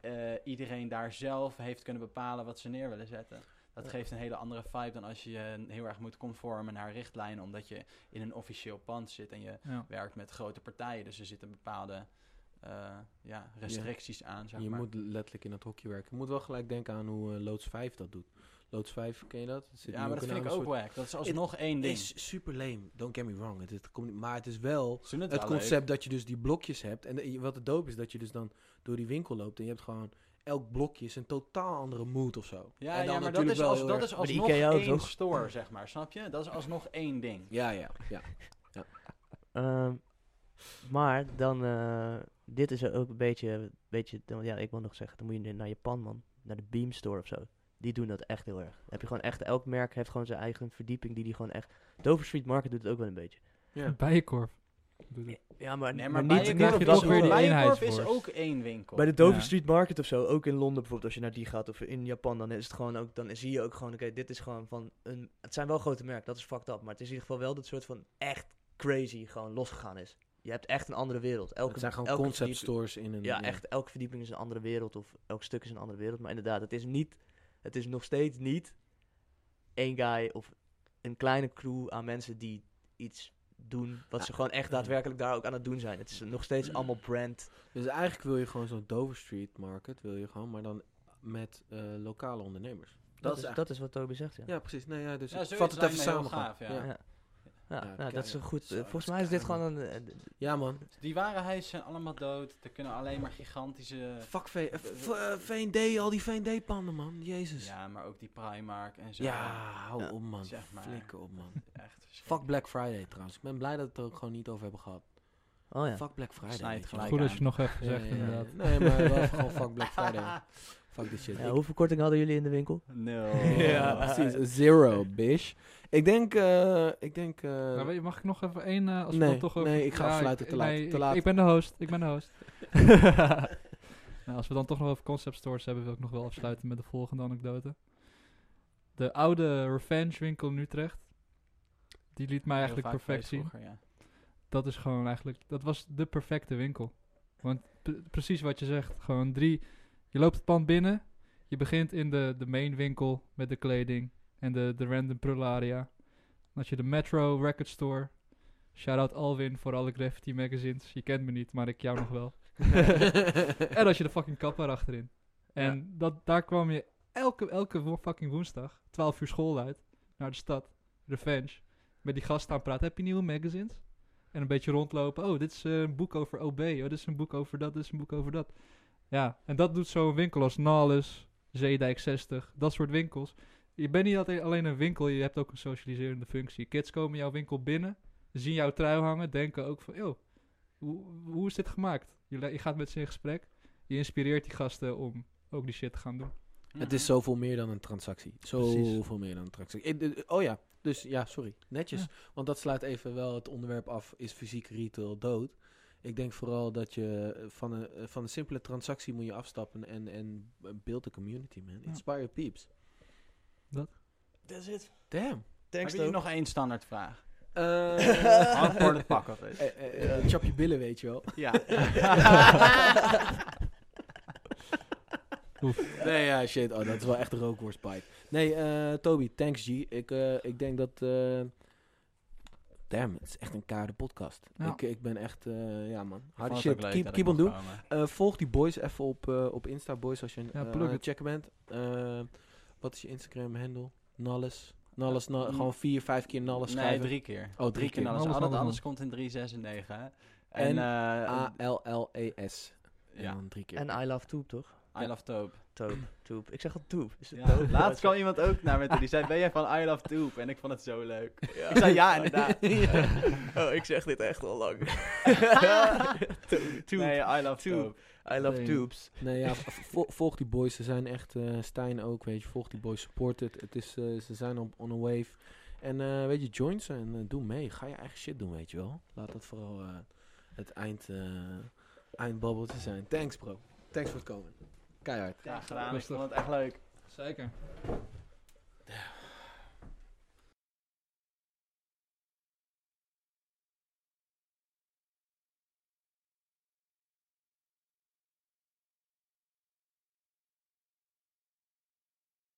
eh, iedereen daar zelf heeft kunnen bepalen wat ze neer willen zetten. Dat geeft een hele andere vibe dan als je heel erg moet conformen naar richtlijnen. Omdat je in een officieel pand zit en je Ja. werkt met grote partijen. Dus er zitten bepaalde eh, ja, restricties aan, zeg je maar. moet letterlijk in dat hokje werken. Je moet wel gelijk denken aan hoe eh, Loods 5 dat doet. Loods 5, ken je dat? Het zit ja, maar dat in vind ik ook soort- wack. Dat is alsnog één ding. is super lame. Don't get me wrong. Het, het komt, maar het is wel het wel leuk. concept dat je dus die blokjes hebt. En de- wat het dope is, dat je dus dan door die winkel loopt. En je hebt gewoon... Elk blokje is een totaal andere mood of zo. Ja, en dan ja maar dat is, als, dat is alsnog één toch? store, zeg maar. Snap je? Dat is alsnog één ding. Ja, ja, ja. Ehm, maar dan, eh, dit is ook een beetje, beetje, dan- ja, ik wil nog zeggen, dan moet je naar Japan, man. Naar de Beam Store of zo. Die doen dat echt heel erg. Dan heb je gewoon echt, elk merk heeft gewoon zijn eigen verdieping die die gewoon echt... Dover Street Market doet het ook wel een beetje. ja. Bijenkorf. Ja, maar, Nee, maar, maar, niet, niet op dat weer. Bijenkorf is ook één winkel. Bij de Dover Ja. Street Market of zo, ook in Londen bijvoorbeeld, als je naar die gaat of in Japan, dan is het gewoon ook, dan zie je ook gewoon, oké, dit is gewoon van een, het zijn wel grote merken, dat is fucked up, maar het is in ieder geval wel dat soort van echt crazy gewoon losgegaan is. Je hebt echt een andere wereld. Elke, het zijn gewoon elke concept stores in een... Ja, echt, elke verdieping is een andere wereld of elk stuk is een andere wereld, maar inderdaad, het is niet, het is nog steeds niet één guy of een kleine crew aan mensen die iets doen wat ze Ah, gewoon echt daadwerkelijk daar ook aan het doen zijn. Het is nog steeds allemaal brand. Dus eigenlijk wil je gewoon zo'n Dover Street Market, wil je gewoon, maar dan met eh, lokale ondernemers. Dat, is, eigenlijk- dat is wat Toby zegt, ja. Ja, precies. Nee, ja, dus Ja, vat het even samen. gaaf, ja. ja. Ja. Ja, Ja, nou, dat is een goed. zo, volgens mij is dit gewoon een. eh, Ja, man. Die warenhuizen zijn allemaal dood. Er kunnen alleen maar gigantische... Fuck V- eh, v- eh, V&D, al die V&D-panden, man. Jezus. Ja, Ja, maar ook die Primark en zo. hou Ja, op, man. zeg maar. Flikker op, man. Echt Fuck. Black Friday, trouwens. Ik ben blij dat we het er ook gewoon niet over hebben gehad. Oh ja. Fuck Black Friday. Je gelijk. Goed dat je nog even Ja, zegt, ja, ja. inderdaad. Nee, maar wel gewoon fuck Black Friday. Fuck this shit. Ja, Ik- hoeveel korting hadden jullie in de winkel? Nul. ja, precies. Zero, bitch. Ik denk, eh, ik denk... eh, Nou, mag ik nog even één... eh, als we Nee, dan toch over, nee, ik ga afsluiten, te laat, nee, te ik- laat. Ik, ben de host, ik ben de host. nou, als we dan toch nog over concept stores hebben, wil ik nog wel afsluiten met de volgende anekdote. De oude Revenge winkel in Utrecht, die liet mij eigenlijk perfect zien. vroeger, ja. Dat is gewoon eigenlijk, dat was de perfecte winkel. Want pre- precies wat je zegt, gewoon drie, je loopt het pand binnen, je begint in de, de main winkel met de kleding en de, de random prularia. Dan had je de Metro Record Store. Shout-out Alwin voor alle graffiti magazines. Je kent me niet, maar ik jou nog wel. en als je de fucking kapper achterin. En dat, daar kwam je elke, elke wo- fucking woensdag, 12 uur school uit, naar de stad, Revenge, met die gasten aan praten. Heb je nieuwe magazines? En een beetje rondlopen. Oh, dit is eh, een boek over OB. Oh, dit is een boek over dat, dit is een boek over dat. Ja, en dat doet zo'n winkel als Nalus, Zeedijk 60, dat soort winkels. Je bent niet alleen een winkel, je hebt ook een socialiserende functie. Kids komen jouw winkel binnen, zien jouw trui hangen, denken ook van, joh, hoe, hoe is dit gemaakt? Je, gaat met ze in gesprek, je inspireert die gasten om ook die shit te gaan doen. Het is zoveel meer dan een transactie. Zoveel meer dan een transactie. Eh, oh ja, dus ja, sorry. Netjes. Ja. Want dat sluit even wel het onderwerp af. Is fysiek retail dood? Ik denk vooral dat je eh, van een, eh, van een simpele transactie moet je afstappen en, en build a community, man. Inspire your peeps. That's it. Damn. Hebben jullie nog één standaard vraag? Eh, Hang voor het pak of eh, eh, eh, chap je billen, weet je wel. Ja. Nee, ja, shit. Oh, dat is wel echt een rookworstpipe. Nee, eh Toby, thanks G. Ik, eh, ik denk dat... eh damn, het is echt een keiharde podcast. Ja. Ik, ik ben echt... eh, ja, man. Het shit. leuk Keep, keep on doen. Eh, volg die boys even op, eh, op Insta, boys, als je eh, aan het checken bent. Eh, wat is je Instagram-handle? Nalles. Nalles, na- Mm. gewoon vier, vijf keer Nalles Nee, schrijven. drie keer. Oh, drie keer. alles. Alles, Alles, komt in 3, 6 en 9. Hè? En En, eh, A-L-L-E-S. En ja. dan drie keer. En I Love Tube, toch? I love Toop. Toop, toep. Ik zeg al toep. Is het Ja, toop? laatst kwam iemand ook naar me toe. Die zei, ben jij van I love Toop? En ik vond het zo leuk. Ja. Ik zei, ja, inderdaad. Oh, ik zeg dit echt al lang. Toep. Nee, I love Toop. Toop. I love Nee. tubes. Nee, ja, vo- volg die boys. Ze zijn echt, eh Stijn ook, weet je. Volg die boys, support het. het is, eh, ze zijn op on a wave. En eh, weet je, join ze en doe mee. Ga je eigen shit doen, weet je wel. Laat dat vooral eh, het eind, eh eindbabbeltje zijn. Thanks, bro. Thanks voor het komen. Keihard. Ja, gedaan. Ik vond het echt leuk. Zeker.